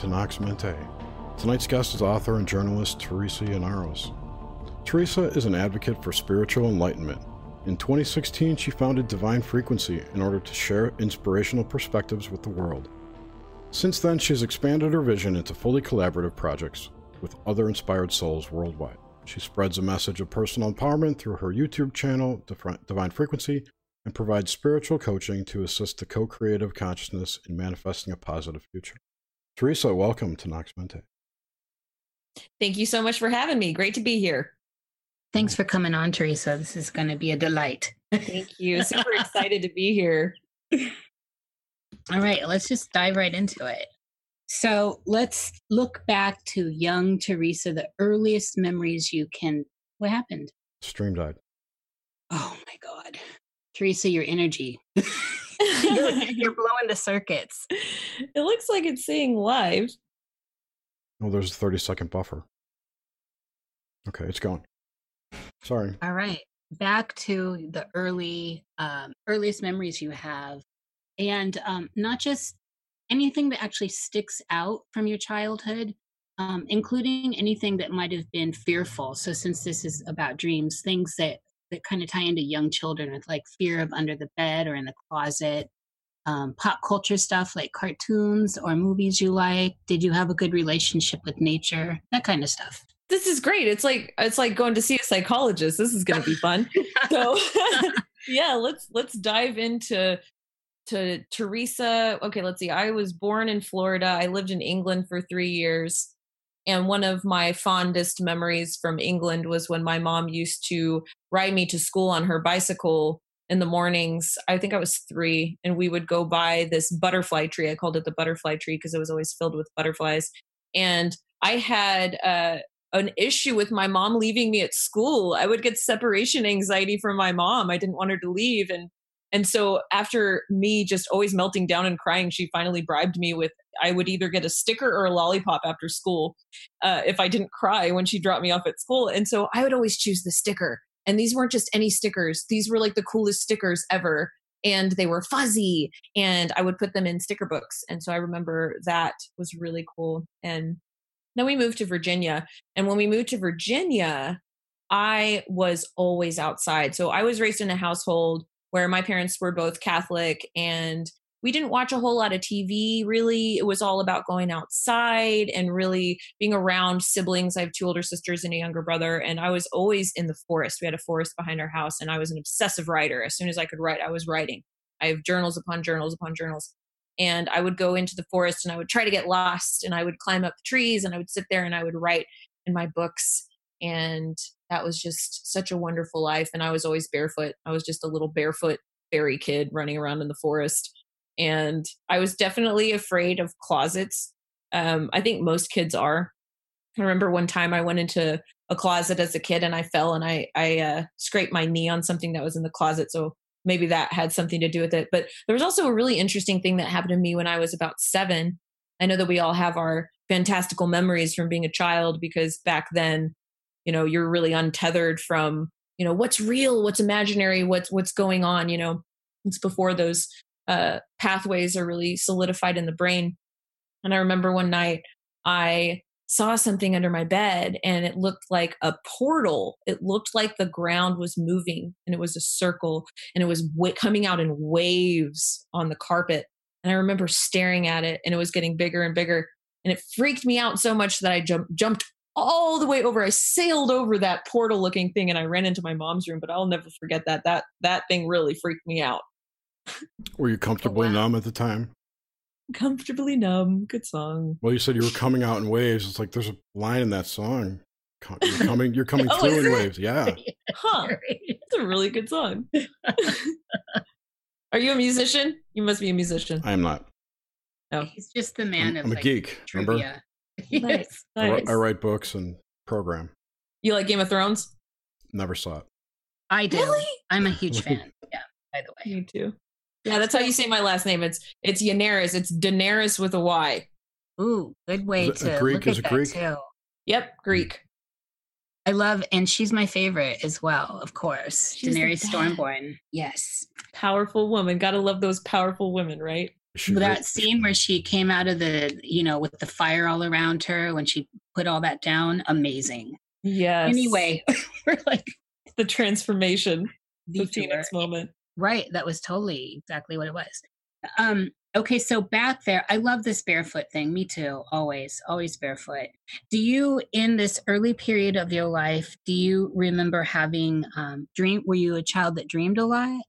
To Nox Mente. Tonight's guest is author and journalist Teresa Yanaros. Teresa is an advocate for spiritual enlightenment. In 2016, she founded Divine Frequency in order to share inspirational perspectives with the world. Since then, she has expanded her vision into fully collaborative projects with other inspired souls worldwide. She spreads a message of personal empowerment through her YouTube channel, Divine Frequency, and provides spiritual coaching to assist the co creative consciousness in manifesting a positive future. Teresa, welcome to Nox Mente. Thank you so much for having me. Great to be here. Thanks for coming on, Teresa. This is going to be a delight. Thank you. Super excited to be here. All right, let's just dive right into it. So let's look back to young Teresa, the earliest memories you can. What happened? Stream died. Oh my God. Teresa, your energy. You're blowing the circuits. It looks like it's saying live. Oh, there's a 30 second buffer. Okay, it's going. Sorry. All right. Back to the early um, earliest memories you have. And um, not just anything that actually sticks out from your childhood, um, including anything that might have been fearful. So, since this is about dreams, things that that kind of tie into young children with like fear of under the bed or in the closet, um, pop culture stuff like cartoons or movies you like. Did you have a good relationship with nature? That kind of stuff. This is great. It's like it's like going to see a psychologist. This is going to be fun. so yeah, let's let's dive into to Teresa. Okay, let's see. I was born in Florida. I lived in England for 3 years. And one of my fondest memories from England was when my mom used to ride me to school on her bicycle in the mornings. I think I was three, and we would go by this butterfly tree. I called it the butterfly tree because it was always filled with butterflies. And I had uh, an issue with my mom leaving me at school. I would get separation anxiety from my mom. I didn't want her to leave. And and so after me just always melting down and crying, she finally bribed me with I would either get a sticker or a lollipop after school uh, if I didn't cry when she dropped me off at school. And so I would always choose the sticker. And these weren't just any stickers, these were like the coolest stickers ever. And they were fuzzy, and I would put them in sticker books. And so I remember that was really cool. And then we moved to Virginia. And when we moved to Virginia, I was always outside. So I was raised in a household where my parents were both Catholic and we didn't watch a whole lot of TV really. It was all about going outside and really being around siblings. I have two older sisters and a younger brother, and I was always in the forest. We had a forest behind our house, and I was an obsessive writer. As soon as I could write, I was writing. I have journals upon journals upon journals. And I would go into the forest and I would try to get lost and I would climb up trees and I would sit there and I would write in my books. And that was just such a wonderful life. And I was always barefoot. I was just a little barefoot fairy kid running around in the forest. And I was definitely afraid of closets. Um, I think most kids are. I remember one time I went into a closet as a kid and I fell and I I uh, scraped my knee on something that was in the closet. So maybe that had something to do with it. But there was also a really interesting thing that happened to me when I was about seven. I know that we all have our fantastical memories from being a child because back then you know you're really untethered from you know what's real what's imaginary what's what's going on you know it's before those uh, pathways are really solidified in the brain. And i remember one night i saw something under my bed and it looked like a portal. It looked like the ground was moving and it was a circle and it was w- coming out in waves on the carpet. And i remember staring at it and it was getting bigger and bigger and it freaked me out so much that i jumped jumped all the way over. I sailed over that portal looking thing and I ran into my mom's room, but I'll never forget that. That that thing really freaked me out. Were you comfortably oh, wow. numb at the time? Comfortably numb. Good song. Well, you said you were coming out in waves. It's like there's a line in that song. You're coming you're coming oh, through in waves. Yeah. Huh. It's a really good song. Are you a musician? You must be a musician. I am not. No. He's just the man I'm, of I'm a geek. Remember? trivia. Nice. Yes. I, nice. I write books and program. You like Game of Thrones? Never saw it. I do. Really? I'm a huge fan. Yeah, by the way. Me too. Yeah, that's how you say my last name. It's it's Daenerys. It's Daenerys with a Y. Ooh, good way Is it a to Greek? look Is at it that Greek? too. Yep, Greek. I love, and she's my favorite as well, of course. She's Daenerys. Stormborn. Yes. Powerful woman. Gotta love those powerful women, right? She that scene where she came out of the, you know, with the fire all around her when she put all that down, amazing. Yes. Anyway, we're like, the transformation, the detour. Phoenix moment. Right. That was totally exactly what it was. Um, okay, so back there, I love this barefoot thing. Me too. Always, always barefoot. Do you, in this early period of your life, do you remember having um dream were you a child that dreamed a lot?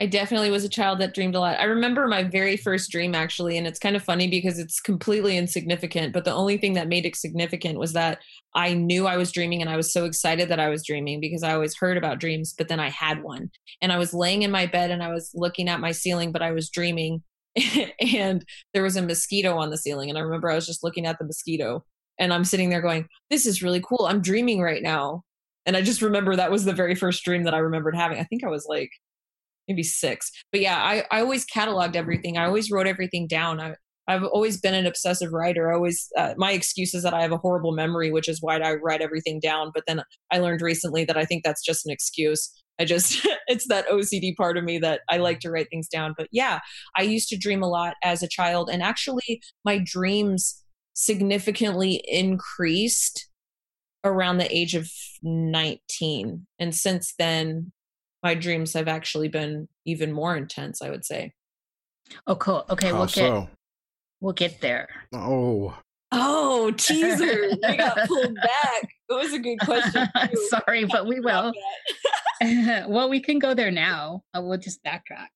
I definitely was a child that dreamed a lot. I remember my very first dream actually, and it's kind of funny because it's completely insignificant. But the only thing that made it significant was that I knew I was dreaming and I was so excited that I was dreaming because I always heard about dreams, but then I had one. And I was laying in my bed and I was looking at my ceiling, but I was dreaming. and there was a mosquito on the ceiling. And I remember I was just looking at the mosquito and I'm sitting there going, This is really cool. I'm dreaming right now. And I just remember that was the very first dream that I remembered having. I think I was like maybe six. But yeah, I, I always cataloged everything. I always wrote everything down. I, I've always been an obsessive writer. I always, uh, my excuse is that I have a horrible memory, which is why I write everything down. But then I learned recently that I think that's just an excuse. I just, it's that OCD part of me that I like to write things down. But yeah, I used to dream a lot as a child. And actually, my dreams significantly increased around the age of 19. And since then, my dreams have actually been even more intense, I would say. Oh cool. Okay, How we'll get so? we'll get there. Oh, Oh, teaser. we got pulled back. It was a good question. too. Sorry, but we will. Well, we can go there now. Uh, we'll just backtrack.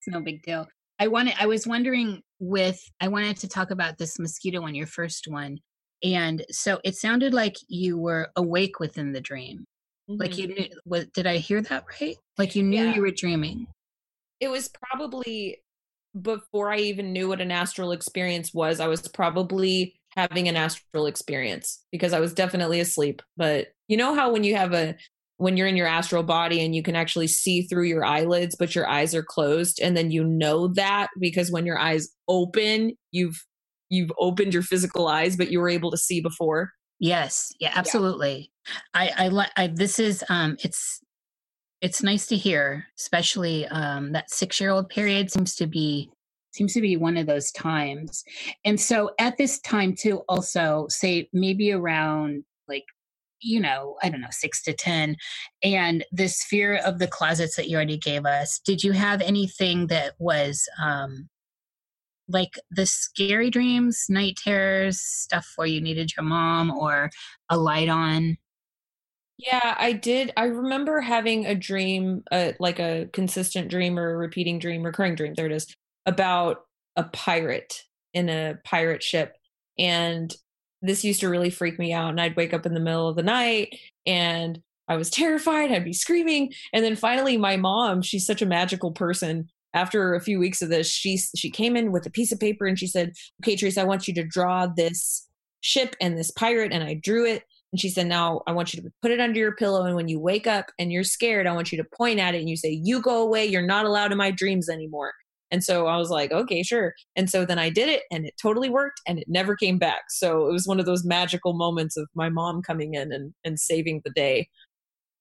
It's no big deal. I wanted. I was wondering with. I wanted to talk about this mosquito one, your first one, and so it sounded like you were awake within the dream. Like Mhm. you knew. Was, did I hear that right? Like you knew Yeah. you were dreaming. it was probably before I even knew what an astral experience was. I was probably having an astral experience because I was definitely asleep. But you know how when you have a when you're in your astral body and you can actually see through your eyelids, but your eyes are closed, and then you know that because when your eyes open, you've you've opened your physical eyes, but you were able to see before. Yes. Yeah. Absolutely. I. I like. I, this is. Um. It's. It's nice to hear, especially um, that six-year-old period seems to be seems to be one of those times. And so at this time too, also say maybe around like you know I don't know six to ten, and this fear of the closets that you already gave us. Did you have anything that was um, like the scary dreams, night terrors, stuff where you needed your mom or a light on? Yeah, I did. I remember having a dream, uh, like a consistent dream or a repeating dream, recurring dream. There it is about a pirate in a pirate ship, and this used to really freak me out. And I'd wake up in the middle of the night, and I was terrified. I'd be screaming, and then finally, my mom, she's such a magical person. After a few weeks of this, she she came in with a piece of paper and she said, "Okay, Teresa, I want you to draw this ship and this pirate." And I drew it. And she said, Now I want you to put it under your pillow. And when you wake up and you're scared, I want you to point at it and you say, You go away. You're not allowed in my dreams anymore. And so I was like, Okay, sure. And so then I did it and it totally worked and it never came back. So it was one of those magical moments of my mom coming in and, and saving the day.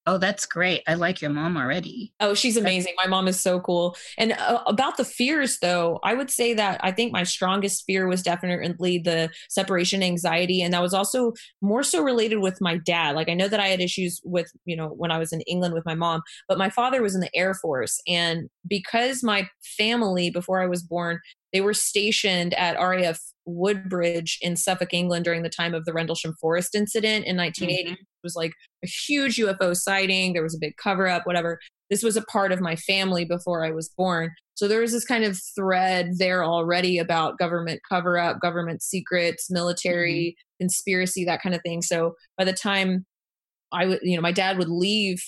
Oh, that's great. I like your mom already. Oh, she's amazing. My mom is so cool. And uh, about the fears, though, I would say that I think my strongest fear was definitely the separation anxiety. And that was also more so related with my dad. Like, I know that I had issues with, you know, when I was in England with my mom, but my father was in the Air Force. And because my family, before I was born, they were stationed at RAF Woodbridge in Suffolk, England during the time of the Rendlesham Forest incident in 1980. Mhm. Was like a huge UFO sighting. There was a big cover up, whatever. This was a part of my family before I was born. So there was this kind of thread there already about government cover up, government secrets, military mm-hmm. conspiracy, that kind of thing. So by the time I would, you know, my dad would leave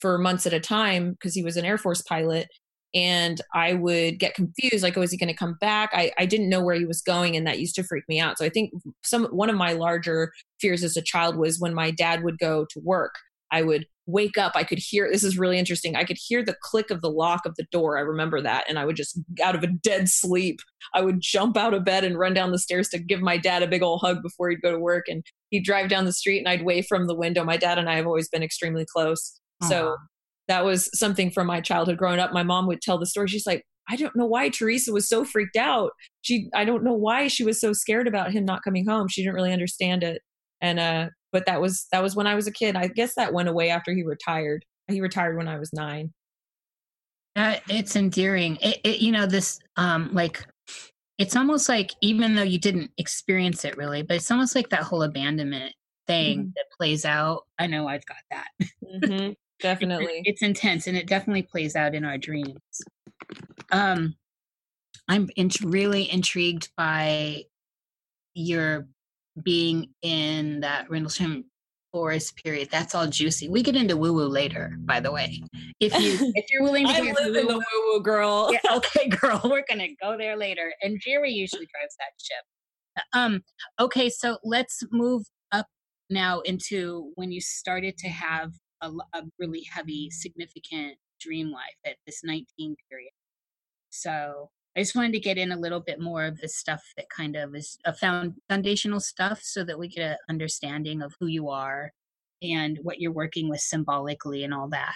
for months at a time because he was an Air Force pilot. And I would get confused, like, oh, is he going to come back? I, I didn't know where he was going, and that used to freak me out. So I think some one of my larger fears as a child was when my dad would go to work. I would wake up. I could hear this is really interesting. I could hear the click of the lock of the door. I remember that, and I would just out of a dead sleep, I would jump out of bed and run down the stairs to give my dad a big old hug before he'd go to work. And he'd drive down the street, and I'd wave from the window. My dad and I have always been extremely close, so that was something from my childhood growing up. My mom would tell the story. She's like, I don't know why Teresa was so freaked out. She, I don't know why she was so scared about him not coming home. She didn't really understand it. And, uh, but that was, that was when I was a kid. I guess that went away after he retired. He retired when I was nine. Uh, it's endearing. It, it, you know, this, um, like, it's almost like, even though you didn't experience it really, but it's almost like that whole abandonment thing mm-hmm. that plays out. I know I've got that. mm-hmm. Definitely. It's, it's, intense and it definitely plays out in our dreams. Um, I'm in- really intrigued by your being in that Rendlesham Forest period. That's all juicy. We get into woo woo later, by the way. If you if you're willing to I live in the woo woo girl. yeah, okay, girl. We're gonna go there later. And Jerry usually drives that ship. Um, okay, so let's move up now into when you started to have a, a really heavy, significant dream life at this 19 period. So I just wanted to get in a little bit more of the stuff that kind of is a found foundational stuff so that we get an understanding of who you are and what you're working with symbolically and all that.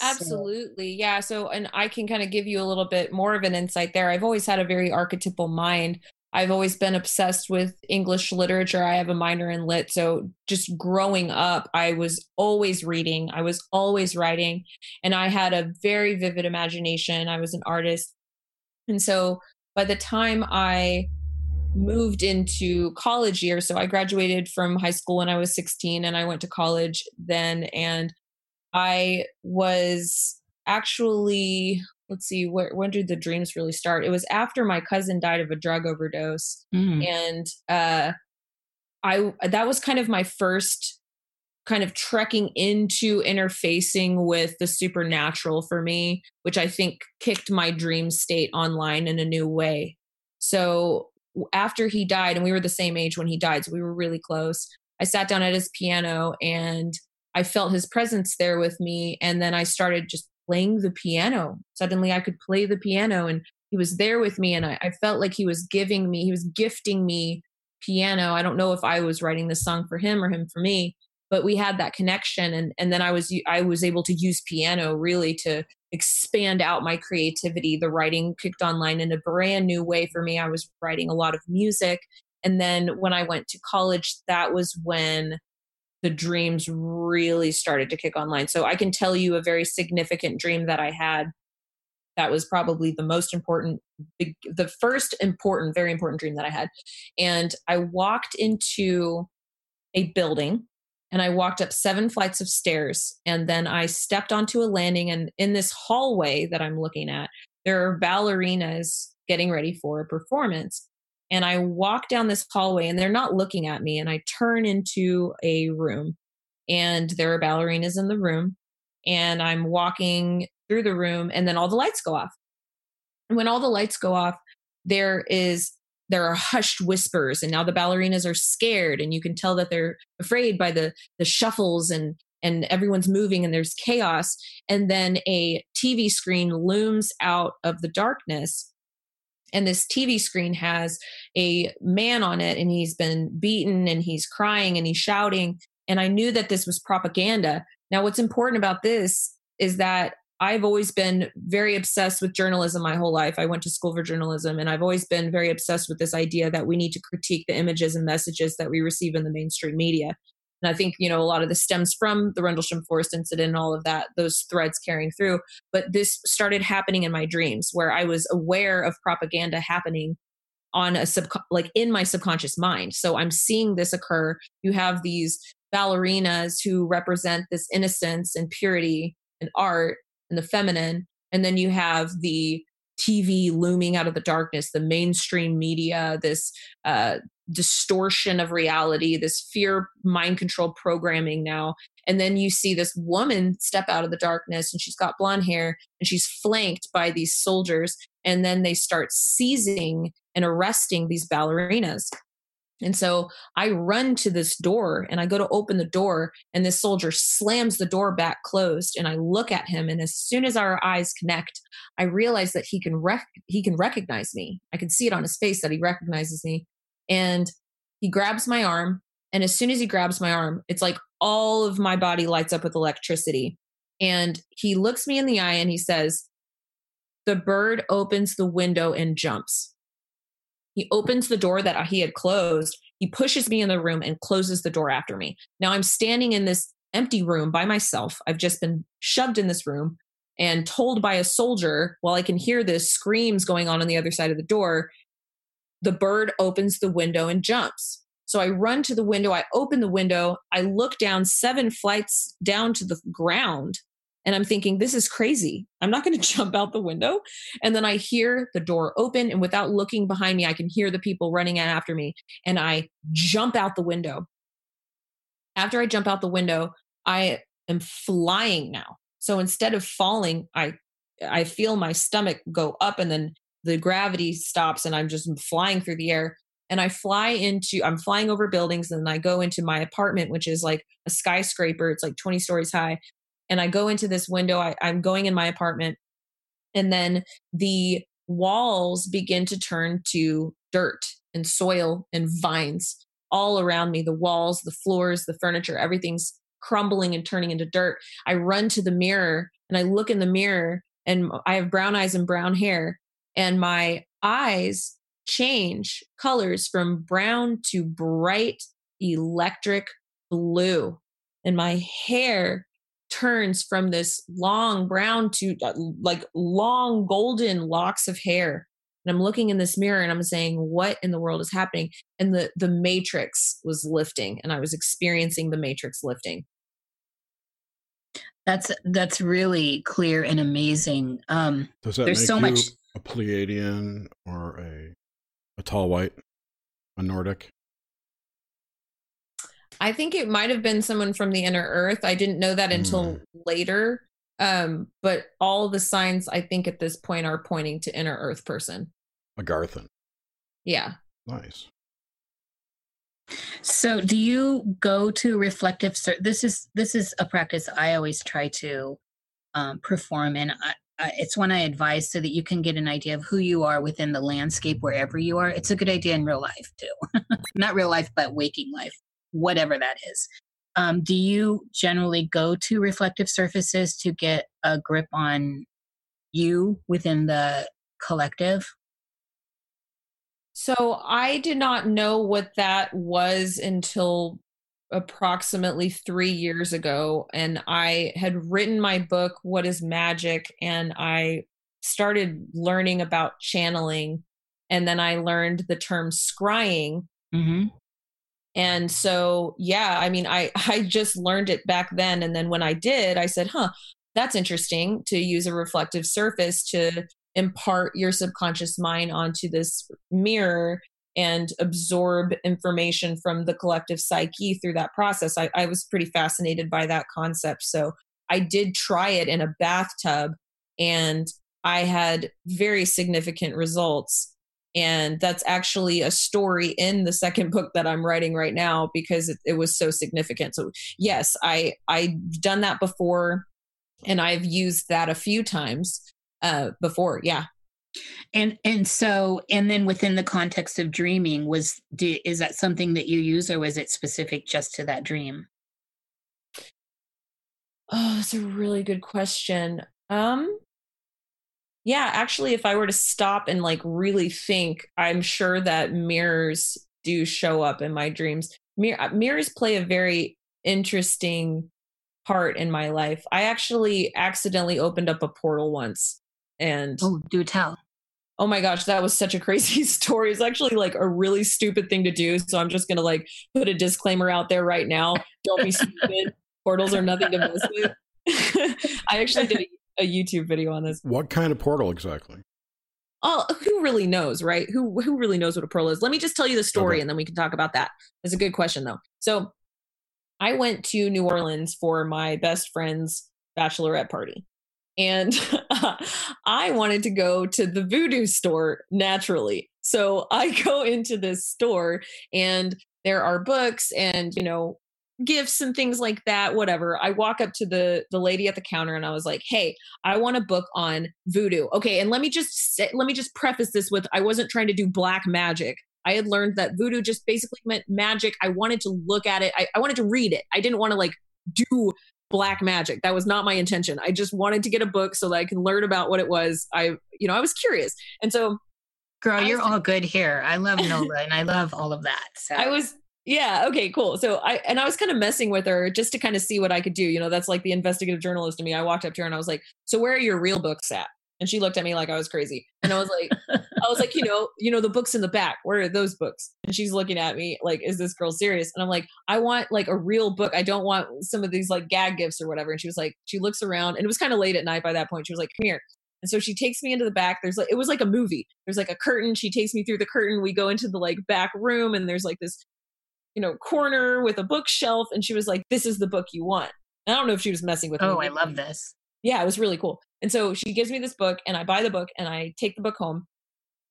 Absolutely. So. Yeah. So, and I can kind of give you a little bit more of an insight there. I've always had a very archetypal mind. I've always been obsessed with English literature. I have a minor in lit. So just growing up, I was always reading, I was always writing, and I had a very vivid imagination. I was an artist. And so by the time I moved into college years, so I graduated from high school when I was 16 and I went to college then. And I was actually let's see where, when did the dreams really start it was after my cousin died of a drug overdose mm. and uh i that was kind of my first kind of trekking into interfacing with the supernatural for me which i think kicked my dream state online in a new way so after he died and we were the same age when he died so we were really close i sat down at his piano and i felt his presence there with me and then i started just playing the piano. Suddenly I could play the piano and he was there with me and I, I, felt like he was giving me, he was gifting me piano. I don't know if I was writing this song for him or him for me, but we had that connection and and then I was I was able to use piano really to expand out my creativity. The writing kicked online in a brand new way for me. I was writing a lot of music and then when I went to college that was when the dreams really started to kick online. So I can tell you a very significant dream that I had that was probably the most important the, first important very important dream that I had. And I walked into a building and I walked up seven flights of stairs and then I stepped onto a landing and in this hallway that I'm looking at there are ballerinas getting ready for a performance and I walk down this hallway and they're not looking at me. And I turn into a room and there are ballerinas in the room. And I'm walking through the room and then all the lights go off. And when all the lights go off, there is there are hushed whispers and now the ballerinas are scared and you can tell that they're afraid by the the shuffles and and everyone's moving and there's chaos and then a tv screen looms out of the darkness and this TV screen has a man on it and he's been beaten and he's crying and he's shouting and I knew that this was propaganda. Now what's important about this is that I've always been very obsessed with journalism my whole life. I went to school for journalism and I've always been very obsessed with this idea that we need to critique the images and messages that we receive in the mainstream media. And I think, you know, a lot of this stems from the Rendlesham Forest incident and all of that, those threads carrying through. But this started happening in my dreams where I was aware of propaganda happening on a sub like in my subconscious mind. So I'm seeing this occur. You have these ballerinas who represent this innocence and purity and art and the feminine. And then you have the TV looming out of the darkness, the mainstream media, this uh, distortion of reality, this fear mind control programming now. And then you see this woman step out of the darkness and she's got blonde hair and she's flanked by these soldiers. And then they start seizing and arresting these ballerinas. And so I run to this door and I go to open the door, and this soldier slams the door back closed. And I look at him, and as soon as our eyes connect, I realize that he can rec- he can recognize me. I can see it on his face that he recognizes me, and he grabs my arm. And as soon as he grabs my arm, it's like all of my body lights up with electricity. And he looks me in the eye and he says, The bird opens the window and jumps. He opens the door that he had closed. He pushes me in the room and closes the door after me. Now I'm standing in this empty room by myself. I've just been shoved in this room and told by a soldier while I can hear the screams going on on the other side of the door. The bird opens the window and jumps. So I run to the window, I open the window, I look down seven flights down to the ground, and I'm thinking, this is crazy. I'm not going to jump out the window. And then I hear the door open, and without looking behind me, I can hear the people running after me, and I jump out the window. After I jump out the window, I am flying now. So instead of falling, I I feel my stomach go up and then the gravity stops and I'm just flying through the air. And I fly into I'm flying over buildings and I go into my apartment which is like a skyscraper. It's like 20 stories high. And I go into this window. I, I'm going in my apartment. And then the walls begin to turn to dirt and soil and vines all around me. The walls the floors the furniture everything's crumbling and turning into dirt. I run to the mirror and I look in the mirror and I have brown eyes and brown hair and my eyes change colors from brown to bright electric blue. And my hair turns from this long brown to uh, like long golden locks of hair. And I'm looking in this mirror and I'm saying, what in the world is happening? And the, the matrix was lifting and I was experiencing the matrix lifting. That's that's really clear and amazing. Um, Does that there's so much a Pleiadian or a a tall white, a Nordic? I think it might have been someone from the inner earth. I didn't know that until mm. later. Um, but all the signs I think at this point are pointing to inner earth person. Agarthan. Yeah. Nice. So, do you go to reflective? This is this is a practice I always try to um, perform, and I, uh, it's one I advise so that you can get an idea of who you are within the landscape wherever you are. It's a good idea in real life too, not real life, but waking life, whatever that is. Um, do you generally go to reflective surfaces to get a grip on you within the collective? So I did not know what that was until approximately three years ago, and I had written my book, What is Magic? And I started learning about channeling. And then I learned the term scrying. Mm-hmm. And so, yeah, I mean, I, I just learned it back then. And then when I did, I said, huh, that's interesting to use a reflective surface to impart your subconscious mind onto this mirror and absorb information from the collective psyche through that process. I, I was pretty fascinated by that concept. So I did try it in a bathtub and I had very significant results. And that's actually a story in the second book that I'm writing right now because it, it was so significant. So yes, I I've done that before and I've used that a few times uh, before. Yeah and and so and then within the context of dreaming was do, is that something that you use or was it specific just to that dream? Oh that's a really good question. Um yeah actually if i were to stop and like really think i'm sure that mirrors do show up in my dreams. Mir- uh, mirrors play a very interesting part in my life. I actually accidentally opened up a portal once and oh do tell oh my gosh that was such a crazy story it's actually like a really stupid thing to do so i'm just gonna like put a disclaimer out there right now don't be stupid portals are nothing to mess with i actually did a, youtube video on this what kind of portal exactly oh, who really knows, right? Who who really knows what a pearl is? Let me just tell you the story, Okay. and then we can talk about that. It's a good question though. So, I went to New Orleans for my best friend's bachelorette party, and I wanted to go to the voodoo store naturally. So I go into this store, and there are books and you know gifts and things like that whatever. I walk up to the the lady at the counter and i was like hey i want a book on voodoo. Okay and let me just say, let me just preface this with i wasn't trying to do black magic. I had learned that voodoo just basically meant magic. I wanted to look at it. I, I wanted to read it. I didn't want to like do black magic that was not my intention i just wanted to get a book so that i can learn about what it was i you know i was curious and so Girl, I you're was- all good here. I love Nola and I love all of that. So I was yeah, okay, cool. So I and I was kind of messing with her just to kind of see what I could do. You know, that's like the investigative journalist in me. I walked up to her and I was like, "So where are your real books at?" And she looked at me like I was crazy. And I was like, I was like, you know, you know the books in the back. Where are those books? And she's looking at me like, "Is this girl serious?" And I'm like, "I want like a real book. I don't want some of these like gag gifts or whatever." And she was like, she looks around and it was kind of late at night by that point. She was like, "Come here." And so she takes me into the back. There's like it was like a movie. There's like a curtain. She takes me through the curtain. We go into the like back room and there's like this, you know, corner with a bookshelf. And she was like, "This is the book you want." I don't know if she was messing with me. Oh, I love this. Yeah, it was really cool. And so she gives me this book and I buy the book and I take the book home.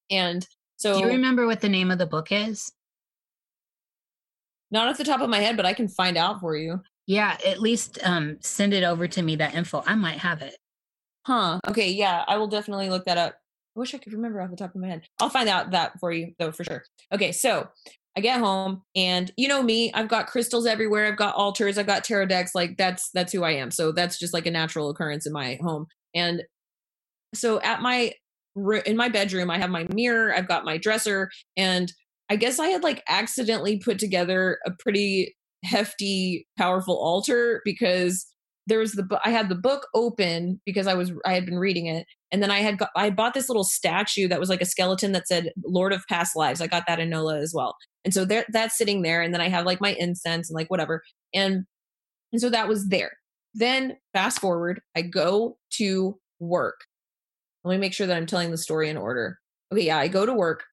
And so Do you remember what the name of the book is? not off the top of my head, but I can find out for you. Yeah, at least um send it over to me that info. I might have it. Huh. Okay, yeah, I will definitely look that up. I wish I could remember off the top of my head. I'll find out that for you though for sure. Okay, so I get home and you know me, I've got crystals everywhere. I've got altars, I've got tarot decks. Like that's that's who I am. So that's just like a natural occurrence in my home. And so at my in my bedroom, I have my mirror, I've got my dresser, and I guess I had like accidentally put together a pretty hefty, powerful altar because there was the I had the book open because I was I had been reading it, and then I had got I bought this little statue that was like a skeleton that said Lord of Past Lives. I got that in Nola as well, and so there that's sitting there, and then I have like my incense and like whatever, and and so that was there. Then fast forward, I go to work. Let me make sure that I'm telling the story in order. Okay, yeah, I go to work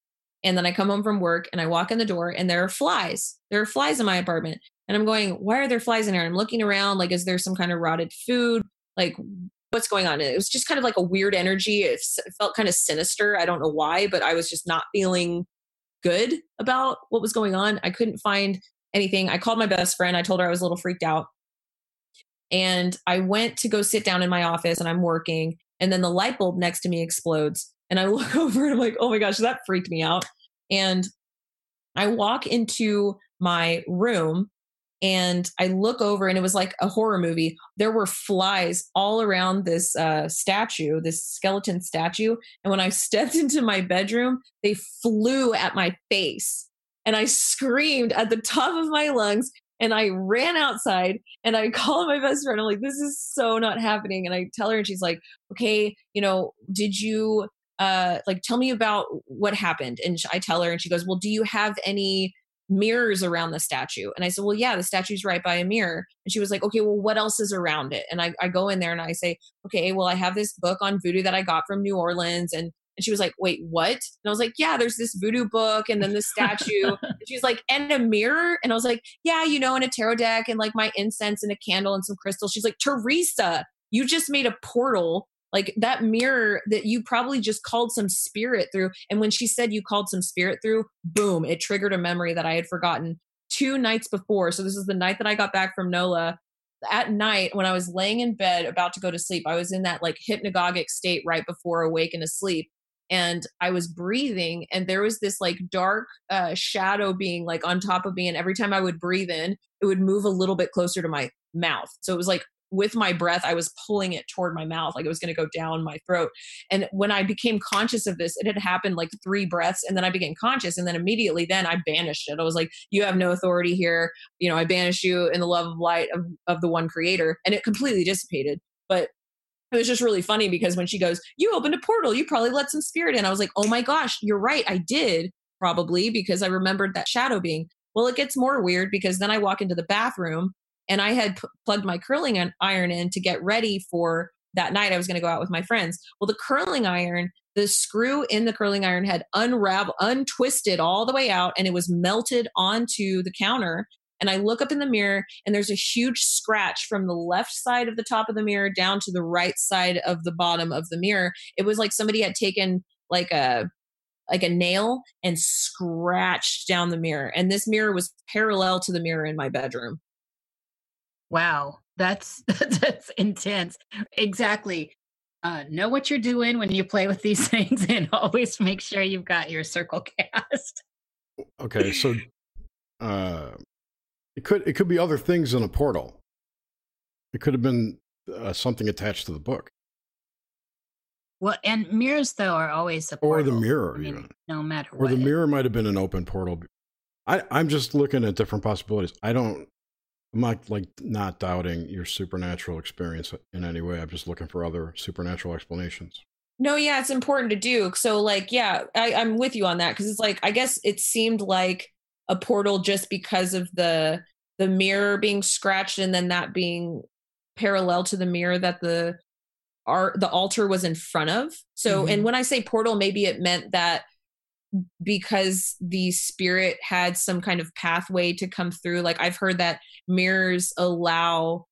and then I come home from work and I walk in the door and there are flies. There are flies in my apartment. And I'm going, why are there flies in here? And I'm looking around, like, is there some kind of rotted food? Like, what's going on? And it was just kind of like a weird energy. It, it felt kind of sinister. I don't know why, but I was just not feeling good about what was going on. I couldn't find anything. I called my best friend. I told her I was a little freaked out. And I went to go sit down in my office and I'm working. And then the light bulb next to me explodes. And I look over and I'm like, oh my gosh, that freaked me out. And I walk into my room and I look over and it was like a horror movie. There were flies all around this uh, statue, this skeleton statue. And when I stepped into my bedroom, they flew at my face. And I screamed at the top of my lungs and I ran outside and I called my best friend. I'm like, this is so not happening. And I tell her, and she's like, okay, you know, did you uh like tell me about what happened? And I tell her, and she goes, well, do you have any mirrors around the statue? And I said, well, yeah, the statue's right by a mirror. And she was like, okay, well, what else is around it? And I, I go in there and I say, okay, well, I have this book on voodoo that I got from New Orleans. And and she was like, wait, what? And I was like, yeah, there's this voodoo book and then this statue. and she was like, and a mirror? And I was like, yeah, you know, and a tarot deck and like my incense and a candle and some crystals. She's like, Teresa, you just made a portal. Like that mirror that you probably just called some spirit through. And when she said you called some spirit through, boom, it triggered a memory that I had forgotten two nights before. So this is the night that I got back from NOLA. At night, when I was laying in bed about to go to sleep, I was in that like hypnagogic state right before awake and asleep and I was breathing, and there was this like dark uh, shadow being like on top of me. And every time I would breathe in, it would move a little bit closer to my mouth. So it was like with my breath, I was pulling it toward my mouth, like it was going to go down my throat. And when I became conscious of this, it had happened like three breaths, and then I became conscious, and then immediately then I banished it. I was like, "You have no authority here. You know, I banish you in the love of light of of the one Creator," and it completely dissipated. But it was just really funny because when she goes, You opened a portal, you probably let some spirit in. I was like, Oh my gosh, you're right. I did probably because I remembered that shadow being. Well, it gets more weird because then I walk into the bathroom and I had p- plugged my curling iron in to get ready for that night. I was going to go out with my friends. Well, the curling iron, the screw in the curling iron had unraveled, untwisted all the way out, and it was melted onto the counter. And I look up in the mirror, and there's a huge scratch from the left side of the top of the mirror down to the right side of the bottom of the mirror. It was like somebody had taken like a like a nail and scratched down the mirror. And this mirror was parallel to the mirror in my bedroom. Wow, that's that's intense. Exactly uh, know what you're doing when you play with these things and always make sure you've got your circle cast. Okay, so uh, it could it could be other things in a portal. It could have been uh, something attached to the book. Well, and mirrors though are always a portal. or the mirror, I mean, even no matter or what. the mirror might have been an open portal. I, I'm just looking at different possibilities. I don't I'm not like not doubting your supernatural experience in any way. I'm just looking for other supernatural explanations. No, yeah, it's important to do. So, like, yeah, I, I'm with you on that because it's like I guess it seemed like a portal just because of the the mirror being scratched and then that being parallel to the mirror that the art the altar was in front of. So, mm-hmm. and when I say portal, maybe it meant that because the spirit had some kind of pathway to come through like i've heard that mirrors allow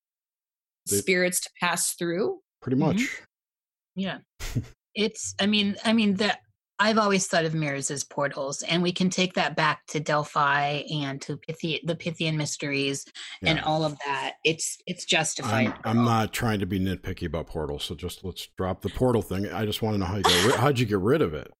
they, spirits to pass through. Pretty much. Mm-hmm. yeah. It's i mean i mean that i've always thought of mirrors as portals and we can take that back to delphi and to Pythi- the pythian mysteries yeah. and all of that. It's it's justified I'm, I'm, not trying to be nitpicky about portals so just let's drop the portal thing. I just want to know how you got, how'd you get rid of it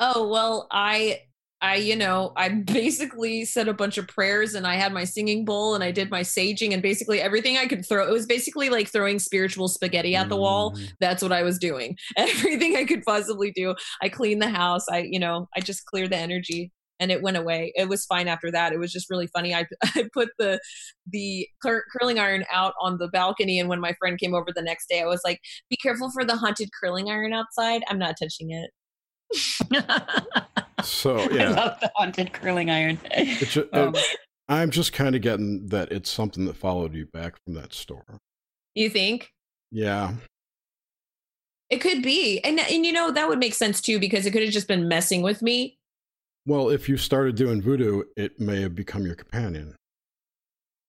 oh well i i you know i basically said a bunch of prayers and i had my singing bowl and i did my saging and basically everything i could throw it was basically like throwing spiritual spaghetti at the wall mm. that's what i was doing everything i could possibly do i cleaned the house i you know i just cleared the energy and it went away. It was fine after that. It was just really funny. I, I put the the cur- curling iron out on the balcony, and when my friend came over the next day, I was like, "Be careful for the haunted curling iron outside. I'm not touching it." So yeah, I love the haunted curling iron. Just, um, it, I'm just kind of getting that it's something that followed you back from that store. You think? Yeah. It could be, and and you know that would make sense too because it could have just been messing with me. Well, if you started doing voodoo, it may have become your companion.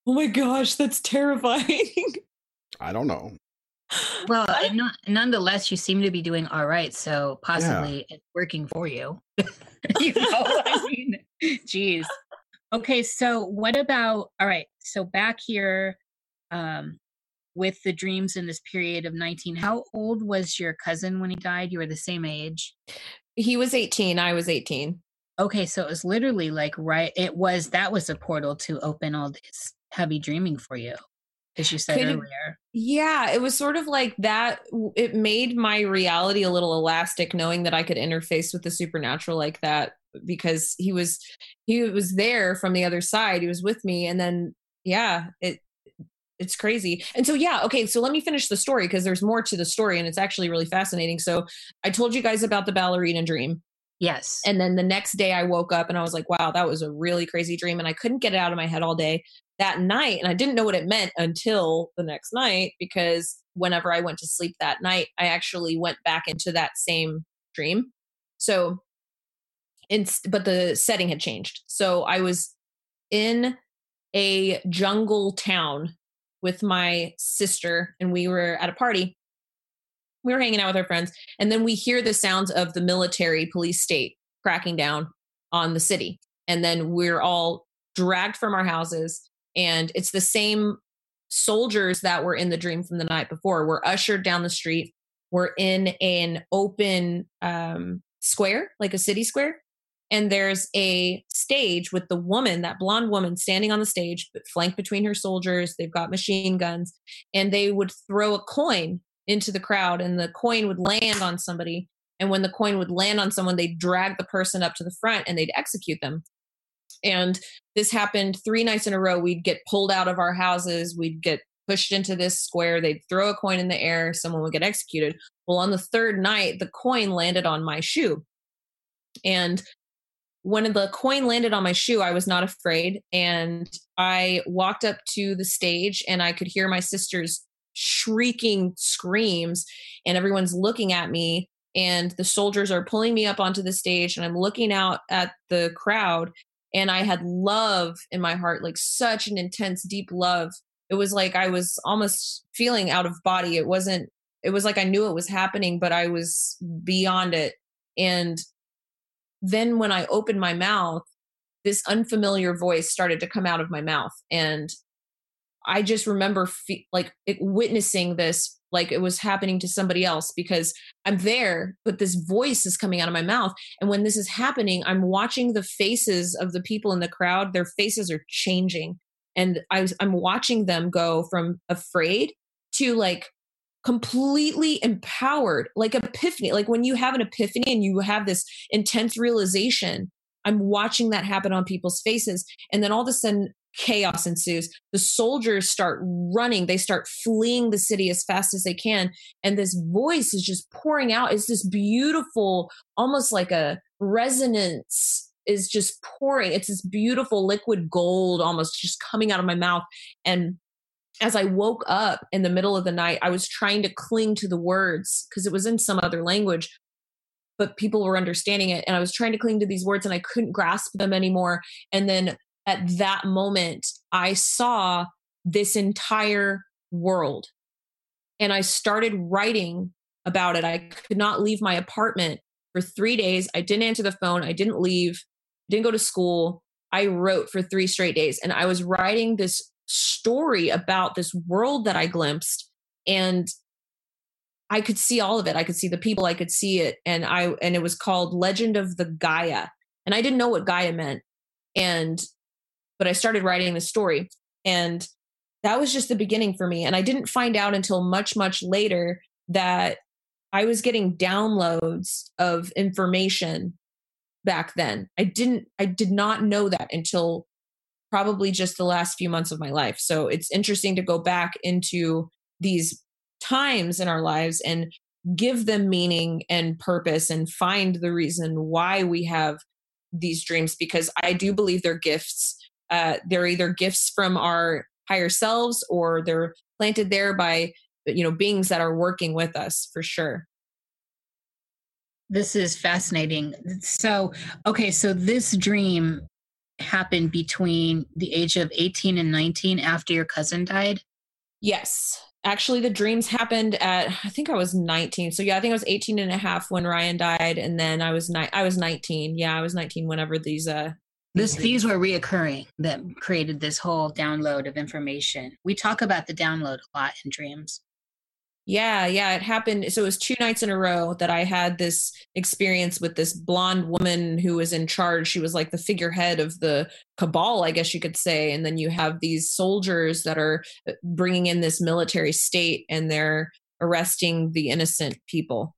Oh my gosh, that's terrifying. I don't know well, not, nonetheless, you seem to be doing all right. So possibly yeah. it's working for you. you know, I mean, geez. Okay, so what about all right? So back here, um, with the dreams in this period of 19, how old was your cousin when he died? You were the same age. He was 18. I was 18. Okay, so it was literally like right. It was that was a portal to open all this heavy dreaming for you as you said Could, earlier. Yeah, it was sort of like that. It made my reality a little elastic, knowing that I could interface with the supernatural like that because he was he was there from the other side. He was with me, and then yeah, it it's crazy. And so yeah, okay, so let me finish the story because there's more to the story and it's actually really fascinating. So I told you guys about the ballerina dream. Yes. And then the next day I woke up and I was like, wow, that was a really crazy dream and I couldn't get it out of my head all day that night and i didn't know what it meant until the next night because whenever i went to sleep that night i actually went back into that same dream. So but the setting had changed. So i was in a jungle town with my sister and we were at a party. We were hanging out with our friends and then we hear the sounds of the military police state cracking down on the city. And then we're all dragged from our houses and it's the same soldiers that were in the dream from the night before. We're ushered down the street. We're in an open um, square like a city square and there's a stage with the woman that blonde woman standing on the stage but flanked between her soldiers. They've got machine guns and they would throw a coin into the crowd and the coin would land on somebody and when the coin would land on someone they'd drag the person up to the front and they'd execute them and this happened three nights in a row. We'd get pulled out of our houses, we'd get pushed into this square, they'd throw a coin in the air, someone would get executed. Well, on the third night, the coin landed on my shoe. And when the coin landed on my shoe, I was not afraid. And I walked up to the stage and I could hear my sister's shrieking screams, and everyone's looking at me and the soldiers are pulling me up onto the stage and I'm looking out at the crowd and I had love in my heart, like such an intense, deep love. It was like I was almost feeling out of body. It wasn't, it was like I knew it was happening, but I was beyond it. And then when I opened my mouth, this unfamiliar voice started to come out of my mouth. And I just remember fe- like it, witnessing this like it was happening to somebody else because I'm there, but this voice is coming out of my mouth. And when this is happening, I'm watching the faces of the people in the crowd. Their faces are changing. And I was, I'm watching them go from afraid to like completely empowered, like epiphany. Like when you have an epiphany and you have this intense realization, I'm watching that happen on people's faces. And then all of a sudden, chaos ensues. The soldiers start running, they start fleeing the city as fast as they can. And this voice is just pouring out. It's this beautiful, almost like a resonance is just pouring. It's this beautiful liquid gold almost just coming out of my mouth. And as I woke up in the middle of the night, I was trying to cling to the words because it was in some other language, but people were understanding it. And I was trying to cling to these words and I couldn't grasp them anymore. And then at that moment, I saw this entire world. And I started writing about it. I could not leave my apartment for three days. I didn't answer the phone. I didn't leave, didn't go to school. I wrote for three straight days. And I was writing this story about this world that I glimpsed. And I could see all of it. I could see the people, I could see it. And I and it was called Legend of the Gaia. And I didn't know what Gaia meant. And but I started writing the story. And that was just the beginning for me. And I didn't find out until much, much later that I was getting downloads of information back then. I didn't, I did not know that until probably just the last few months of my life. So it's interesting to go back into these times in our lives and give them meaning and purpose and find the reason why we have these dreams because I do believe they're gifts uh, they're either gifts from our higher selves or they're planted there by you know beings that are working with us for sure. This is fascinating. So okay so this dream happened between the age of 18 and 19 after your cousin died? Yes. Actually the dreams happened at i think i was 19 so yeah i think i was 18 and a half when ryan died and then i was ni- i was 19 yeah i was 19 whenever these uh this these were reoccurring that created this whole download of information. We talk about the download a lot in dreams. Yeah, yeah, it happened. So it was two nights in a row that I had this experience with this blonde woman who was in charge. She was like the figurehead of the cabal, I guess you could say. And then you have these soldiers that are uh, bringing in this military state and they're arresting the innocent people.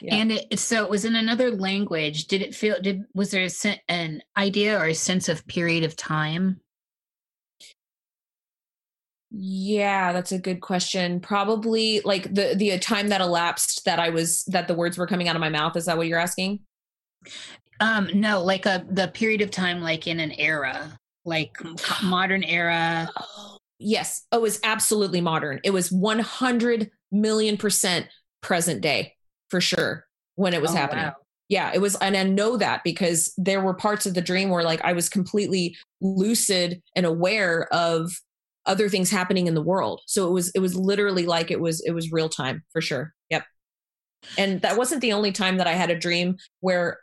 Yeah. And it, so it was in another language. Did it feel? Did was there a, an idea or a sense of period of time? Yeah, that's a good question. Probably like the the time that elapsed that I was that the words were coming out of my mouth. Is that what you're asking? Um, no, like a the period of time, like in an era, like modern era. Oh, yes. Oh, it was absolutely modern. It was 100 million percent present day for sure when it was oh, happening. Wow. Yeah, it was, and I know that because there were parts of the dream where like I was completely lucid and aware of other things happening in the world. So it was, it was literally like it was, it was real time for sure. Yep. And that wasn't the only time that I had a dream where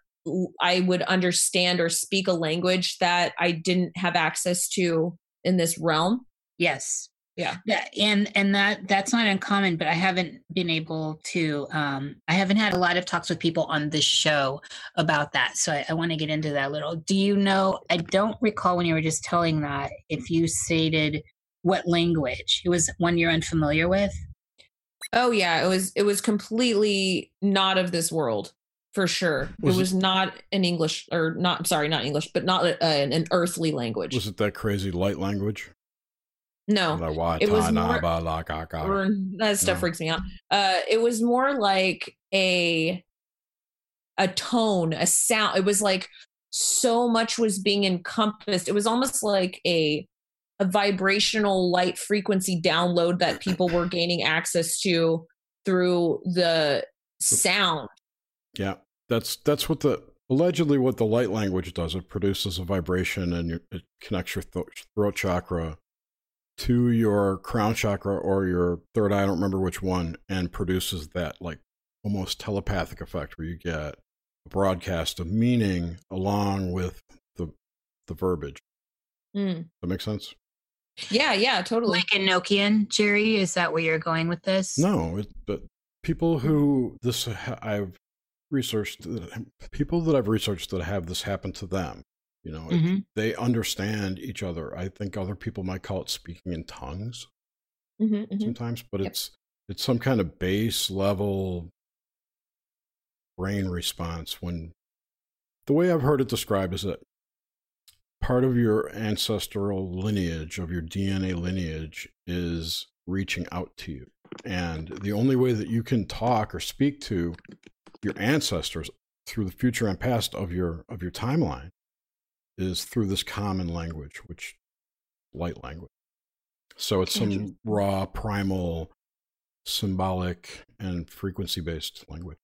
I would understand or speak a language that I didn't have access to in this realm. Yes yeah. Yeah and and that that's not uncommon but i haven't been able to um i haven't had a lot of talks with people on this show about that so i, I want to get into that a little. Do you know i don't recall when you were just telling that if you stated what language it was one you're unfamiliar with? Oh yeah it was it was completely not of this world for sure. Was it was it, not an english or not sorry not english but not a, an, an earthly language. Was it that crazy light language no, it was more, that stuff no. freaks me out. Uh, it was more like a a tone, a sound. It was like so much was being encompassed. It was almost like a a vibrational light frequency download that people were gaining access to through the sound. Yeah, that's that's what the allegedly what the light language does. It produces a vibration and it connects your th- throat chakra to your crown chakra or your third eye. I don't remember which one, and produces that like almost telepathic effect where you get a broadcast of meaning along with the the verbiage. Mm. That makes sense. Yeah, yeah, totally. Like Enochian, Jerry, is that where you're going with this? No, it, but people who this I've researched people that I've researched that have this happen to them. You know, mm-hmm. they understand each other. I think other people might call it speaking in tongues mm-hmm, mm-hmm. sometimes, but yep. it's it's some kind of base level brain response when the way I've heard it described is that part of your ancestral lineage, of your DNA lineage, is reaching out to you. And the only way that you can talk or speak to your ancestors through the future and past of your of your timeline is through this common language, which light language. So it's some raw, primal, symbolic, and frequency based language.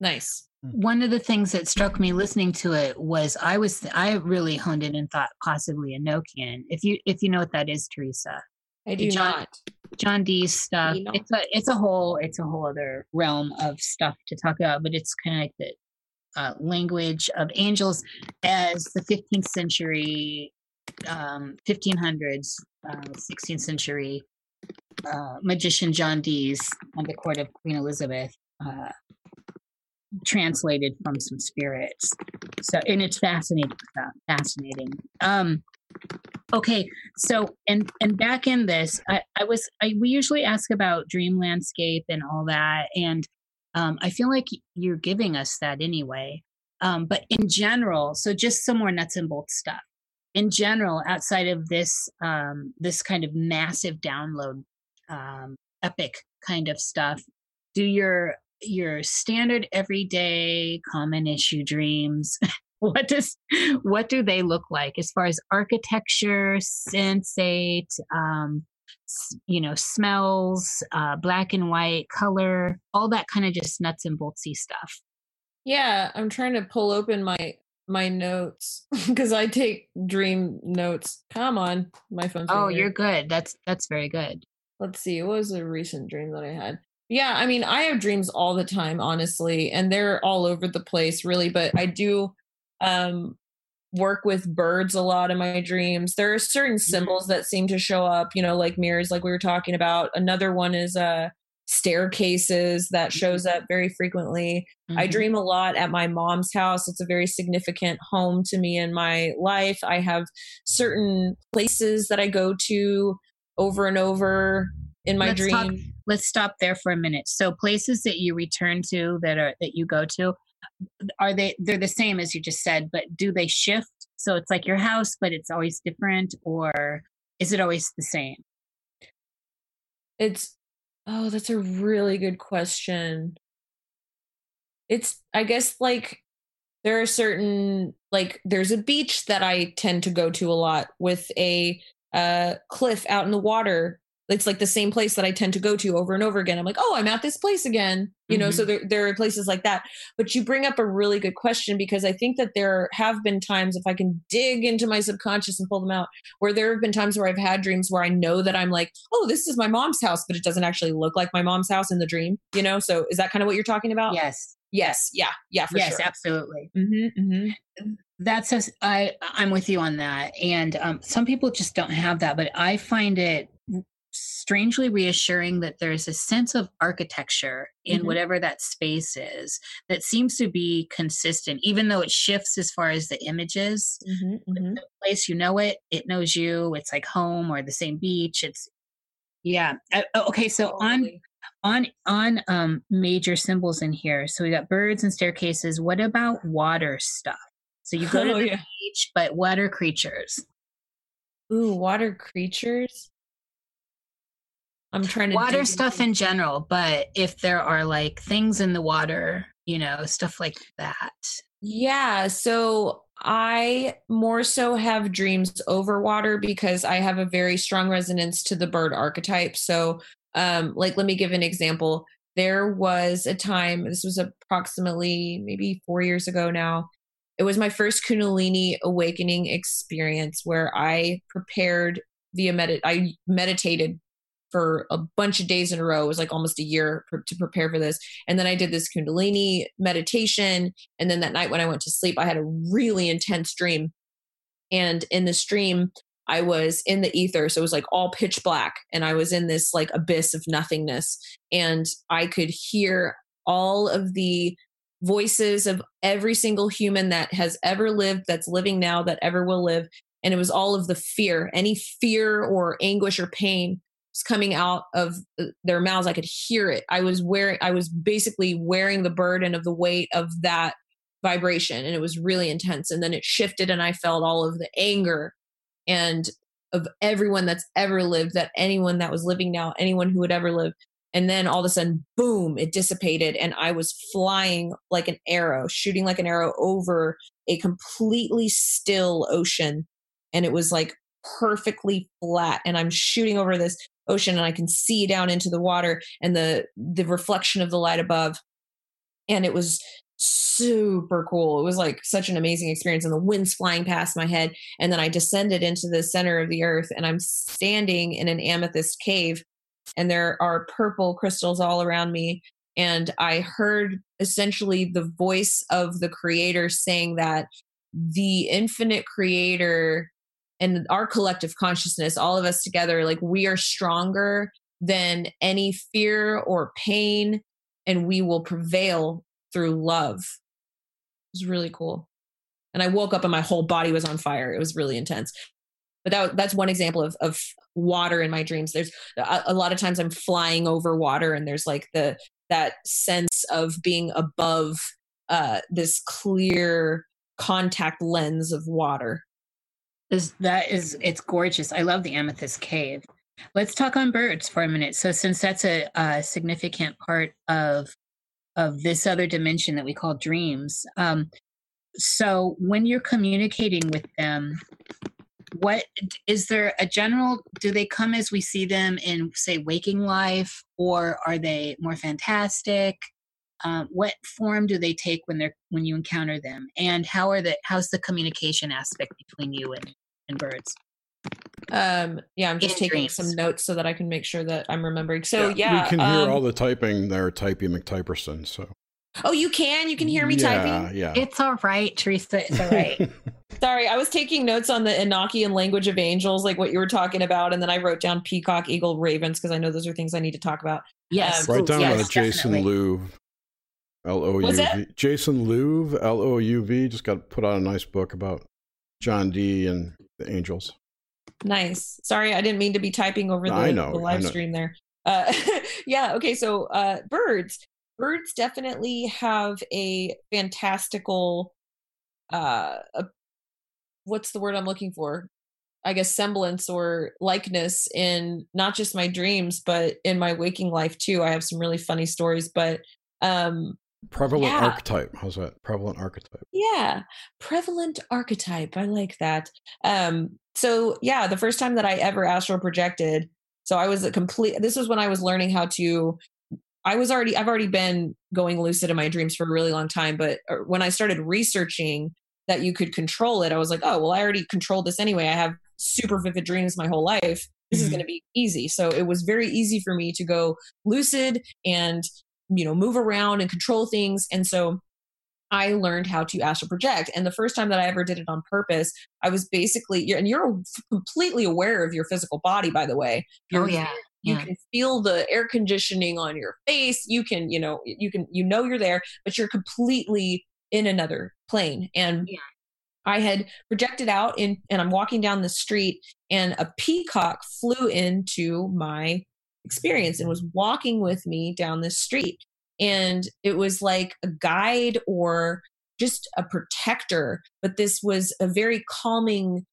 Nice. Hmm. One of the things that struck me listening to it was I was I really honed in and thought possibly Enochian. If you if you know what that is, Teresa. I do John, not. John Dee's stuff. It's a it's a whole it's a whole other realm of stuff to talk about, but it's kind of like the uh, language of angels as the 15th century, um, 1500s, uh, 16th century uh, magician John Dee's on the court of Queen Elizabeth uh, translated from some spirits. So, and it's fascinating, fascinating. Um, okay, so and and back in this, I, I was I we usually ask about dream landscape and all that, and um, I feel like you're giving us that anyway. Um, but in general, so just some more nuts and bolts stuff. In general, outside of this um, this kind of massive download, um, epic kind of stuff, do your your standard everyday common issue dreams what does what do they look like as far as architecture sensate um, you know smells uh, black and white color all that kind of just nuts and boltsy stuff. Yeah i'm trying to pull open my my notes because i take dream notes. Come on my phone oh you're good. That's that's very good. Let's see what was a recent dream that i had? Yeah, I mean, I have dreams all the time, honestly, and they're all over the place, really. But I do um, work with birds a lot in my dreams. There are certain mm-hmm. symbols that seem to show up, you know, like mirrors, like we were talking about. Another one is uh, staircases that shows mm-hmm. up very frequently. Mm-hmm. I dream a lot at my mom's house. It's a very significant home to me in my life. I have certain places that I go to over and over in my let's dream. Talk, let's stop there for a minute. So places that you return to that are that you go to, are they they're the same as you just said, but do they shift? So it's like your house, but it's always different, or is it always the same? It's oh, that's a really good question. It's I guess like there are certain like there's a beach that I tend to go to a lot with a uh, cliff out in the water it's like the same place that I tend to go to over and over again. I'm like, oh, I'm at this place again. You mm-hmm. know, so mm-hmm. there, there are places like that. But you bring up a really good question because I think that there have been times, if I can dig into my subconscious and pull them out, where there have been times where I've had dreams where I know that I'm like, oh, this is my mom's house, but it doesn't actually look like my mom's house in the dream, you know? So is that kind of what you're talking about? Yes. Yes. Yeah. Yeah. yes, sure. Yes, absolutely. Mm-hmm, mm-hmm. That's a, I, I'm with you on that. And um, some people just don't have that, but I find it strangely reassuring that there's a sense of architecture in mm-hmm. whatever that space is that seems to be consistent, even though it shifts as far as the images. Mm-hmm, mm-hmm. The place you know it, it knows you. It's like home or the same beach. It's yeah. Uh, okay, so on on on um major symbols in here. So we got birds and staircases. What about water stuff? So you go oh, to the yeah. beach, but water creatures. Ooh, water creatures. I'm trying to water stuff in general, but if there are like things in the water, you know, stuff like that. Yeah. So I more so have dreams over water because I have a very strong resonance to the bird archetype. So, um, like, let me give an example. there was a time, this was approximately maybe four years ago now. It was my first Kundalini awakening experience where I prepared via medit. I meditated for a bunch of days in a row. It was like almost a year per- to prepare for this. And then I did this Kundalini meditation. And then that night when I went to sleep, I had a really intense dream. And in this dream, I was in the ether. So it was like all pitch black. And I was in this like abyss of nothingness. And I could hear all of the voices of every single human that has ever lived, that's living now, that ever will live. And it was all of the fear, any fear or anguish or pain was coming out of uh, their mouths. I could hear it. I was wearing, I was basically wearing the burden of the weight of that vibration. And it was really intense. And then it shifted and I felt all of the anger and of everyone that's ever lived, that anyone that was living now, anyone who would ever live. And then all of a sudden, boom, it dissipated. And I was flying like an arrow, shooting like an arrow over a completely still ocean. And it was like perfectly flat. And I'm shooting over this ocean and I can see down into the water and the the reflection of the light above. And it was super cool. It was like such an amazing experience, and the wind's flying past my head. And then I descended into the center of the earth, and I'm standing in an amethyst cave, and there are purple crystals all around me. And I heard essentially the voice of the creator saying that the infinite creator and our collective consciousness, all of us together, like we are stronger than any fear or pain, and we will prevail through love. It was really cool. And I woke up and my whole body was on fire. It was really intense. But that, that's one example of, of water in my dreams. There's a, a lot of times I'm flying over water and there's like the, that sense of being above uh, this clear contact lens of water. That is it's gorgeous. I love the amethyst cave. Let's talk on birds for a minute. So since that's a, a significant part of of this other dimension that we call dreams. Um, so when you're communicating with them, what is there a general do they come as we see them in say waking life or are they more fantastic um, what form do they take when they're when you encounter them and how are the how's the communication aspect between you and and birds. Um yeah i'm just taking dreams. some notes so that i can make sure that i'm remembering. So yeah, yeah we can hear um, all the typing there typey mctyperson so. Oh you can? You can hear me yeah, typing yeah. It's all right teresa it's all right. Sorry i was taking notes on the enochian language of angels like what you were talking about and then i wrote down peacock eagle ravens because i know those are things i need to talk about. Yes. Um, write down yes, jason louv l-o-u-v jason louv l-o-u-v just got put out a nice book about john Dee and the angels Nice. Sorry, I didn't mean to be typing over the, know, the live stream there. Uh, yeah. Okay. So uh, birds. Birds definitely have a fantastical. Uh, a, what's the word I'm looking for? I guess semblance or likeness in not just my dreams, but in my waking life too. I have some really funny stories, but um, Prevalent yeah. archetype. How's that? Prevalent archetype. Yeah. Prevalent archetype. I like that. Um, so yeah, the first time that I ever astral projected, so I was a complete this was when I was learning how to I was already I've already been going lucid in my dreams for a really long time, but uh, when I started researching that you could control it, I was like, oh, well, I already controlled this anyway. I have super vivid dreams my whole life. This mm-hmm. is going to be easy. So it was very easy for me to go lucid and you know move around and control things and so I learned how to astral project. And the first time that I ever did it on purpose, I was basically, and you're completely aware of your physical body, by the way. Oh, you're, oh, yeah. You yeah. can feel the air conditioning on your face. You can, you know, you can, you know, you're there, but you're completely in another plane. And yeah. I had projected out in, and I'm walking down the street, and a peacock flew into my experience and was walking with me down the street. And it was like a guide or just a protector, but this was a very calming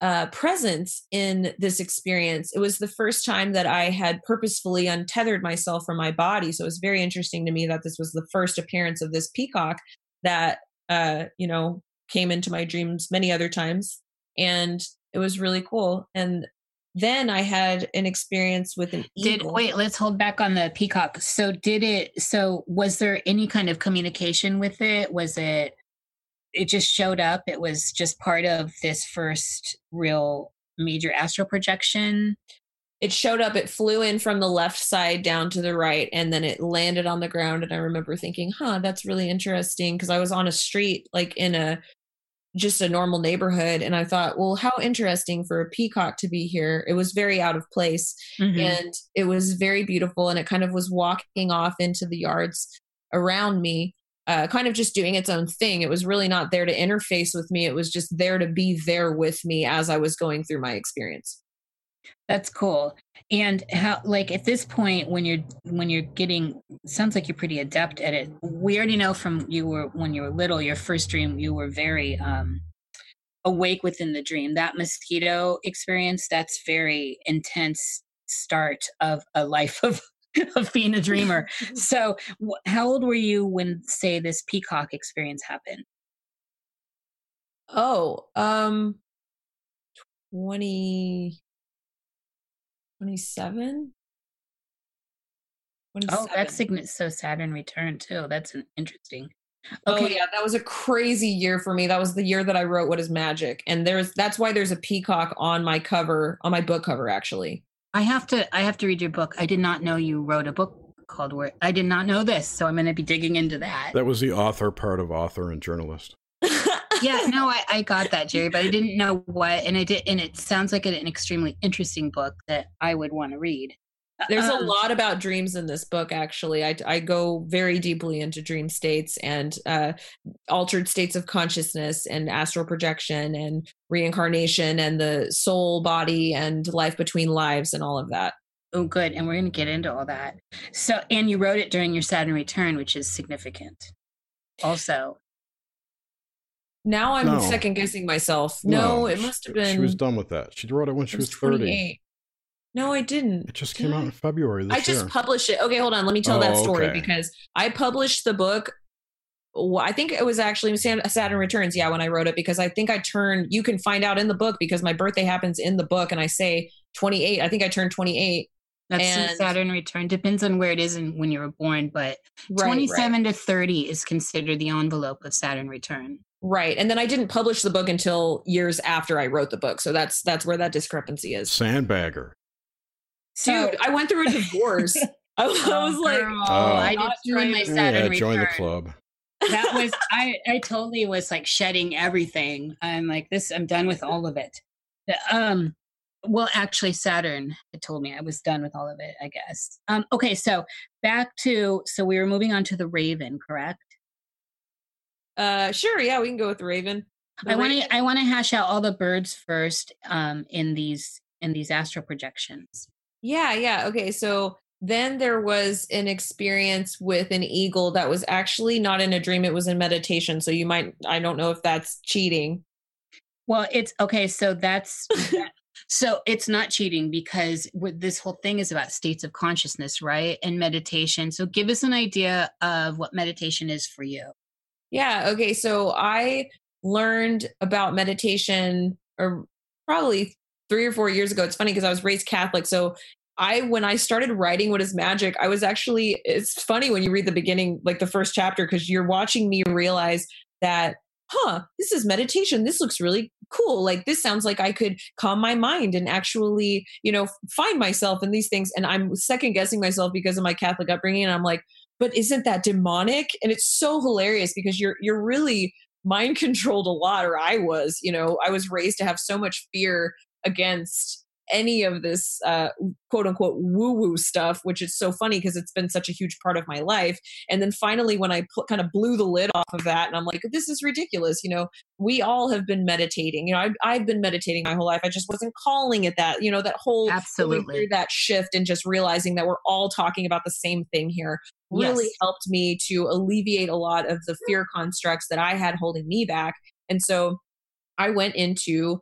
uh, presence in this experience. It was the first time that I had purposefully untethered myself from my body. So it was very interesting to me that this was the first appearance of this peacock that, uh, you know, came into my dreams many other times. And it was really cool. And then I had an experience with an eagle. Did wait, let's hold back on the peacock. So did it so was there any kind of communication with it? Was it it just showed up? It was just part of this first real major astral projection? It showed up, it flew in from the left side down to the right, and then it landed on the ground. And I remember thinking, huh, that's really interesting. Cause I was on a street, like in a just a normal neighborhood. And i thought well how interesting for a peacock to be here. It was very out of place mm-hmm. and it was very beautiful and it kind of was walking off into the yards around me uh, kind of just doing its own thing. It was really not there to interface with me. It was just there to be there with me as i was going through my experience. That's cool and how like at this point when you're when you're getting sounds like you're pretty adept at it. We already know from you were when you were little your first dream you were very um awake within the dream. That mosquito experience that's very intense start of a life of of being a dreamer. So how old were you when say this peacock experience happened? Oh um 20 27 Oh, that's so Saturn return too. That's an interesting. Oh, okay. Oh yeah, that was a crazy year for me. That was the year that I wrote What is Magic. And there's that's why there's a peacock on my cover, on my book cover actually. I have to I have to read your book. I did not know you wrote a book called Where I did not know this, so I'm going to be digging into that. That was the author part of author and journalist. Yeah, no, I, I got that, Jerry, but I didn't know what, and I did, and it sounds like an extremely interesting book that I would want to read. There's um, a lot about dreams in this book. Actually, I, I go very deeply into dream states and uh, altered states of consciousness and astral projection and reincarnation and the soul, body, and life between lives and all of that. Oh, good. And we're going to get into all that. So, and you wrote it during your Saturn return, which is significant. Also, now I'm no. second guessing myself. No, no, it must have been. She was done with that. She wrote it when she was, was 30. No, I didn't. It just came out in February. I just year. published it. Okay, hold on. Let me tell oh, that story okay. because I published the book. I think it was actually Saturn Returns. Yeah, when I wrote it, because I think I turned. You can find out in the book because my birthday happens in the book, and I say 28. I think I turned 28. That's and, Saturn return. Depends on where it is and when you were born, but right, 27 right. to 30 is considered the envelope of Saturn return. Right. And then I didn't publish the book until years after I wrote the book. So that's that's where that discrepancy is. Sandbagger. Dude, I went through a divorce. I, was, oh, I was like, oh, I did too my Saturn yeah, join the club. that was I I totally was like shedding everything. I'm like this I'm done with all of it. Um well actually Saturn it told me I was done with all of it, I guess. Um okay, so back to so we were moving on to the Raven, correct? Uh, sure. Yeah, we can go with the Raven. The I want to. I want to hash out all the birds first. Um, in these in these astral projections. Yeah. Yeah. Okay. So then there was an experience with an eagle that was actually not in a dream. It was in meditation. So you might. I don't know if that's cheating. Well, it's okay. So that's. so it's not cheating because this whole thing is about states of consciousness, right? And meditation. So give us an idea of what meditation is for you. Yeah. Okay. So I learned about meditation or probably three or four years ago. It's funny because I was raised Catholic. So I, when I started writing What is Magic, I was actually, it's funny when you read the beginning, like the first chapter, because you're watching me realize that, huh, this is meditation. This looks really cool. Like this sounds like I could calm my mind and actually, you know, find myself in these things. And I'm second guessing myself because of my Catholic upbringing. And I'm like, but isn't that demonic? And it's so hilarious because you're you're really mind controlled a lot, or I was, you know, I was raised to have so much fear against any of this uh, quote unquote woo woo stuff, which is so funny because it's been such a huge part of my life. And then finally, when I pl- kind of blew the lid off of that, and I'm like, this is ridiculous. You know, we all have been meditating. You know, I've, I've been meditating my whole life. I just wasn't calling it that. You know, that whole absolutely that shift and just realizing that we're all talking about the same thing here really yes. helped me to alleviate a lot of the fear constructs that I had holding me back. And so I went into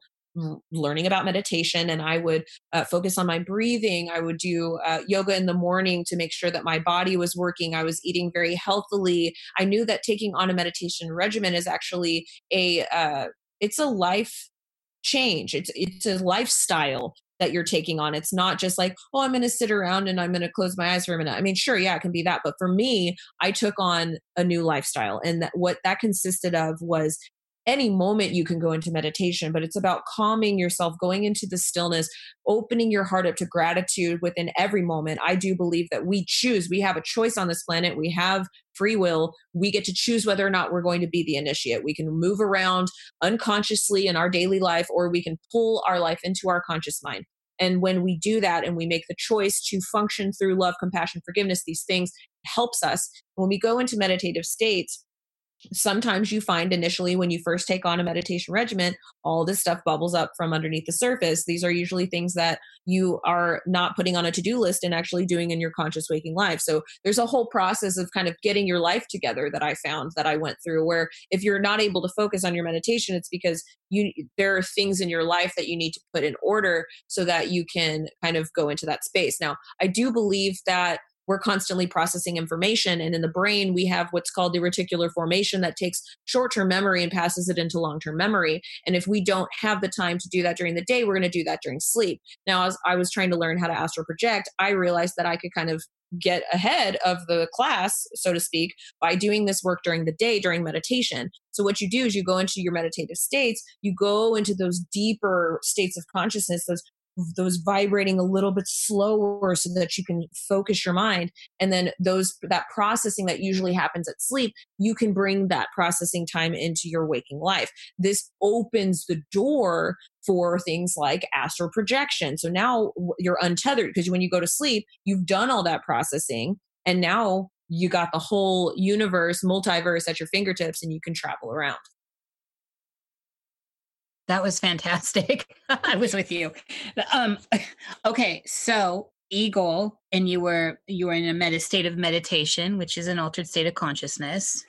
learning about meditation and I would uh, focus on my breathing. I would do uh, yoga in the morning to make sure that my body was working. I was eating very healthily. I knew that taking on a meditation regimen is actually a uh, it's a life change. It's it's a lifestyle that you're taking on. It's not just like, oh, I'm going to sit around and I'm going to close my eyes for a minute. I mean, sure, yeah, it can be that. But for me, I took on a new lifestyle. And that, what that consisted of was any moment you can go into meditation, but it's about calming yourself, going into the stillness, opening your heart up to gratitude within every moment. I do believe that we choose, we have a choice on this planet, we have free will. We get to choose whether or not we're going to be the initiate. We can move around unconsciously in our daily life, or we can pull our life into our conscious mind. And when we do that and we make the choice to function through love, compassion, forgiveness, these things helps us. When we go into meditative states, sometimes you find initially when you first take on a meditation regimen all this stuff bubbles up from underneath the surface. These are usually things that you are not putting on a to-do list and actually doing in your conscious waking life. So there's a whole process of kind of getting your life together that i found that i went through where if you're not able to focus on your meditation it's because you there are things in your life that you need to put in order so that you can kind of go into that space. Now i do believe that we're constantly processing information. And in the brain, we have what's called the reticular formation that takes short term memory and passes it into long term memory. And if we don't have the time to do that during the day, we're going to do that during sleep. Now, as I was trying to learn how to astral project, I realized that I could kind of get ahead of the class, so to speak, by doing this work during the day during meditation. So, what you do is you go into your meditative states, you go into those deeper states of consciousness, those those vibrating a little bit slower so that you can focus your mind. And then those that processing that usually happens at sleep you can bring that processing time into your waking life. This opens the door for things like astral projection. So now you're untethered because when you go to sleep you've done all that processing and now you got the whole universe multiverse at your fingertips and you can travel around that was fantastic. I was with you. Um, okay, so eagle, and you were you were in a meta state of meditation, which is an altered state of consciousness.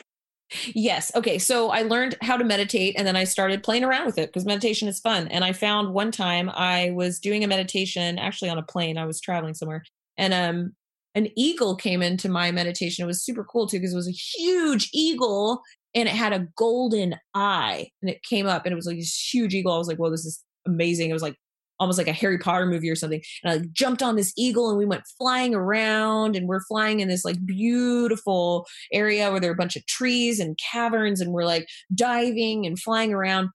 Yes. Okay. So I learned how to meditate and then I started playing around with it because meditation is fun. And I found one time I was doing a meditation actually on a plane. I was traveling somewhere and um an eagle came into my meditation. It was super cool too because it was a huge eagle and it had a golden eye and it came up and it was like this huge eagle. I was like, whoa, this is amazing. It was like almost like a Harry Potter movie or something. And I like jumped on this eagle and we went flying around and we're flying in this like beautiful area where there are a bunch of trees and caverns and we're like diving and flying around.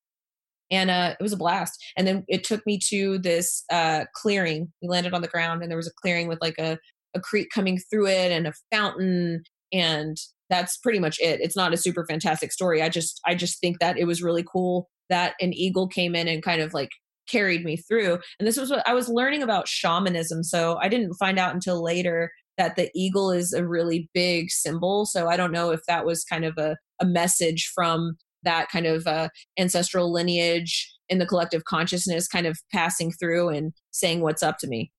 And uh, it was a blast. And then it took me to this uh, clearing. We landed on the ground and there was a clearing with like a, a creek coming through it and a fountain and that's pretty much it. It's not a super fantastic story. I just I just think that it was really cool that an eagle came in and kind of like carried me through. And this was what I was learning about shamanism. So I didn't find out until later that the eagle is a really big symbol. So I don't know if that was kind of a, a message from that kind of uh, ancestral lineage in the collective consciousness kind of passing through and saying what's up to me.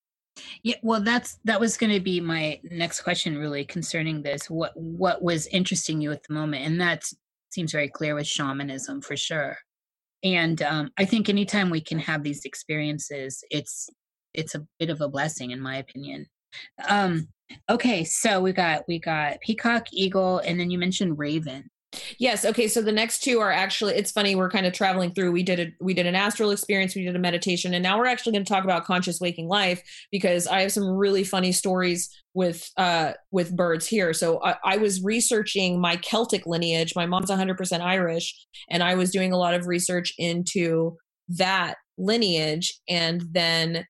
Yeah, well, that's that was going to be my next question, really concerning this. What what was interesting you at the moment, and that seems very clear with shamanism for sure. And um, I think anytime we can have these experiences, it's it's a bit of a blessing, in my opinion. Um, okay, so we got we got peacock, eagle, and then you mentioned raven. Yes. Okay. So the next two are actually. It's funny. We're kind of traveling through. We did a we did an astral experience. We did a meditation, and now we're actually going to talk about conscious waking life because I have some really funny stories with uh with birds here. So I, I was researching my Celtic lineage. My mom's 100% Irish, and I was doing a lot of research into that lineage, and then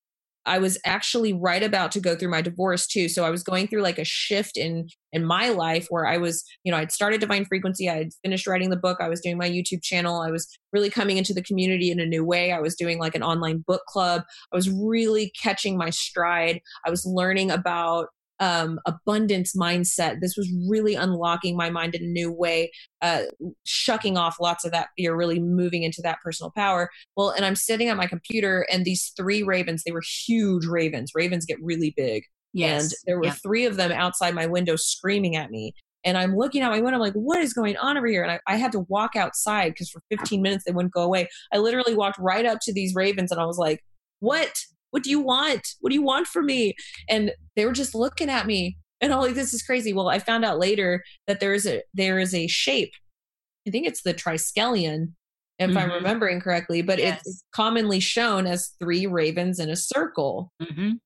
I was actually right about to go through my divorce too. So I was going through like a shift in in my life where I was, you know, I'd started Divine Frequency, I had finished writing the book, I was doing my YouTube channel, I was really coming into the community in a new way. I was doing like an online book club. I was really catching my stride. I was learning about um, abundance mindset. This was really unlocking my mind in a new way, uh, shucking off lots of that fear, really moving into that personal power. Well, and I'm sitting at my computer, and these three ravens, they were huge ravens. Ravens get really big. Yes. And there were yeah. three of them outside my window screaming at me. And I'm looking out my window, I'm like, what is going on over here? And I, I had to walk outside because for 15 minutes they wouldn't go away. I literally walked right up to these ravens and I was like, what? What do you want? What do you want from me? And they were just looking at me and I'm like, this is crazy. Well, I found out later that there is a there is a shape. I think it's the triskelion if I'm Mhm. remembering correctly, but Yes. it's commonly shown as three ravens in a circle. hmm It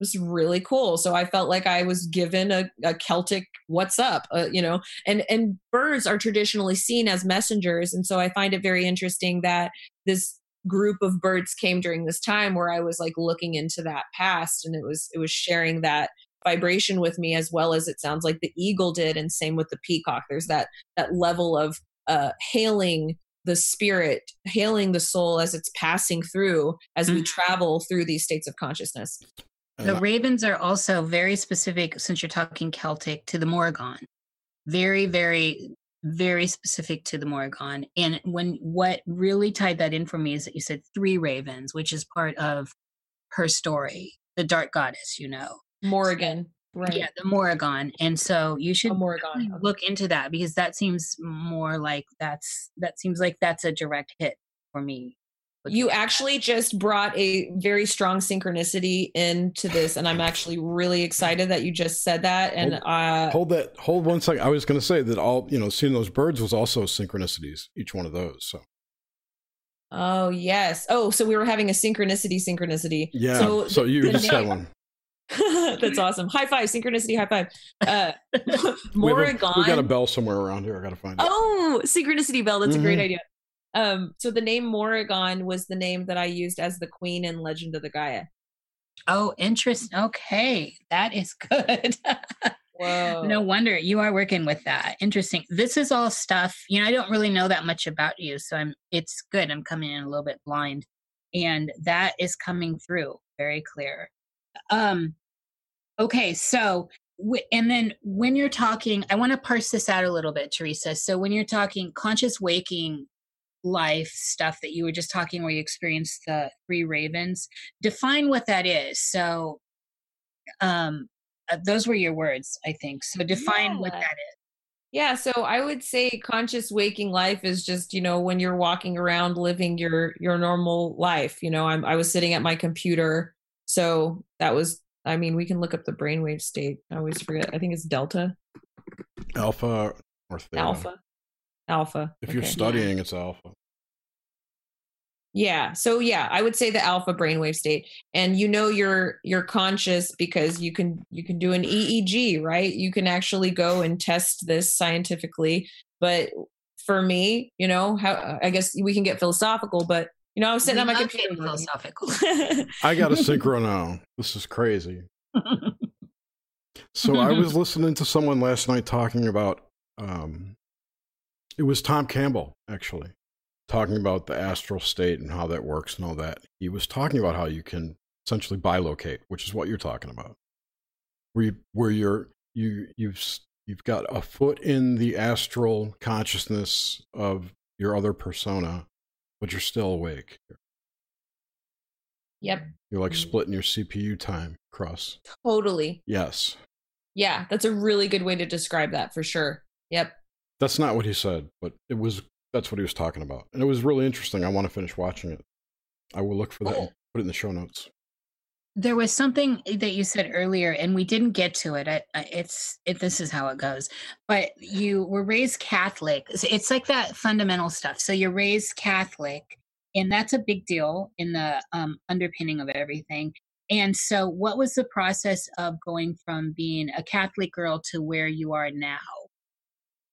was really cool. So I felt like I was given a, a Celtic what's up, uh, you know, and, and birds are traditionally seen as messengers. And so I find it very interesting that this group of birds came during this time where I was like looking into that past and it was, it was sharing that vibration with me as well as it sounds like the eagle did. And same with the peacock. There's that, that level of uh, hailing the spirit, hailing the soul as it's passing through as we Mhm. travel through these states of consciousness. The ravens are also very specific, since you're talking Celtic, to the Morrigan. Very, very, very specific to the Morrigan. And when what really tied that in for me is that you said three ravens, which is part of her story, the dark goddess, you know. Morrigan, right? Yeah, the Morrigan. And so you should Morrigan. look into that because that seems more like that's that seems like that's a direct hit for me. You actually just brought a very strong synchronicity into this, and I'm actually really excited that you just said that. And uh, hold that. Hold one second. I was going to say that all you know, seeing those birds was also synchronicities. Each one of those. So oh yes, oh, so we were having a synchronicity, synchronicity. yeah. So, So, you just had one. That's awesome. High five, synchronicity, high five. Uh, We, a- we got a bell somewhere around here. I got to find it. Oh, synchronicity bell. That's a great Mhm. idea. Um, so the name Morrigan was the name that I used as the queen in Legend of the Gaia. Oh, interesting. Okay, that is good. Whoa. no wonder you are working with that. Interesting. This is all stuff. You know, I don't really know that much about you, so I'm. It's good. I'm coming in a little bit blind, and that is coming through very clear. Um. Okay, so w- and then when you're talking, I want to parse this out a little bit, Teresa. So when you're talking conscious waking life stuff that you were just talking where you experienced the three ravens define what that is so um uh, those were your words i think so define what that is Yeah, so I would say conscious waking life is just, you know, when you're walking around living your your normal life. You know, I'm I was sitting at my computer. So that was I mean, we can look up the brainwave state. I always forget. I think it's delta, Alpha or theta. alpha. Alpha. If you're Okay. studying, it's alpha. Yeah. So yeah, I would say the alpha brainwave state. And you know you're you're conscious because you can you can do an EEG, right? You can actually go and test this scientifically. But for me, you know, how I guess we can get philosophical, but you know, I was sitting We on my computer. getting philosophical I got a synchro now. This is crazy. So I was listening to someone last night talking about um it was Tom Campbell actually talking about the astral state and how that works and all that. He was talking about how you can essentially bilocate, which is what you're talking about. Where you where you're you you've you've got a foot in the astral consciousness of your other persona, but you're still awake. yep, You're like Mm. splitting your CPU time across. totally. Yes. Yeah, that's a really good way to describe that for sure. Yep. That's not what he said, but it was that's what he was talking about. And it was really interesting. I want to finish watching it. I will look for that and put it in the show notes. there was something that you said earlier and we didn't get to it I, I, it's it this is how it goes but you were raised catholic it's, it's like that fundamental stuff so you're raised catholic and that's a big deal in the um, underpinning of everything and so what was the process of going from being a catholic girl to where you are now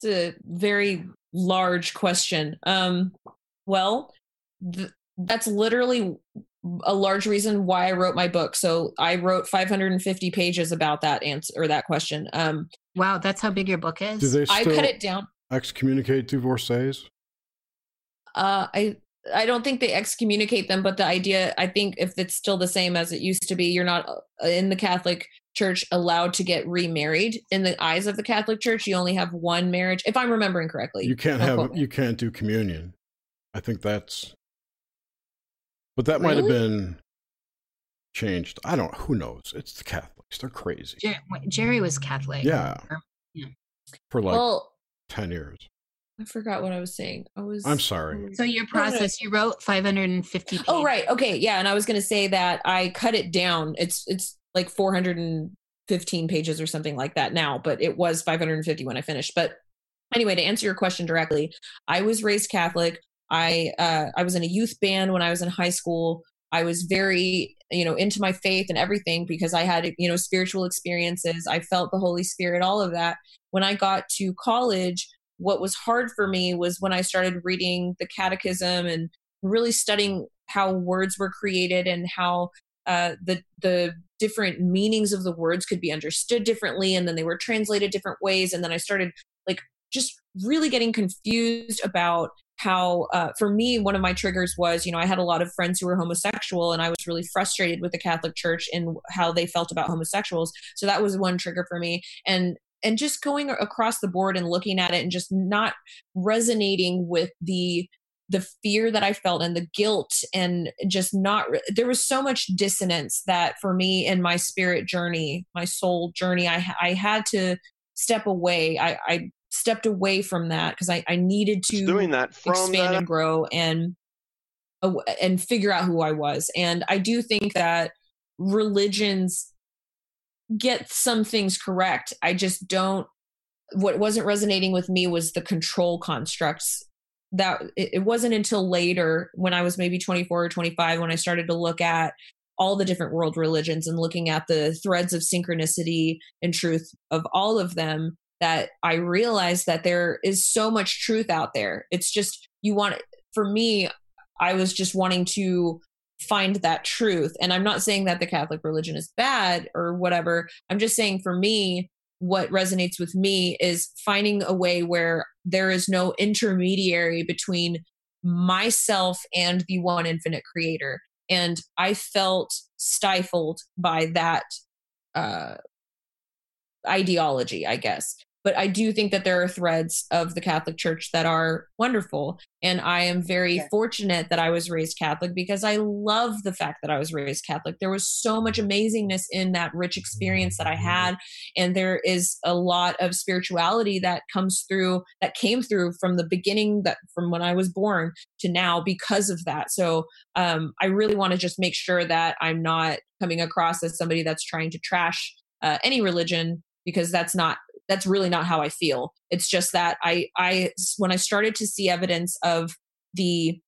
It's a very large question. Um, well, th- that's literally a large reason why I wrote my book. So I wrote 550 pages about that answer or that question. Um, wow that's how big your book is Do they I still cut it down. excommunicate divorcees? Uh, I I don't think they excommunicate them, but the idea I think if it's still the same as it used to be, you're not uh, in the Catholic Church allowed to get remarried. In the eyes of the Catholic Church, you only have one marriage, if I'm remembering correctly. You can't have, quote. you can't do communion. I think that's but that might have been changed. I don't who knows. It's the Catholics. They're crazy. Jer- wait, jerry was catholic Yeah. yeah. For like well, ten years. I forgot what I was saying. I was. I'm sorry. so your process you wrote 550 pages. Oh right, okay, yeah. And I was going to say that I cut it down. It's it's like 415 pages or something like that now, but it was 550 when I finished. But anyway, to answer your question directly, I was raised Catholic. I uh, I was in a youth band when I was in high school. I was very, you know, into my faith and everything because I had, you know, spiritual experiences. I felt the Holy Spirit, all of that. When I got to college, what was hard for me was when I started reading the catechism and really studying how words were created and how uh, the the different meanings of the words could be understood differently and then they were translated different ways. And then i started like just really getting confused about how uh, for me one of my triggers was you know i had a lot of friends who were homosexual and i was really frustrated with the catholic church and how they felt about homosexuals. So that was one trigger for me. And and just going across the board and looking at it and just not resonating with the the fear that I felt and the guilt and just not there was so much dissonance that for me in my spirit journey, my soul journey, I I had to step away. I, I stepped away from that because I, I needed to doing that expand that. and grow and and figure out who I was. And I do think that religions get some things correct. I just don't what wasn't resonating with me was the control constructs that it, wasn't until later when I was maybe 24 or 25 when I started to look at all the different world religions and looking at the threads of synchronicity and truth of all of them that I realized that there is so much truth out there. It's just you want for me I was just wanting to find that truth. And I'm not saying that the Catholic religion is bad or whatever. I'm just saying for me what resonates with me is finding a way where there is no intermediary between myself and the one infinite creator. And i felt stifled by that uh ideology i guess but I do think that there are threads of the Catholic Church that are wonderful. And I am very yeah. fortunate that I was raised Catholic because I love the fact that I was raised Catholic. There was so much amazingness in that rich experience that I had. And there is a lot of spirituality that comes through, that came through from the beginning, that from when I was born to now because of that. So um, I really want to just make sure that I'm not coming across as somebody that's trying to trash uh, any religion because that's not that's really not how I feel. It's just that I I when I started to see evidence of the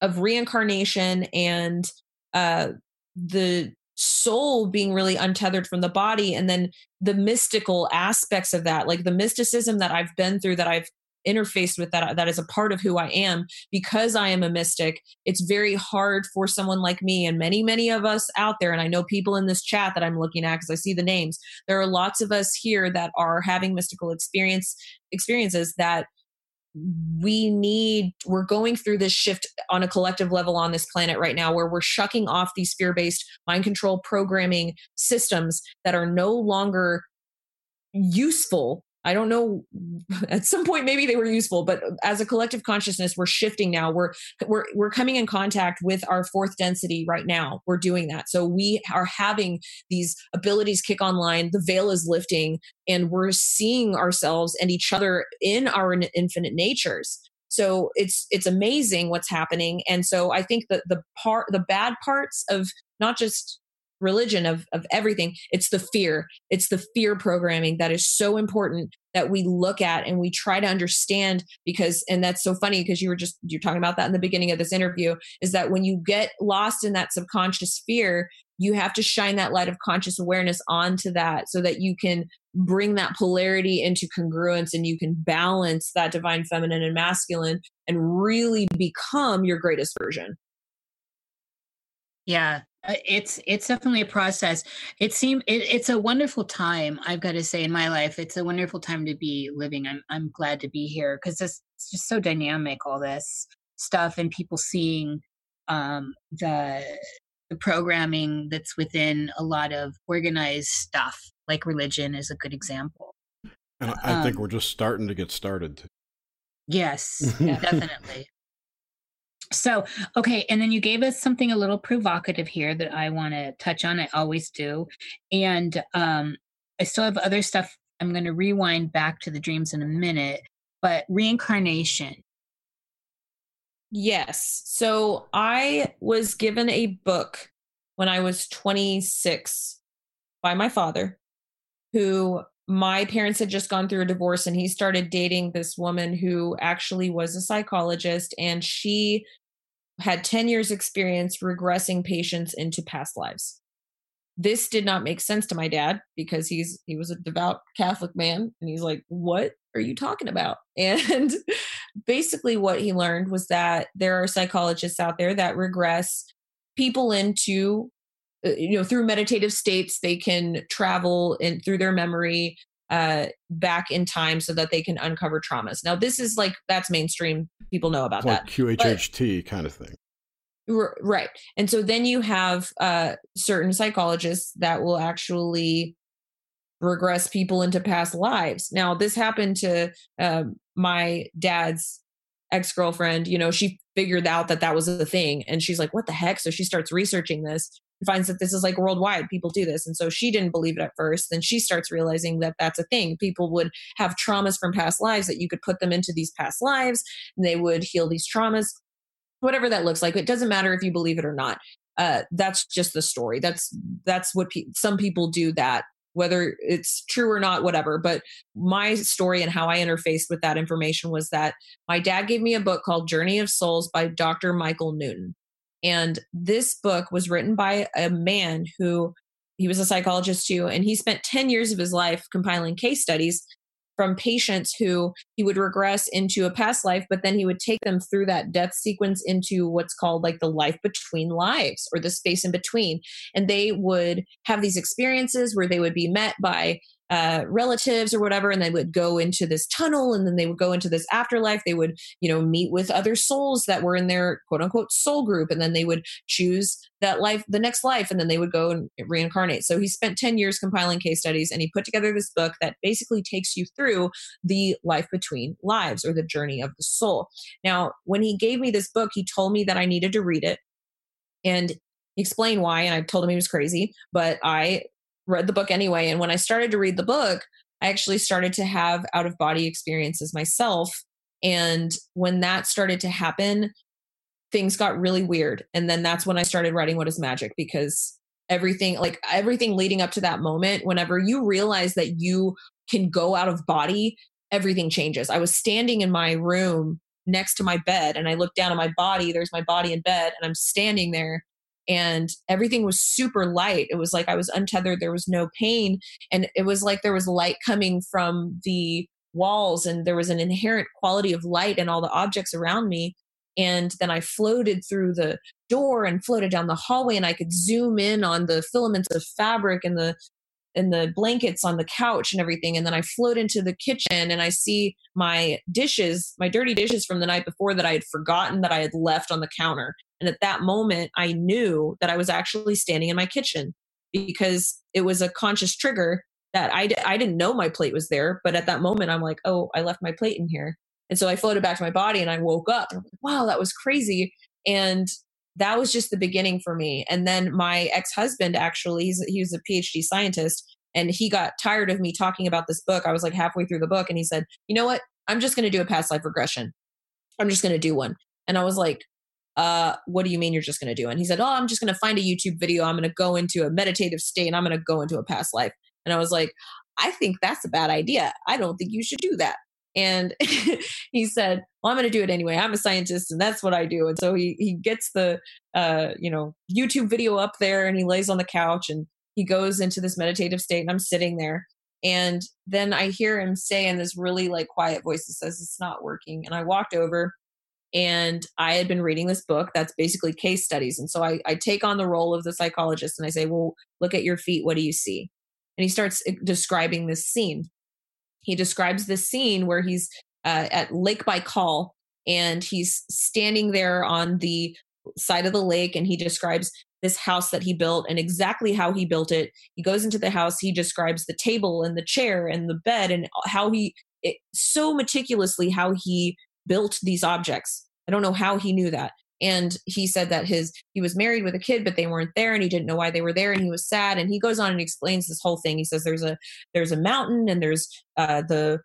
of reincarnation and uh the soul being really untethered from the body and then the mystical aspects of that like the mysticism that I've been through that I've interfaced with that uh, that is a part of who I am. Because I am a mystic it's very hard for someone like me and many many of us out there and I know people in this chat that I'm looking at because I see the names. There are lots of us here that are having mystical experience experiences that we need we're going through this shift on a collective level on this planet right now where we're shucking off these fear based mind control programming systems that are no longer useful I don't know. At some point, maybe they were useful, but as a collective consciousness, we're shifting now. We're we're we're coming in contact with our fourth density right now. We're doing that, so we are having these abilities kick online. The veil is lifting, and we're seeing ourselves and each other in our infinite natures. So it's it's amazing what's happening, and so I think that the part the bad parts of not just religion of of everything it's the fear. It's the fear programming that is so important that we look at and we try to understand because and that's so funny because you were just you're talking about that in the beginning of this interview is that when you get lost in that subconscious fear you have to shine that light of conscious awareness onto that so that you can bring that polarity into congruence and you can balance that divine feminine and masculine and really become your greatest version. Yeah it's it's definitely a process. It seems it, it's a wonderful time i've got to say in my life. It's a wonderful time to be living. I'm i'm glad to be here because it's just so dynamic all this stuff and people seeing um the the programming that's within a lot of organized stuff like religion is a good example. And i, um, think we're just starting to get started yes definitely so, okay. And then you gave us something a little provocative here that I want to touch on. I always do. And um, I still have other stuff. I'm going to rewind back to the dreams in a minute, but reincarnation. Yes. So I was given a book when I was 26 by my father, who my parents had just gone through a divorce and he started dating this woman who actually was a psychologist and she had 10 years experience regressing patients into past lives. This did not make sense to my dad because he's he was a devout catholic man and he's like what are you talking about? And basically what he learned was that there are psychologists out there that regress people into you know through meditative states they can travel and through their memory uh back in time so that they can uncover traumas. Now this is like that's mainstream. People know about like that. Qhht but, kind of thing. R- right. And so then you have uh certain psychologists that will actually regress people into past lives. Now this happened to uh, my dad's ex-girlfriend. You know she figured out that that was a thing and she's like what the heck? So she starts researching this finds that this is like worldwide people do this. And so she didn't believe it at first. Then she starts realizing that that's a thing. People would have traumas from past lives that you could put them into these past lives. And they would heal these traumas. Whatever that looks like. It doesn't matter if you believe it or not. Uh, that's just the story. That's that's what pe- some people do that whether it's true or not whatever. But my story and how i interfaced with that information was that my dad gave me a book called journey of souls by dr michael newton and this book was written by a man who he was a psychologist too, and he spent 10 years of his life compiling case studies from patients who he would regress into a past life, but then he would take them through that death sequence into what's called like the life between lives or the space in between. And they would have these experiences where they would be met by uh, relatives or whatever, and they would go into this tunnel and then they would go into this afterlife. They would, you know, meet with other souls that were in their quote unquote soul group, and then they would choose that life, the next life, and then they would go and reincarnate. So he spent 10 years compiling case studies and he put together this book that basically takes you through the life between lives or the journey of the soul. Now, when he gave me this book, he told me that I needed to read it and explain why. And I told him he was crazy, but I read the book anyway. And when I started to read the book, I actually started to have out of body experiences myself. And when that started to happen, things got really weird. And then that's when I started writing What is Magic because everything, like everything leading up to that moment, whenever you realize that you can go out of body, everything changes. I was standing in my room next to my bed and I looked down at my body. There's my body in bed and I'm standing there and everything was super light. It was like I was untethered, there was no pain, and it was like there was light coming from the walls, and there was an inherent quality of light in all the objects around me. And then I floated through the door and floated down the hallway, and I could zoom in on the filaments of fabric and the and the blankets on the couch and everything. And then I float into the kitchen and I see my dishes, my dirty dishes from the night before that I had forgotten that I had left on the counter. And at that moment, I knew that I was actually standing in my kitchen because it was a conscious trigger that I, I didn't know my plate was there. But at that moment, I'm like, oh, I left my plate in here. And so I floated back to my body and I woke up. Wow, that was crazy. And that was just the beginning for me. And then my ex husband actually, he was a PhD scientist and he got tired of me talking about this book. I was like halfway through the book and he said, you know what? I'm just going to do a past life regression. I'm just going to do one. And I was like, uh, what do you mean you're just going to do? And he said, oh, I'm just going to find a YouTube video. I'm going to go into a meditative state and I'm going to go into a past life. And I was like, I think that's a bad idea. I don't think you should do that. And he said, well, I'm going to do it anyway. I'm a scientist and that's what I do. And so he, he gets the, uh, you know, YouTube video up there and he lays on the couch and he goes into this meditative state and I'm sitting there. And then I hear him say in this really like quiet voice that says, it's not working. And I walked over and I had been reading this book that's basically case studies. And so I, I take on the role of the psychologist and I say, Well, look at your feet. What do you see? And he starts eh, describing this scene. He describes this scene where he's uh, at Lake Baikal and he's standing there on the side of the lake and he describes this house that he built and exactly how he built it. He goes into the house, he describes the table and the chair and the bed and how he it, so meticulously how he built these objects I don't know how he knew that. And he said that his he was married with a kid, but they weren't there, and he didn't know why they were there, and he was sad. And he goes on and explains this whole thing. He says there's a there's a mountain, and there's uh, the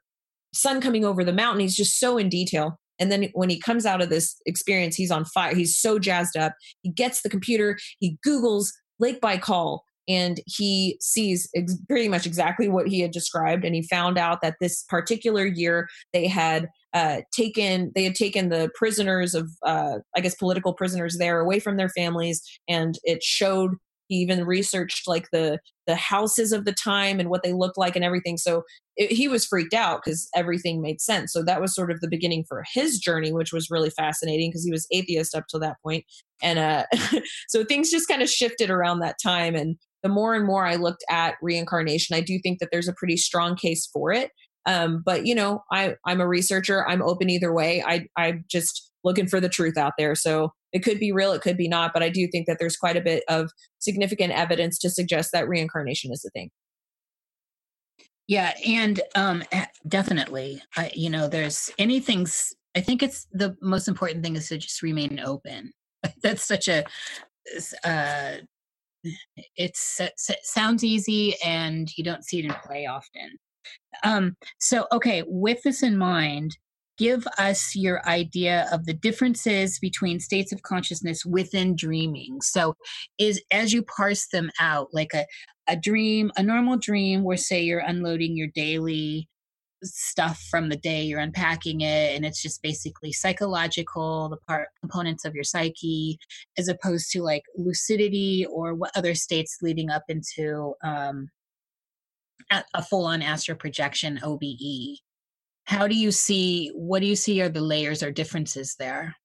sun coming over the mountain. He's just so in detail. And then when he comes out of this experience, he's on fire. He's so jazzed up. He gets the computer. He Googles Lake Baikal and he sees ex- pretty much exactly what he had described and he found out that this particular year they had uh, taken they had taken the prisoners of uh, i guess political prisoners there away from their families and it showed he even researched like the the houses of the time and what they looked like and everything. So it, he was freaked out because everything made sense. So that was sort of the beginning for his journey which was really fascinating because he was atheist up till that point. And uh so things just kind of shifted around that time and the more and more I looked at reincarnation, I do think that there's a pretty strong case for it. Um, but you know, I I'm a researcher. I'm open either way. I I'm just looking for the truth out there. So it could be real, it could be not. But I do think that there's quite a bit of significant evidence to suggest that reincarnation is a thing. Yeah, and um, definitely, I, you know, there's anything's. I think it's the most important thing is to just remain open. That's such a uh, it sounds easy and you don't see it in play often um, so okay with this in mind give us your idea of the differences between states of consciousness within dreaming. So is as you parse them out like a, a dream a normal dream where say you're unloading your daily stuff from the day you're unpacking it and it's just basically psychological the part components of your psyche as opposed to like lucidity or what other states leading up into um, a full-on astral projection obe how do you see what do you see are the layers or differences there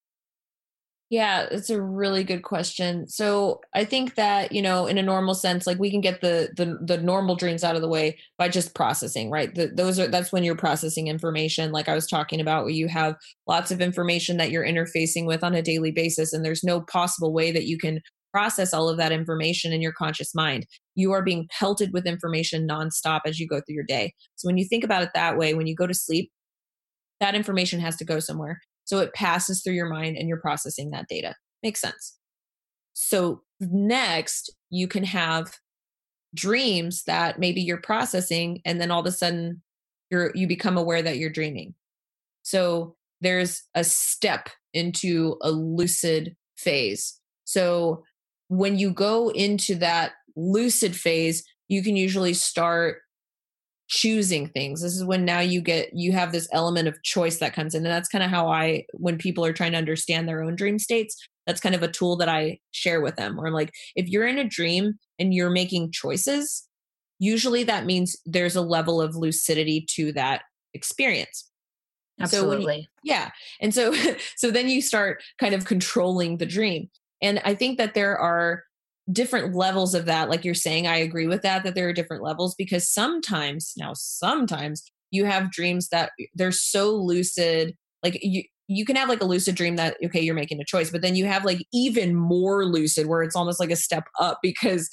yeah, it's a really good question. So I think that you know, in a normal sense, like we can get the the, the normal dreams out of the way by just processing, right? The, those are that's when you're processing information, like I was talking about, where you have lots of information that you're interfacing with on a daily basis, and there's no possible way that you can process all of that information in your conscious mind. You are being pelted with information nonstop as you go through your day. So when you think about it that way, when you go to sleep, that information has to go somewhere. So it passes through your mind and you're processing that data. Makes sense. So next, you can have dreams that maybe you're processing and then all of a sudden you're you become aware that you're dreaming. So there's a step into a lucid phase. So when you go into that lucid phase, you can usually start choosing things. This is when now you get you have this element of choice that comes in and that's kind of how i when people are trying to understand their own dream states that's kind of a tool that i share with them where i'm like if you're in a dream and you're making choices usually that means there's a level of lucidity to that experience. Absolutely so you, yeah and so so then you start kind of controlling the dream and i think that there are different levels of that like you're saying i agree with that that there are different levels because sometimes now sometimes you have dreams that they're so lucid like you you can have like a lucid dream that okay you're making a choice but then you have like even more lucid where it's almost like a step up because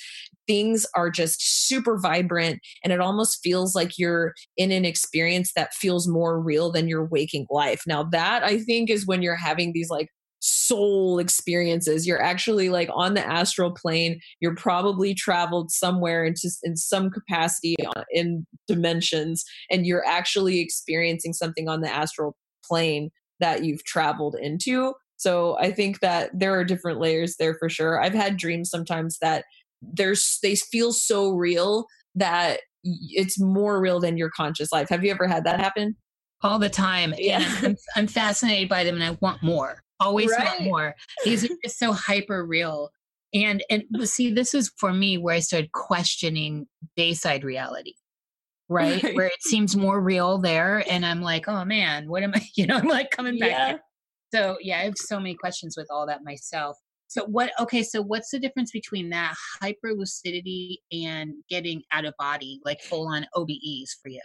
things are just super vibrant and it almost feels like you're in an experience that feels more real than your waking life. Now that i think is when you're having these like soul experiences. You're actually like on the astral plane. You're probably traveled somewhere into in some capacity in dimensions, and you're actually experiencing something on the astral plane that you've traveled into. So I think that there are different layers there for sure. I've had dreams sometimes that there's they feel so real that it's more real than your conscious life. Have you ever had that happen? All the time. Yeah. I'm, I'm fascinated by them and I want more always right. want more. These are just so hyper real. And and see, this is for me where I started questioning dayside reality. Right? right? Where it seems more real there. And I'm like, oh man, what am I? You know, I'm like coming back. Yeah. So yeah, I have so many questions with all that myself. So what okay, so what's the difference between that hyper lucidity and getting out of body, like full on OBEs for you?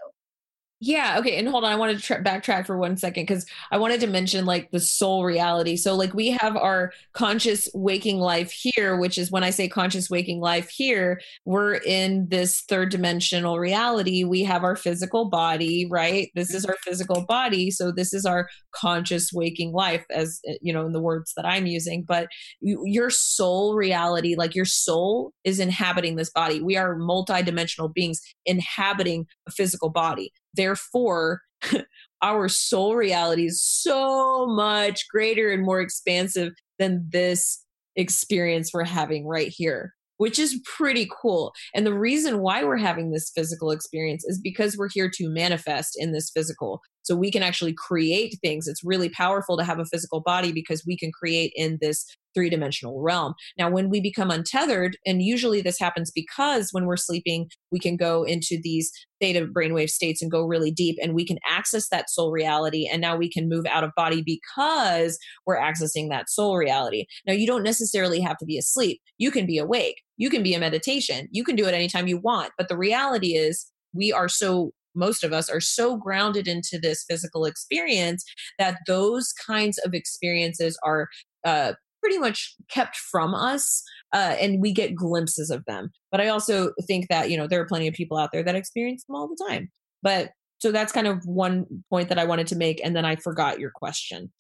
Yeah. Okay. And hold on. I wanted to tra- backtrack for one second because I wanted to mention like the soul reality. So, like, we have our conscious waking life here, which is when I say conscious waking life here, we're in this third dimensional reality. We have our physical body, right? This is our physical body. So, this is our conscious waking life, as eh, you know, in the words that I'm using. But your soul reality, like your soul is inhabiting this body. We are multidimensional beings inhabiting a physical body Therefore, our soul reality is so much greater and more expansive than this experience we're having right here. which is pretty cool. And the reason why we're having this physical experience is because we're here to manifest in this physical. So we can actually create things. It's really powerful to have a physical body because we can create in this three dimensional realm. Now, when we become untethered, and usually this happens because when we're sleeping, we can go into these theta brainwave states and go really deep, and we can access that soul reality. And now we can move out of body because we're accessing that soul reality. Now, you don't necessarily have to be asleep, you can be awake, you can be a meditation, you can do it anytime you want. But the reality is, we are so most of us are so grounded into this physical experience that those kinds of experiences are uh, pretty much kept from us uh, and we get glimpses of them. But i also think that you know there are plenty of people out there that experience them all the time. But so that's kind of one point that i wanted to make and then i forgot your question.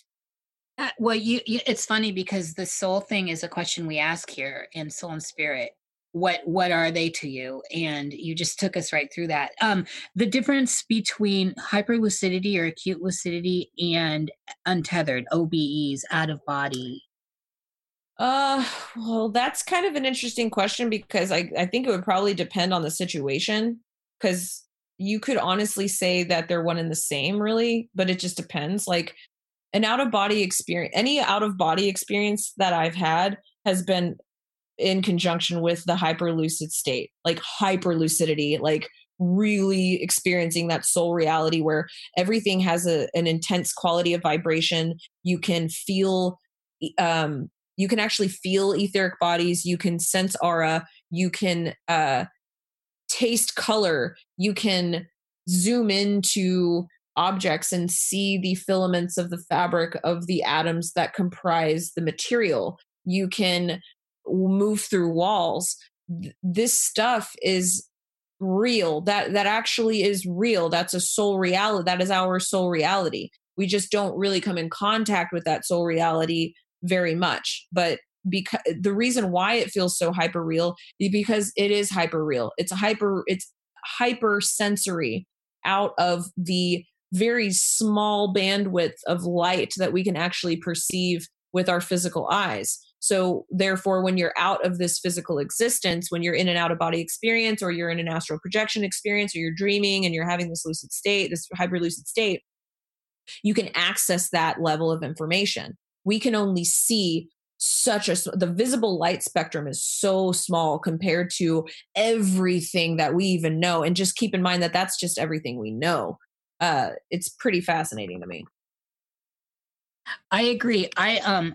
Uh, well you, you it's funny because the soul thing is a question we ask here in soul and spirit what what are they to you? And you just took us right through that. Um the difference between hyperlucidity or acute lucidity and untethered obes out of body. Uh, well, that's kind of an interesting question because I, I think it would probably depend on the situation because you could honestly say that they're one and the same, really, but it just depends. Like an out of body experience, any out of body experience that I've had has been in conjunction with the hyper lucid state, like hyper lucidity, like really experiencing that soul reality where everything has a, an intense quality of vibration. You can feel um you can actually feel etheric bodies. You can sense aura. You can uh, taste color. You can zoom into objects and see the filaments of the fabric of the atoms that comprise the material. You can move through walls this stuff is real. That that actually is real. That's a soul reality that is our soul reality. We just don't really come in contact with that soul reality very much. But because the reason why it feels so hyper real is because it is hyper real it's hyper it's hyper sensory out of the very small bandwidth of light that we can actually perceive with our physical eyes so therefore when you're out of this physical existence when you're in an out of body experience or you're in an astral projection experience or you're dreaming and you're having this lucid state this hyper lucid state you can access that level of information. We can only see such a the visible light spectrum is so small compared to everything that we even know. And just keep in mind that that's just everything we know. Uh it's pretty fascinating to me I agree. I um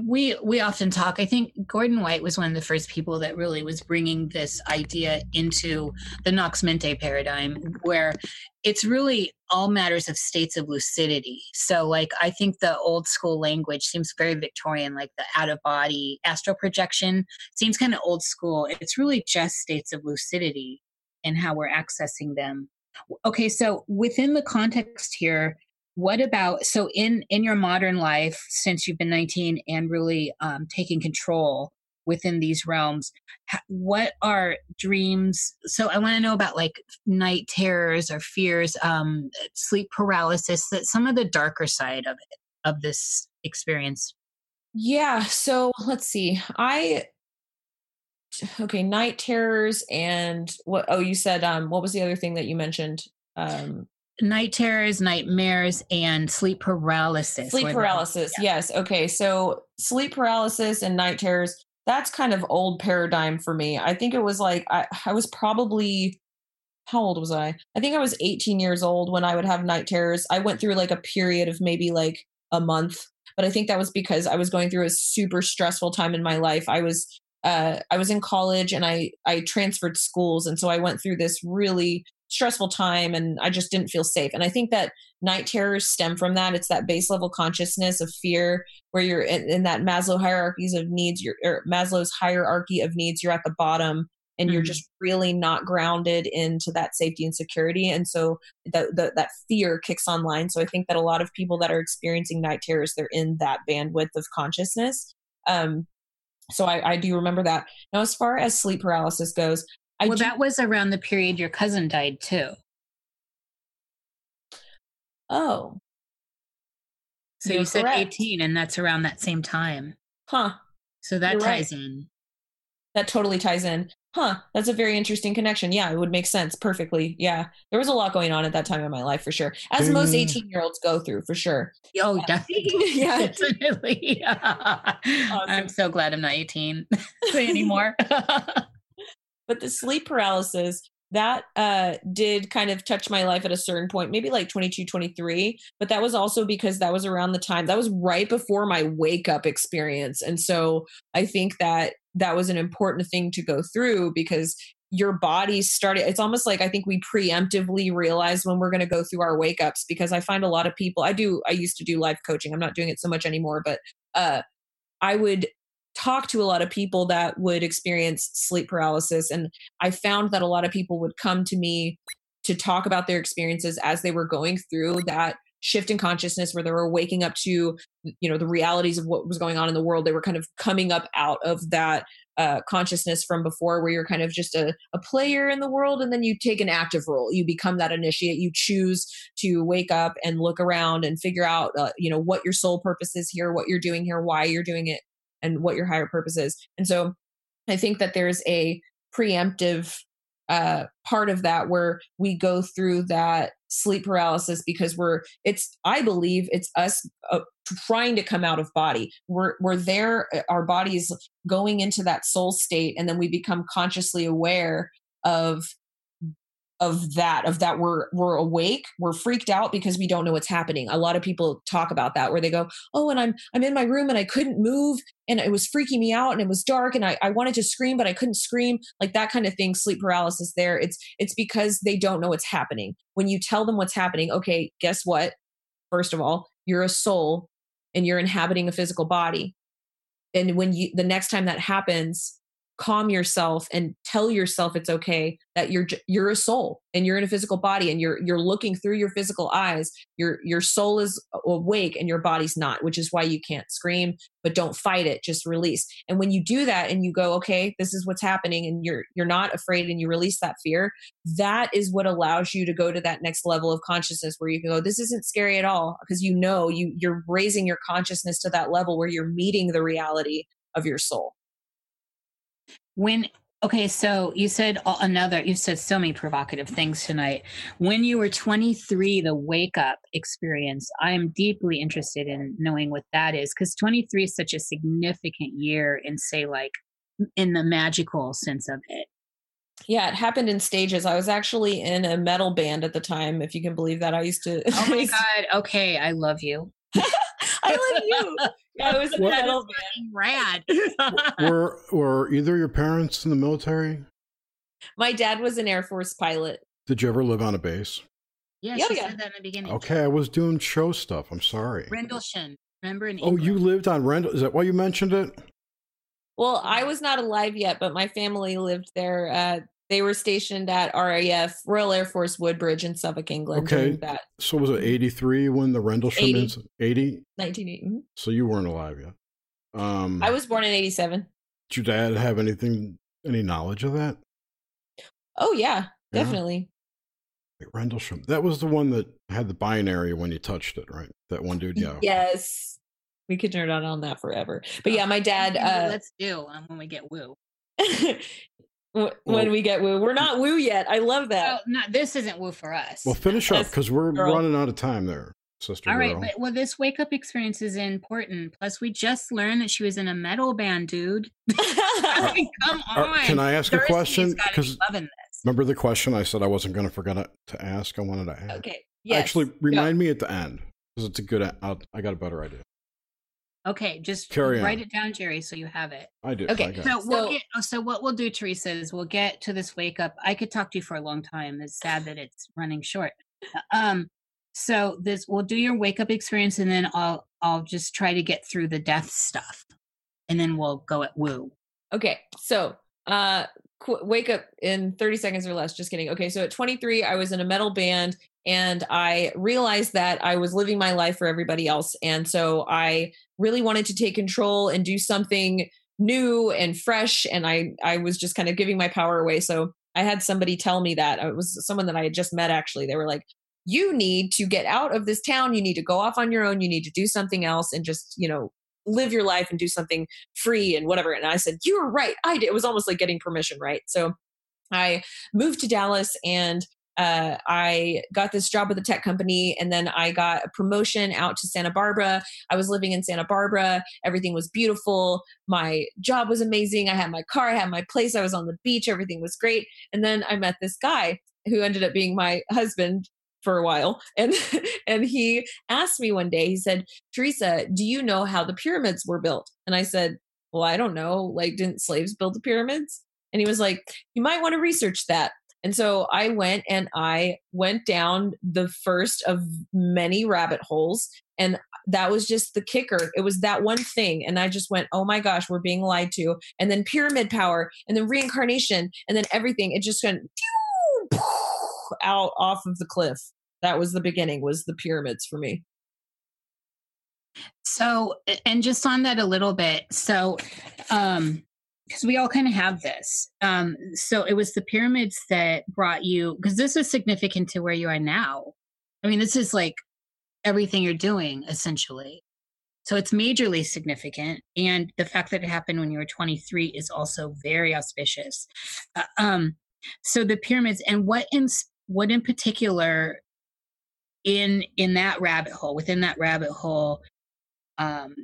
we we often talk. I think Gordon White was one of the first people that really was bringing this idea into the Nox Mente paradigm where it's really all matters of states of lucidity. So like I think the old school language seems very Victorian like the out of body astral projection seems kind of old school. It's really just states of lucidity and how we're accessing them. Okay, so within the context here, what about so in in your modern life since you've been 19 and really um, taking control within these realms what are dreams so i want to know about like night terrors or fears um sleep paralysis that some of the darker side of it of this experience. Yeah so let's see i okay night terrors and what oh you said um what was the other thing that you mentioned? Um night terrors, nightmares, and sleep paralysis. Sleep paralysis, yeah. yes. Okay, so sleep paralysis and night terrors, that's kind of old paradigm for me. I think it was like, I, I was probably, how old was I? I think I was 18 years old when I would have night terrors. I went through like a period of maybe like a month, but I think that was because I was going through a super stressful time in my life. I was uh, I was in college and I I transferred schools, and so I went through this really stressful time and I just didn't feel safe. And I think that night terrors stem from that. It's that base level consciousness of fear where you're in, in that Maslow hierarchies of needs, your Maslow's hierarchy of needs, you're at the bottom and mm-hmm. you're just really not grounded into that safety and security. And so the, the, that fear kicks online. So I think that a lot of people that are experiencing night terrors, they're in that bandwidth of consciousness. Um, so I, I, do remember that. Now, as far as sleep paralysis goes, I well, do- that was around the period your cousin died too. Oh. So You're you said correct. 18, and that's around that same time. Huh. So that You're ties right. in. that totally ties in. Huh, that's a very interesting connection. Yeah, it would make sense perfectly. Yeah, there was a lot going on at that time in my life for sure, as most mm. 18 year olds go through for sure. Oh, Yeah. definitely. Yeah. definitely. I'm so glad I'm not 18 anymore. But the sleep paralysis that uh did kind of touch my life at a certain point maybe like 22 23 but that was also because that was around the time that was right before my wake up experience. And so i think that that was an important thing to go through because your body started it's almost like i think we preemptively realize when we're going to go through our wake ups because i find a lot of people i do i used to do life coaching i'm not doing it so much anymore but uh i would talk to a lot of people that would experience sleep paralysis and i found that a lot of people would come to me to talk about their experiences as they were going through that shift in consciousness where they were waking up to you know the realities of what was going on in the world. They were kind of coming up out of that uh, consciousness from before where you're kind of just a, a player in the world and then you take an active role. You become that initiate. You choose to wake up and look around and figure out uh, you know what your soul purpose is here what you're doing here why you're doing it and what your higher purpose is. And so I think that there's a preemptive uh, part of that where we go through that sleep paralysis because we're it's I believe it's us uh, trying to come out of body. We're we're there uh, our bodies going into that soul state and then we become consciously aware of of that of that we're we're awake we're freaked out because we don't know what's happening. A lot of people talk about that where they go oh and i'm i'm in my room and i couldn't move and it was freaking me out and it was dark and I, I wanted to scream but i couldn't scream. Like that kind of thing sleep paralysis there. It's it's because they don't know what's happening. When you tell them what's happening okay guess what? First of all you're a soul and you're inhabiting a physical body. And when you the next time that happens calm yourself and tell yourself it's okay that you're you're a soul and you're in a physical body and you're you're looking through your physical eyes your your soul is awake and your body's not which is why you can't scream but don't fight it just release. And when you do that and you go okay this is what's happening and you're you're not afraid and you release that fear that is what allows you to go to that next level of consciousness where you can go this isn't scary at all because you know you you're raising your consciousness to that level where you're meeting the reality of your soul when okay so you said another you said so many provocative things tonight when you were 23 the wake up experience i'm deeply interested in knowing what that is because 23 is such a significant year in say like in the magical sense of it Yeah, it happened in stages. I was actually in a metal band at the time, if you can believe that. I used to. oh my god okay i love you I love you. I was a What? metal band. rad were were either your parents in the military? My dad was an Air Force pilot. Did you ever live on a base? yeah Yeah, she yeah. said that in the beginning Okay, I was doing show stuff. I'm sorry. rendlesham remember in Oh, you lived on Rendell. Is that why you mentioned it? Well, I was not alive yet, but my family lived there. Uh, they were stationed at RAF, Royal Air Force Woodbridge in Suffolk, England. Okay. That So was it 83 when the Rendlesham 80. incident? 80? 1980. So you weren't alive yet. Um, I was born in 87. Did your dad have anything, any knowledge of that? Oh, yeah, Yeah? definitely. Like Rendlesham. That was the one that had the binary when you touched it, right? That one dude, yeah. Yes. We could nerd out on that forever. But yeah, my dad. Uh, let's do um, when we get woo w- when Well- we get woo. We're not woo yet. I love that. well not this isn't woo for us Well, finish up because we're girl. running out of time there, sister All right, girl. but well, this wake up experience is important. Plus, we just learned that she was in a metal band, dude. I mean, come Uh, on. can I ask a question? gotta be Because remember the question I said I wasn't going to forget to ask. I wanted to ask. okay. Yes. Actually, remind me at the end because it's a good. I'll, I got a better idea. Okay, just Carry write on. it down, Jerry, so you have it. I do. Okay, I. So we'll So- get. oh, So what we'll do, Teresa, is we'll get to this wake up. I could talk to you for a long time. It's sad that it's running short. Um. So this we'll do your wake up experience, and then I'll I'll just try to get through the death stuff, and then we'll go at woo. Okay, so uh, qu- wake up in 30 seconds or less. Just kidding. Okay, so at 23, I was in a metal band and I realized that I was living my life for everybody else. And so I really wanted to take control and do something new and fresh. And I, I was just kind of giving my power away. So I had somebody tell me that uh, it was someone that I had just met actually. They were like, you need to get out of this town. You need to go off on your own. You need to do something else and just, you know, live your life and do something free and whatever. And I said, You're right. I did. It was almost like getting permission, right? So I moved to Dallas and uh, I got this job with a tech company and then I got a promotion out to Santa Barbara. I was living in Santa Barbara. Everything was beautiful. My job was amazing. I had my car, I had my place. I was on the beach. Everything was great. And then I met this guy who ended up being my husband for a while. And and he asked me one day, he said, Teresa, do you know how the pyramids were built? And I said, Well, I don't know. Like, didn't slaves build the pyramids? And he was like, You might want to research that. And so I went and I went down the first of many rabbit holes. And that was just the kicker. It was that one thing. And I just went, oh my gosh, we're being lied to. And then pyramid power and then reincarnation and then everything. It just went out off of the cliff. That was the beginning, was the pyramids for me. So, and just on that a little bit. So, um, because we all kind of have this. Um, so it was the pyramids that brought you, because this is significant to where you are now. I mean, this is like everything you're doing essentially. So it's majorly significant. And the fact that it happened when you were 23 is also very auspicious. Uh, um, so the pyramids and what in, what in particular in, in that rabbit hole, within that rabbit hole, um,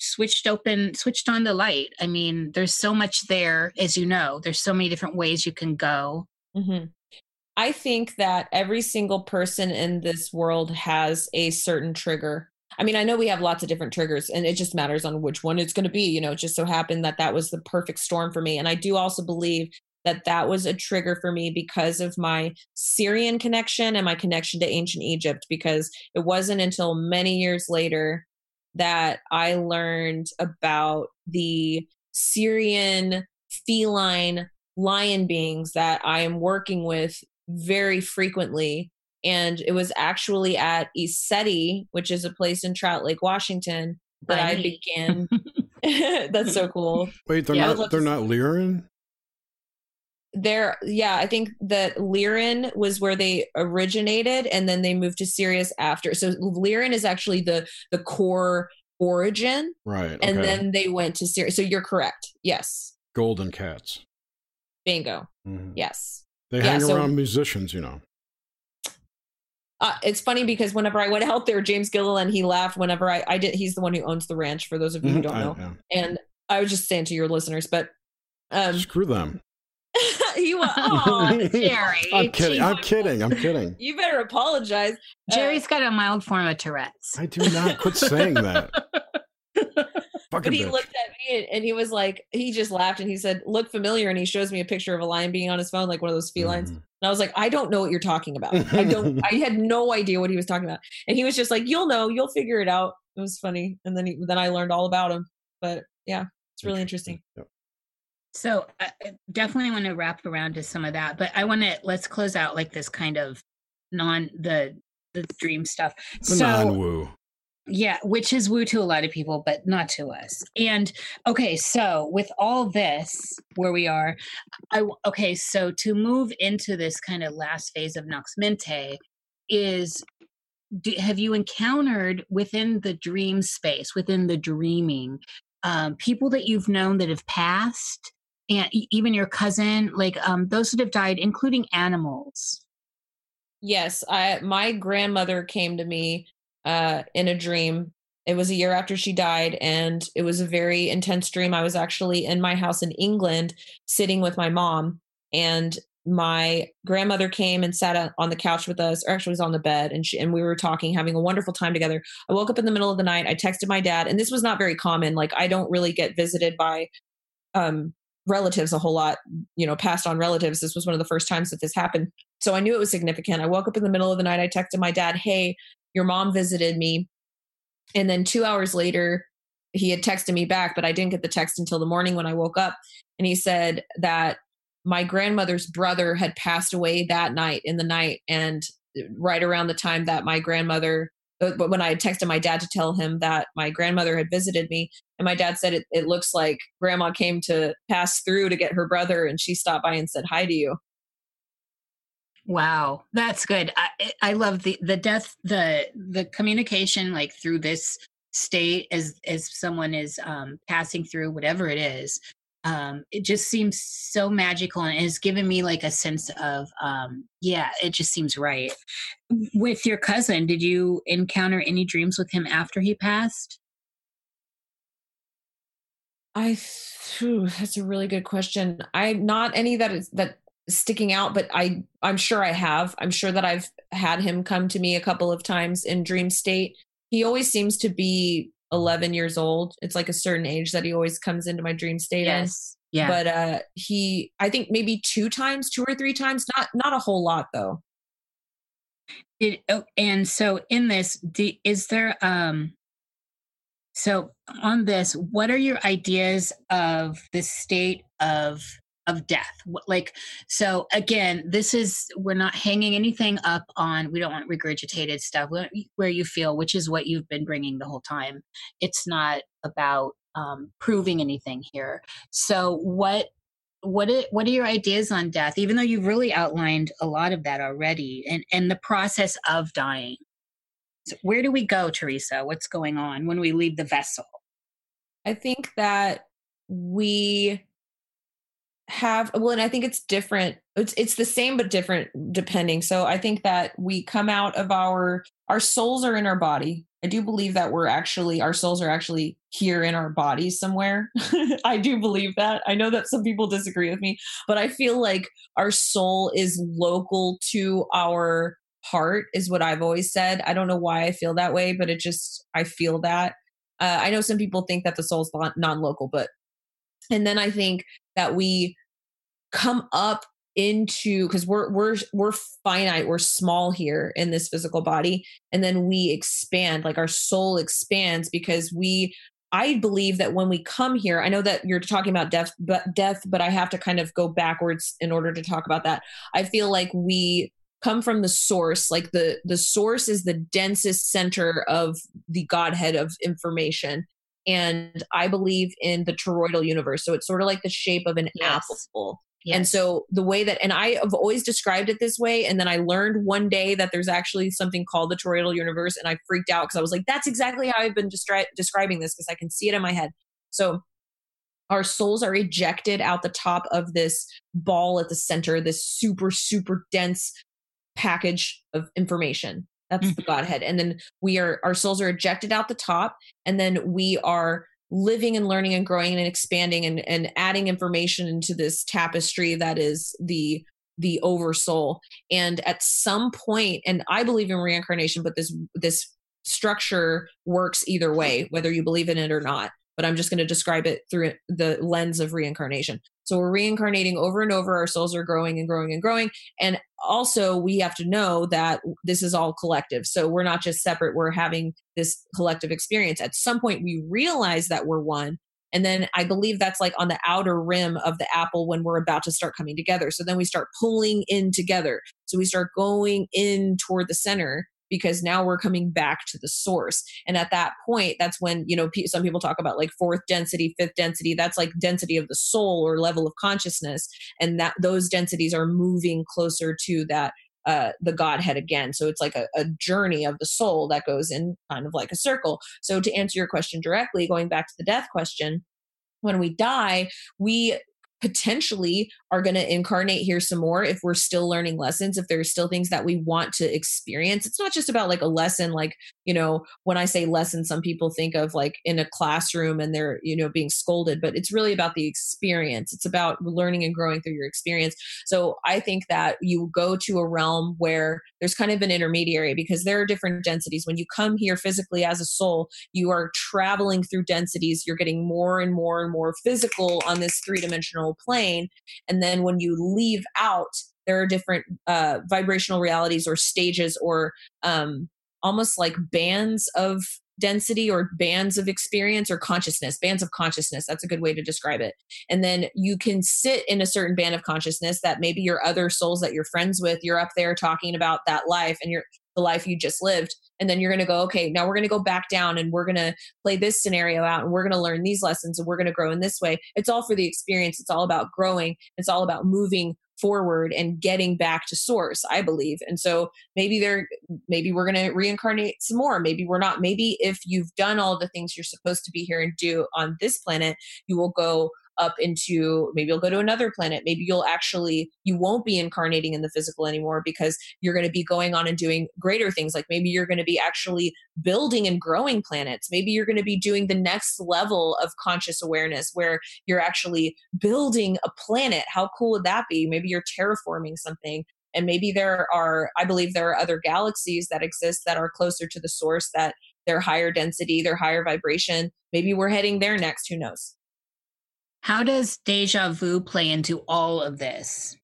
switched open switched on the light. I mean there's so much there as you know. There's so many different ways you can go. Mm-hmm. i think that every single person in this world has a certain trigger. I mean i know we have lots of different triggers and it just matters on which one it's going to be. You know it just so happened that that was the perfect storm for me and i do also believe that that was a trigger for me because of my Sirian connection and my connection to ancient Egypt because it wasn't until many years later that I learned about the Sirian feline lion beings that I am working with very frequently. And it was actually at ECETI, which is a place in Trout Lake, Washington, that I began. That's so cool. Wait, they're yeah, not they're not Lyran? There yeah i think that lyran was where they originated and then they moved to sirius after so lyran is actually the the core origin right okay. and then they went to sirius so you're correct yes golden cats bingo mm-hmm. yes they yeah, hang so, around musicians you know uh, it's funny because whenever I went out there, James Gilliland, he laughed whenever I, I did. He's the one who owns the ranch for those of you who mm-hmm. don't know. I, yeah. And I was just saying to your listeners, but um, screw them. He was, oh, Jerry. I'm kidding. I'm kidding. I'm kidding. You better apologize. Uh, Jerry's uh, got a mild form of Tourette's. I do not. Quit saying that. but he bitch. looked at me and he was like, he just laughed and he said, "Look familiar." And he shows me a picture of a lion being on his phone, like one of those felines. Mm. And I was like, I don't know what you're talking about. I don't. I had no idea what he was talking about. And he was just like, "You'll know. You'll figure it out." It was funny. And then he, then I learned all about him. But yeah, it's really interesting. Yep. So I definitely want to wrap around to some of that, but I want to let's close out like this kind of non the the dream stuff. The so, non-woo. Yeah, which is woo to a lot of people, but not to us. And okay, so with all this, where we are, I okay, so to move into this kind of last phase of Nox Mente is do, have you encountered within the dream space, within the dreaming, um, people that you've known that have passed and even your cousin, like um, those that have died, including animals. Yes, I my grandmother came to me uh, in a dream. It was a year after she died, and it was a very intense dream. I was actually in my house in England, sitting with my mom, and my grandmother came and sat on the couch with us, or actually was on the bed, and she and we were talking, having a wonderful time together. I woke up in the middle of the night. I texted my dad, and this was not very common. Like I don't really get visited by um relatives a whole lot, you know, passed on relatives. This was one of the first times that this happened. So I knew it was significant. I woke up in the middle of the night. I texted my dad, Hey, your mom visited me. And then two hours later, he had texted me back, but I didn't get the text until the morning when I woke up. And he said that my grandmother's brother had passed away that night in the night. And right around the time that my grandmother but when I texted my dad to tell him that my grandmother had visited me, and my dad said it, it looks like grandma came to pass through to get her brother, and she stopped by and said hi to you. Wow, that's good. I, I love the the death the the communication like through this state as as someone is um, passing through whatever it is um, it just seems so magical and it's given me like a sense of um, yeah it just seems right. With your cousin did you encounter any dreams with him after he passed? I whew, that's a really good question. I not any that is that sticking out but i i'm sure i have. I'm sure that i've had him come to me a couple of times in dream state. He always seems to be 11 years old. It's like a certain age that he always comes into my dream state yes. In. yeah. But uh he i think maybe two times two or three times not not a whole lot though. It, oh, and so in this do, is there um so on this what are your ideas of the state of of death. Like so again this is we're not hanging anything up on we don't want regurgitated stuff where you feel which is what you've been bringing the whole time. It's not about um, proving anything here. So what what it, what are your ideas on death? Even though you've really outlined a lot of that already and and the process of dying. So where do we go teresa? What's going on when we leave the vessel? I think that we have well and i think it's different it's it's the same but different depending. So i think that we come out of our our souls are in our body. I do believe that we're actually our souls are actually here in our bodies somewhere. I do believe that. I know that some people disagree with me but i feel like our soul is local to our heart is what i've always said. I don't know why i feel that way but it just i feel that. Uh, i know some people think that the soul's non-local but and then i think that we come up into because we're we're we're finite we're small here in this physical body and then we expand like our soul expands because we i believe that when we come here i know that you're talking about death but death but i have to kind of go backwards in order to talk about that. I feel like we come from the source like the the source is the densest center of the godhead of information. And i believe in the toroidal universe so it's sort of like the shape of an yes. apple Yes. And so the way that, and I have always described it this way. And then I learned one day that there's actually something called the toroidal universe. And I freaked out because I was like, that's exactly how I've been destri- describing this because I can see it in my head. So our souls are ejected out the top of this ball at the center, this super, super dense package of information. That's mm-hmm. the Godhead. And then we are, our souls are ejected out the top. And then we are living and learning and growing and expanding and, and adding information into this tapestry that is the the oversoul. And at some point and i believe in reincarnation but this this structure works either way whether you believe in it or not but i'm just going to describe it through the lens of reincarnation so we're reincarnating over and over. Our souls are growing and growing and growing. And also, we have to know that this is all collective. So we're not just separate, we're having this collective experience. At some point, we realize that we're one. And then I believe that's like on the outer rim of the apple when we're about to start coming together. So then we start pulling in together. So we start going in toward the center because now we're coming back to the source. And at that point, that's when, you know, some people talk about like fourth density, fifth density, that's like density of the soul or level of consciousness. And that those densities are moving closer to that uh, the Godhead again. So it's like a, a, journey of the soul that goes in kind of like a circle. So to answer your question directly, going back to the death question, when we die, we potentially are going to incarnate here some more if we're still learning lessons if there's still things that we want to experience. It's not just about like a lesson like you know when i say lesson some people think of like in a classroom and they're you know being scolded but it's really about the experience. It's about learning and growing through your experience. So i think that you go to a realm where there's kind of an intermediary because there are different densities. When you come here physically as a soul you are traveling through densities. You're getting more and more and more physical on this plane and then when you leave out there are different uh, vibrational realities or stages or um, almost like bands of density or bands of experience or consciousness bands of consciousness that's a good way to describe it. And then you can sit in a certain band of consciousness that maybe your other souls that you're friends with you're up there talking about that life and you're the life you just lived. And then you're going to go okay now we're going to go back down and we're going to play this scenario out and we're going to learn these lessons and we're going to grow in this way. It's all for the experience. It's all about growing. It's all about moving forward and getting back to source i believe. And so maybe they're maybe we're going to reincarnate some more. Maybe we're not. Maybe if you've done all the things you're supposed to be here and do on this planet you will go up into maybe you'll go to another planet. Maybe you'll actually you won't be incarnating in the physical anymore because you're going to be going on and doing greater things. Like maybe you're going to be actually building and growing planets. Maybe you're going to be doing the next level of conscious awareness where you're actually building a planet. How cool would that be? Maybe you're terraforming something. And maybe there are i believe there are other galaxies that exist that are closer to the source that they're higher density they're higher vibration. Maybe we're heading there next. Who knows how does deja vu play into all of this?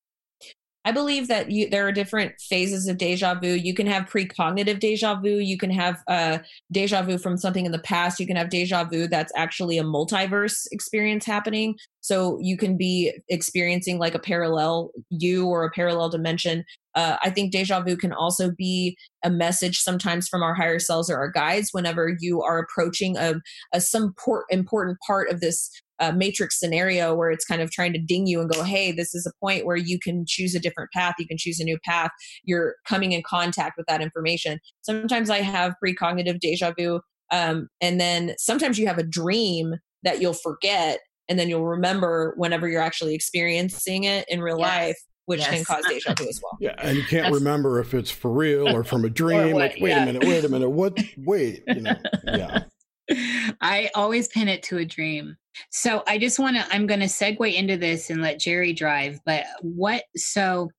I believe that you, there are different phases of deja vu. You can have precognitive deja vu. You can have uh, deja vu from something in the past. You can have deja vu that's actually a multiverse experience happening. So you can be experiencing like a parallel you or a parallel dimension. Uh, I think deja vu can also be a message sometimes from our higher selves or our guides whenever you are approaching a, a some por- important part of this a matrix scenario where it's kind of trying to ding you and go, hey, this is a point where you can choose a different path. You can choose a new path. You're coming in contact with that information. Sometimes I have precognitive deja vu. Um, and then sometimes you have a dream that you'll forget and then you'll remember whenever you're actually experiencing it in real yes. life which yes. can cause deja vu as well. Yeah, and you can't That's... remember if it's for real or from a dream. What, like, wait yeah. a minute, wait a minute, what? Wait, you know, yeah. I always pin it to a dream. So I just want to, I'm going to segue into this and let Jerry drive. But what, so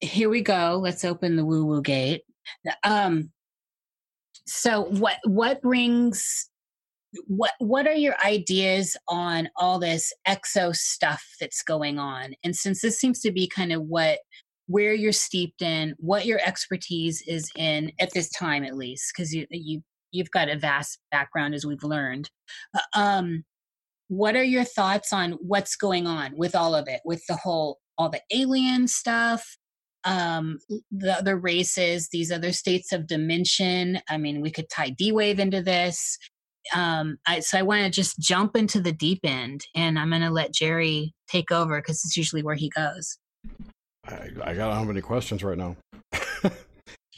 here we go. Let's open the woo woo gate. Um, so what, what brings, what, what are your ideas on all this exo stuff that's going on? And since this seems to be kind of what, where you're steeped in, what your expertise is in at this time, at least, because you, you, you've got a vast background as we've learned. Uh, um, what are your thoughts on what's going on with all of it with the whole all the alien stuff um the other races these other states of dimension? I mean we could tie d-wave into this. Um I, so i want to just jump into the deep end and i'm going to let jerry take over because it's usually where he goes. I, I got how many questions right now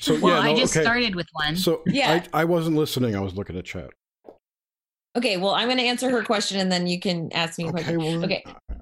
so well, yeah, no, i just okay. started with one so yeah I, I wasn't listening i was looking at chat Okay, well, I'm going to answer her question, and then you can ask me a okay, question. Well, okay. Uh,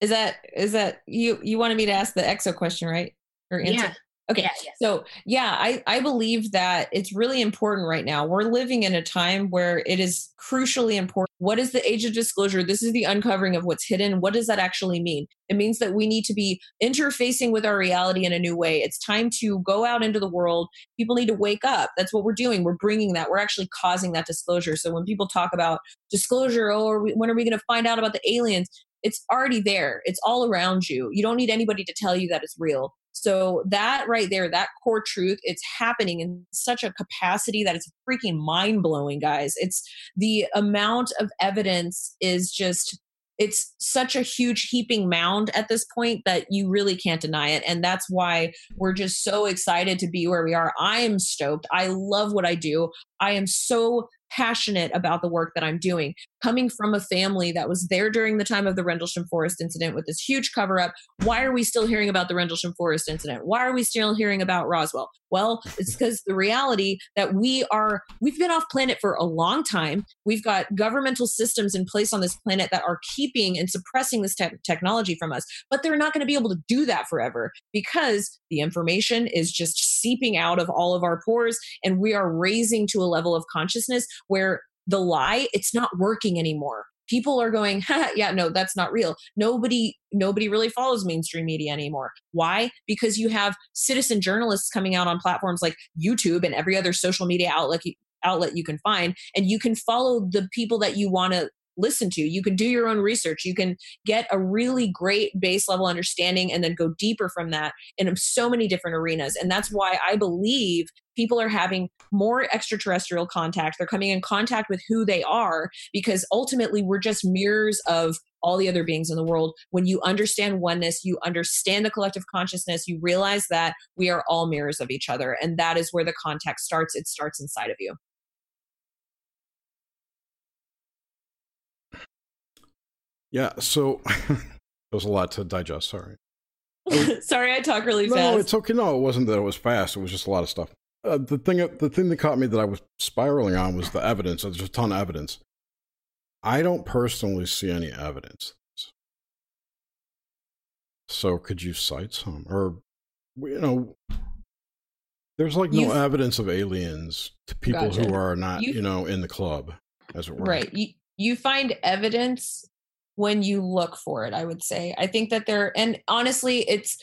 is that is that you? You wanted me to ask the EXO question, right? Or answer? Yeah. Okay. Yeah, yeah. So, yeah, I, I believe that it's really important right now. We're living in a time where it is crucially important. What is the age of disclosure? This is the uncovering of what's hidden. What does that actually mean? It means that we need to be interfacing with our reality in a new way. It's time to go out into the world. People need to wake up. That's what we're doing. We're bringing that. We're actually causing that disclosure. So when people talk about disclosure, oh, are we, when are we going to find out about the aliens? It's already there. It's all around you. You don't need anybody to tell you that it's real so that right there, that core truth, it's happening in such a capacity that it's freaking mind blowing, guys. It's the amount of evidence is just it's such a huge heaping mound at this point that you really can't deny it and that's why we're just so excited to be where we are. I am stoked. I love what i do. I am so passionate about the work that I'm doing. Coming from a family that was there during the time of the Rendlesham Forest incident with this huge cover up, why are we still hearing about the Rendlesham Forest incident? Why are we still hearing about Roswell? Well, it's because the reality that we are, we've been off planet for a long time. We've got governmental systems in place on this planet that are keeping and suppressing this te- technology from us, but they're not going to be able to do that forever because the information is just seeping out of all of our pores and we are raising to a level of consciousness where the lie it's not working anymore. People are going yeah no that's not real. Nobody nobody really follows mainstream media anymore. Why? Because you have citizen journalists coming out on platforms like youtube and every other social media outlet outlet you can find and you can follow the people that you want to listen to. You can do your own research. You can get a really great base level understanding and then go deeper from that in so many different arenas. And that's why I believe people are having more extraterrestrial contact. They're coming in contact with who they are because ultimately we're just mirrors of all the other beings in the world. When you understand oneness, you understand the collective consciousness, you realize that we are all mirrors of each other. And that is where the contact starts. It starts inside of you. Yeah. So was a lot to digest. Sorry. Sorry, I talk really no, fast. No, it's okay. No, it wasn't that it was fast. It was just a lot of stuff. Uh, the thing, the thing that caught me that I was spiraling on was the evidence. There's a ton of evidence. I don't personally see any evidence. So, could you cite some, or you know, there's like no You've, evidence of aliens to people gotcha. who are not, you, you know, in the club, as it were. Right. You you find evidence when you look for it. I would say. I think that there, and honestly, it's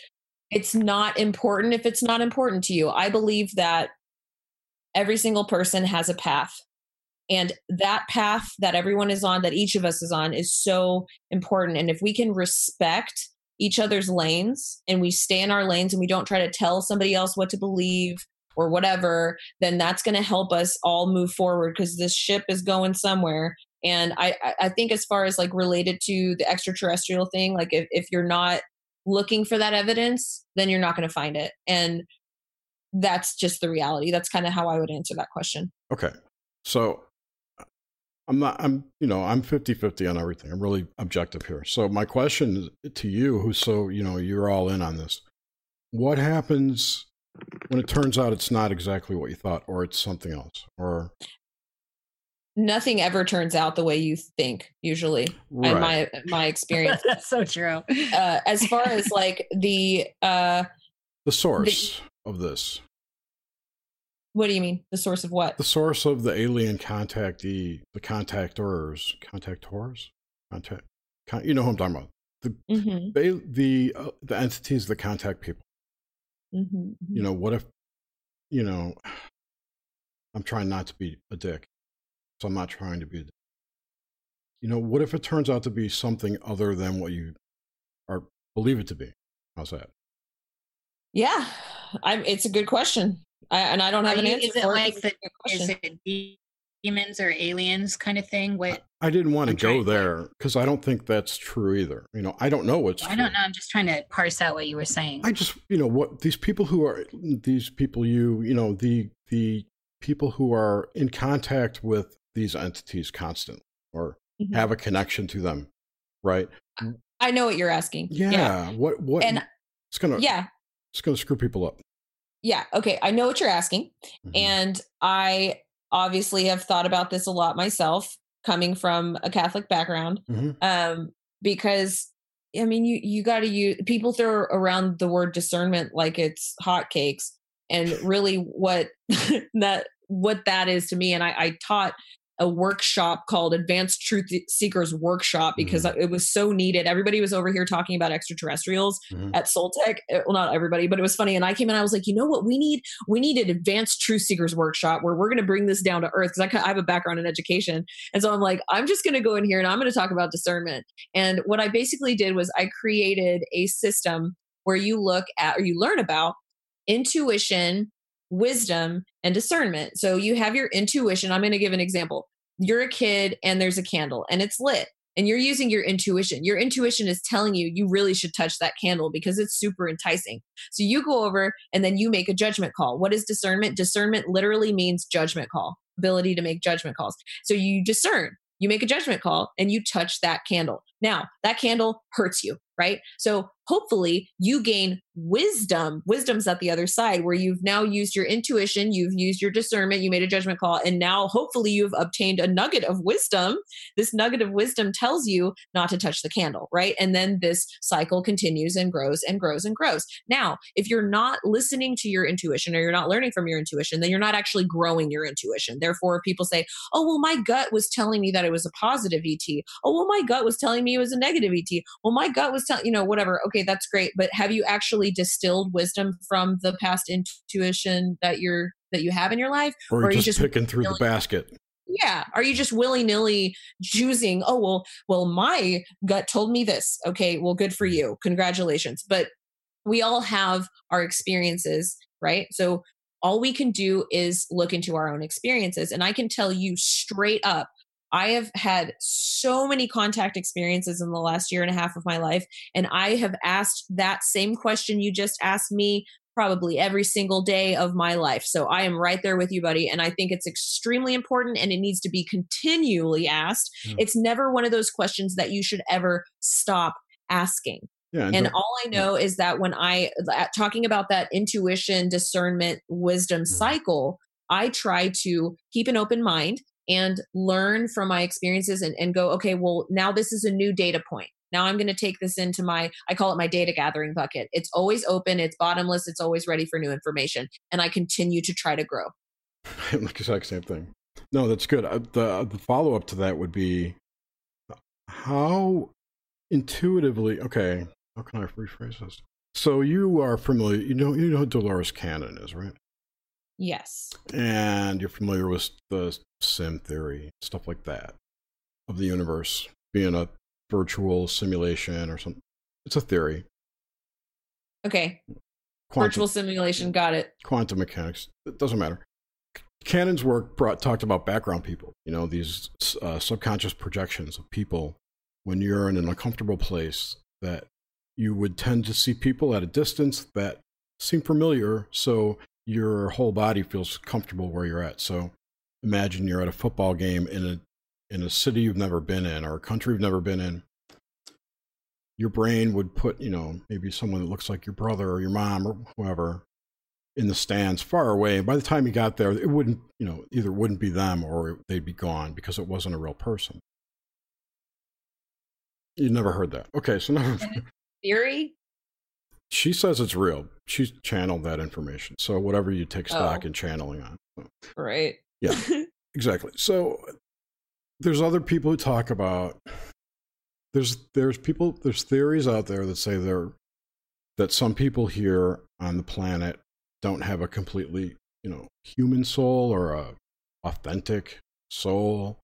it's not important if it's not important to you. I believe that every single person has a path. And that path that everyone is on, that each of us is on, is so important. And if we can respect each other's lanes and we stay in our lanes and we don't try to tell somebody else what to believe or whatever, then that's going to help us all move forward because this ship is going somewhere. And I, I think as far as like related to the extraterrestrial thing, like if, if you're not looking for that evidence, then you're not going to find it. And that's just the reality. That's kind of how I would answer that question. Okay. So I'm not, I'm, you know, I'm 50 50 on everything. I'm really objective here. So my question to you, who's so, you know, you're all in on this. What happens when it turns out it's not exactly what you thought or it's something else or nothing ever turns out the way you think usually right. in my my experience that's so true uh, as far as like the uh the source the, of this what do you mean the source of what the source of the alien contactee the contactors contactors contact con, you know who i'm talking about the mm-hmm. they, the uh, the entities that contact people mm-hmm. you mm-hmm. know what if you know i'm trying not to be a dick so I'm not trying to be. You know, what if it turns out to be something other than what you are believe it to be? How's that? Yeah, I'm. It's a good question, I, and I don't have are an you, answer. Is it like the? Is it demons or aliens kind of thing? What? I didn't want to go there because I don't think that's true either. You know, I don't know what's. I don't know. I'm just trying to parse out what you were saying. I just, you know, what these people who are these people you, you know, the the people who are in contact with these entities constantly or mm-hmm. have a connection to them, right? I know what you're asking. Yeah. yeah. What what and it's gonna yeah. It's gonna screw people up. Yeah. Okay. I know what you're asking. Mm-hmm. And I obviously have thought about this a lot myself, coming from a Catholic background. Mm-hmm. Um, because I mean you you gotta use people throw around the word discernment like it's hotcakes. And really what that what that is to me. And I, I taught a workshop called Advanced Truth Seekers Workshop because mm-hmm. it was so needed. Everybody was over here talking about extraterrestrials mm-hmm. at Soltech. Eh, well, not everybody, but it was funny. And I came in, I was like, you know what? We need we need an Advanced Truth Seekers Workshop where we're going to bring this down to earth because I, I have a background in education, and so I'm like, I'm just going to go in here and I'm going to talk about discernment. And what I basically did was I created a system where you look at or you learn about intuition wisdom and discernment. So you have your intuition. I'm going to give an example you're a kid and there's a candle and it's lit and you're using your intuition. Your intuition is telling you you really should touch that candle because it's super enticing. So you go over and then you make a judgment call. What is discernment? Discernment literally means judgment call, ability to make judgment calls. So you discern, you make a judgment call and you touch that candle. Now, that candle hurts you, right? So hopefully you gain wisdom. Wisdom's at the other side where you've now used your intuition, you've used your discernment, you made a judgment call, and now hopefully you've obtained a nugget of wisdom. This nugget of wisdom tells you not to touch the candle, right? And then this cycle continues and grows and grows and grows. Now, if you're not listening to your intuition or you're not learning from your intuition, then you're not actually growing your intuition. Therefore, people say, oh, well, my gut was telling me that it was a positive ET. Oh, well, my gut was telling me it was a negative ET. Well, my gut was telling, you know, whatever. Okay, that's great. But have you actually distilled wisdom from the past intuition that you're that you have in your life, or, or are you just picking through the basket? Yeah, are you just willy nilly choosing? Oh well, well my gut told me this. Okay, well good for you, congratulations. But we all have our experiences, right? So all we can do is look into our own experiences, and I can tell you straight up I have had so many contact experiences in the last year and a half of my life. And I have asked that same question you just asked me probably every single day of my life. So I am right there with you, buddy. And I think it's extremely important and it needs to be continually asked. Mm. It's never one of those questions that you should ever stop asking. Yeah. And all I know is that when I talking about that intuition, discernment, wisdom Mm-hmm. cycle, I try to keep an open mind and learn from my experiences and, and go, okay, well, now this is a new data point. Now I'm going to take this into my, I call it my data gathering bucket. It's always open, it's bottomless, it's always ready for new information. And I continue to try to grow. the exact same thing. No, that's good. Uh, the the follow up to that would be how intuitively. Okay, how can I rephrase this? So you are familiar. You know, you know who Dolores Cannon is, right? Yes. And you're familiar with the sim theory, stuff like that, of the universe being a virtual simulation or something. It's a theory. Okay. Quantum, Virtual simulation. Got it. quantum mechanics. It doesn't matter. Cannon's work brought, talked about background people. You know, these uh, subconscious projections of people when you're in an uncomfortable place that you would tend to see people at a distance that seem familiar. So your whole body feels comfortable where you're at. So imagine you're at a football game in a in a city you've never been in or a country you've never been in. Your brain would put, you know, maybe someone that looks like your brother or your mom or whoever in the stands far away. And by the time you got there, it wouldn't, you know, either wouldn't be them or they'd be gone because it wasn't a real person. You never heard that. Okay, so now Theory? She says it's real. She's channeled that information. So whatever you take stock Oh. in channeling on. So, Right. Yeah. exactly. So there's other people who talk about there's there's people there's theories out there that say there that some people here on the planet don't have a completely, you know, human soul or a authentic soul.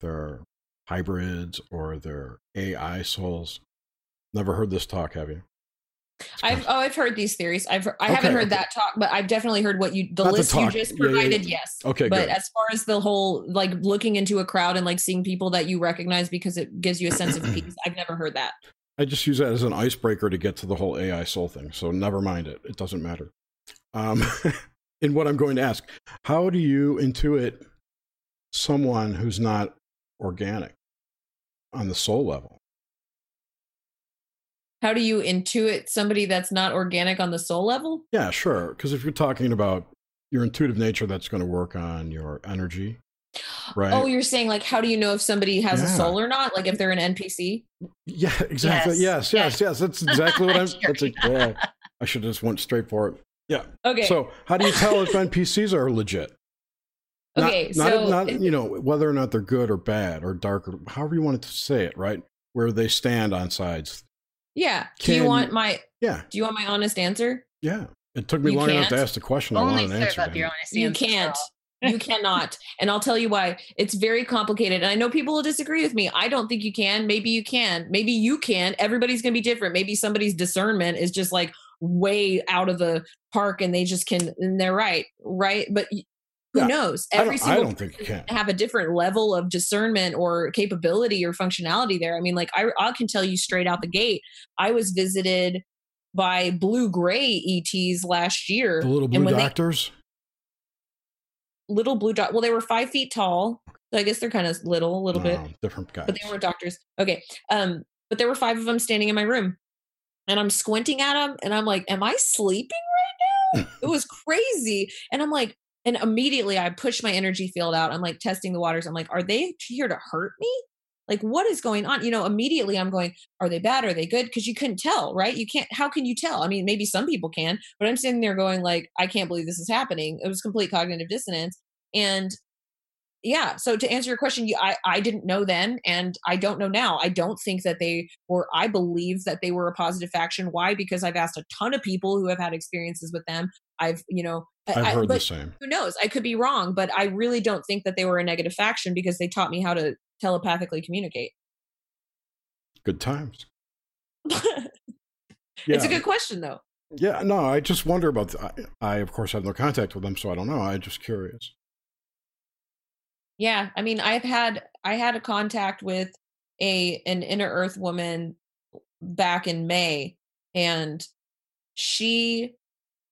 They're hybrids or they're AI souls. Never heard this talk, have you? I've oh I've heard these theories. I've I Okay, haven't heard okay. that talk, but I've definitely heard what you the Not the list you talk. just Yeah, yeah, yeah. provided. Yes. Okay, But good. as far as the whole like looking into a crowd and like seeing people that you recognize because it gives you a sense of peace, I've never heard that. I just use that as an icebreaker to get to the whole AI soul thing. So never mind it. It doesn't matter. Um, in what I'm going to ask, how do you intuit someone who's not organic on the soul level? How do you intuit somebody that's not organic on the soul level? Yeah, sure. Because if you're talking about your intuitive nature, that's going to work on your energy, oh, right? Oh, you're saying like how do you know if somebody has a soul or not? Like if they're an NPC? yeah, exactly. Yes, Yes, yes, yes. That's exactly what I'm. Sure. That's a, yeah, I should have just went straight for it. Yeah. Okay. So, how do you tell if NPCs are legit? Not- okay. not, so not, you know whether or not they're good or bad or dark or however you want to say it, right? Where they stand on sides. Yeah. do you want my Yeah, do you want my honest answer? yeah. It took me You long enough to ask the question. I Only wanted an answer. up your it. honest You answer, can't. you cannot. And I'll tell you why. It's very complicated. And I know people will disagree with me. I don't think you can. Maybe you can. Maybe you can. Everybody's going to be different. Maybe somebody's discernment is just like way out of the park and they just can, and they're right. Right. But y- who Yeah. knows? I Every I single don't think you can. have a different level of discernment or capability or functionality there. I mean, like I, I can tell you straight out the gate, I was visited by blue gray ETs last year. The little blue when they- doctors. little blue dot. Well, they were five feet tall. So I guess they're kind of little, a little bit, different guys. but they were doctors. Okay. Um, but there were five of them standing in my room. And I'm squinting at them and I'm like, am I sleeping right now? it was crazy. And I'm like, and immediately I push my energy field out. I'm like testing the waters. I'm like, are they here to hurt me? Like, what is going on? You know, immediately I'm going, are they bad? Are they good? Because you couldn't tell, right? You can't, how can you tell? I mean, maybe some people can, but I'm sitting there going, like, I can't believe this is happening. It was complete cognitive dissonance. And yeah, so to answer your question, I, I didn't know then, and I don't know now. I don't think that they were, I believe that they were a positive faction. Why? Because I've asked a ton of people who have had experiences with them. I've, you know, I've I- heard the same. who knows? I could be wrong, but I really don't think that they were a negative faction because they taught me how to telepathically communicate. Good times. It's a good question, though. Yeah, no, I just wonder about. The, I, I, of course, have no contact with them, so I don't know. I'm just curious. Yeah, I mean, I've had I had a contact with a an inner earth woman back in May and she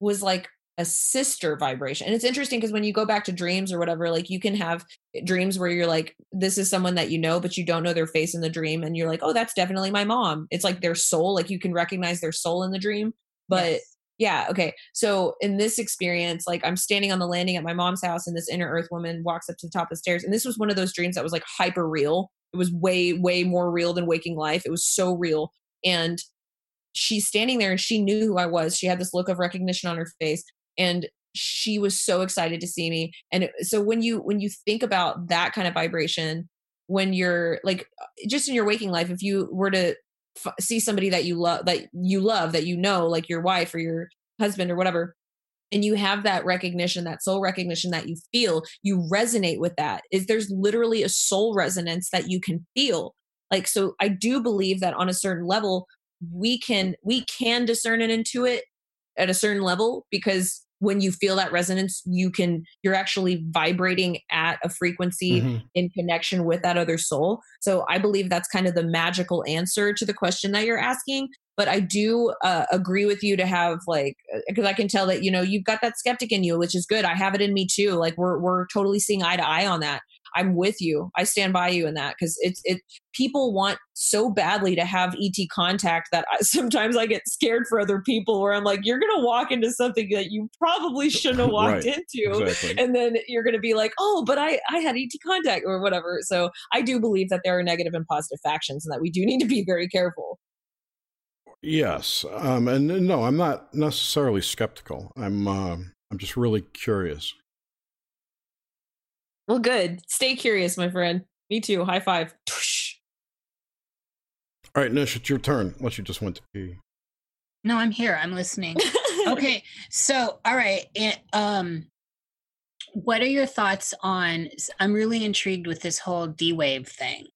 was like a sister vibration. And it's interesting because when you go back to dreams or whatever, like you can have dreams where you're like, this is someone that you know, but you don't know their face in the dream. And you're like, oh, that's definitely my mom. It's like their soul, like you can recognize their soul in the dream. But yes. yeah, okay. So in this experience, like I'm standing on the landing at my mom's house and this inner earth woman walks up to the top of the stairs. And this was one of those dreams that was like hyper real. It was way, way more real than waking life. It was so real. And she's standing there and she knew who I was. She had this look of recognition on her face and she was so excited to see me and so when you when you think about that kind of vibration when you're like uh, just in your waking life if you were to f- see somebody that you love that you love that you know like your wife or your husband or whatever and you have that recognition that soul recognition that you feel you resonate with that is there's literally a soul resonance that you can feel. Like so i do believe that on a certain level we can we can discern and intuit at a certain level because when you feel that resonance you can you're actually vibrating at a frequency mm-hmm. in connection with that other soul. So i believe that's kind of the magical answer to the question that you're asking. But i do uh, agree with you to have like because uh, i can tell that you know you've got that skeptic in you which is good. I have it in me too. Like we're we're totally seeing eye to eye on that I'm with you. I stand by you in that because it's it. People want so badly to have ET contact that I, sometimes I get scared for other people. Where I'm like, you're gonna walk into something that you probably shouldn't have walked right. into, exactly. and then you're gonna be like, oh, but I I had ET contact or whatever. So I do believe that there are negative and positive factions, and that we do need to be very careful. Yes, um, and no, I'm not necessarily skeptical. I'm uh, I'm just really curious. Well, good. Stay curious, my friend. Me too. High five. All right, Nish, it's your turn. Unless you just went to pee. No, I'm here. I'm listening. okay, so all right. It, um, what are your thoughts on? I'm really intrigued with this whole D wave thing,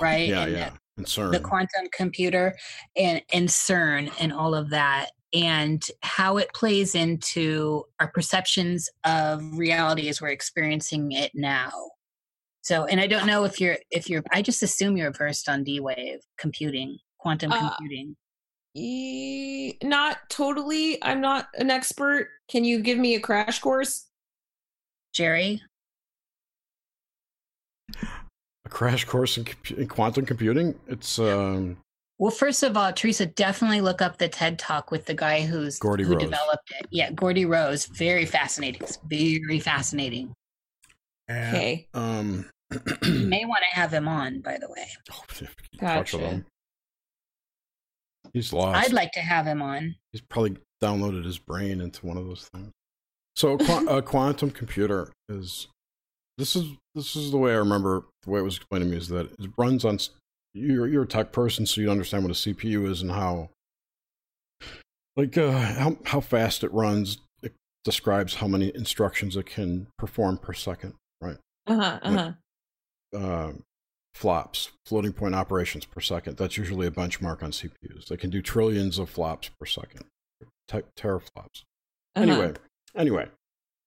right? Yeah, and yeah. The, CERN. the quantum computer and and CERN and all of that and how it plays into our perceptions of reality as we're experiencing it now. So, and I don't know if you're if you're I just assume you're versed on D wave computing, quantum uh, computing. E- not totally. I'm not an expert. Can you give me a crash course? Jerry? A crash course in, in quantum computing? It's um well, first of all, Teresa, definitely look up the TED Talk with the guy who's Geordie who Rose. developed it. Yeah, Geordie Rose, very fascinating. It's very fascinating. okay. Um, you may want to have him on, by the way. Oh, gotcha. He's lost. I'd like to have him on. He's probably downloaded his brain into one of those things. So, a, a quantum computer is this is this is the way I remember the way it was explained to me is that it runs on you're you're a tech person, so you understand what a CPU is and how like uh, how how fast it runs. It describes how many instructions it can perform per second, right? Uh-huh, uh-huh. uh, flops, floating point operations per second. That's usually a benchmark on CPUs. They can do trillions of flops per second, te- teraflops. Uh-huh. Anyway, anyway,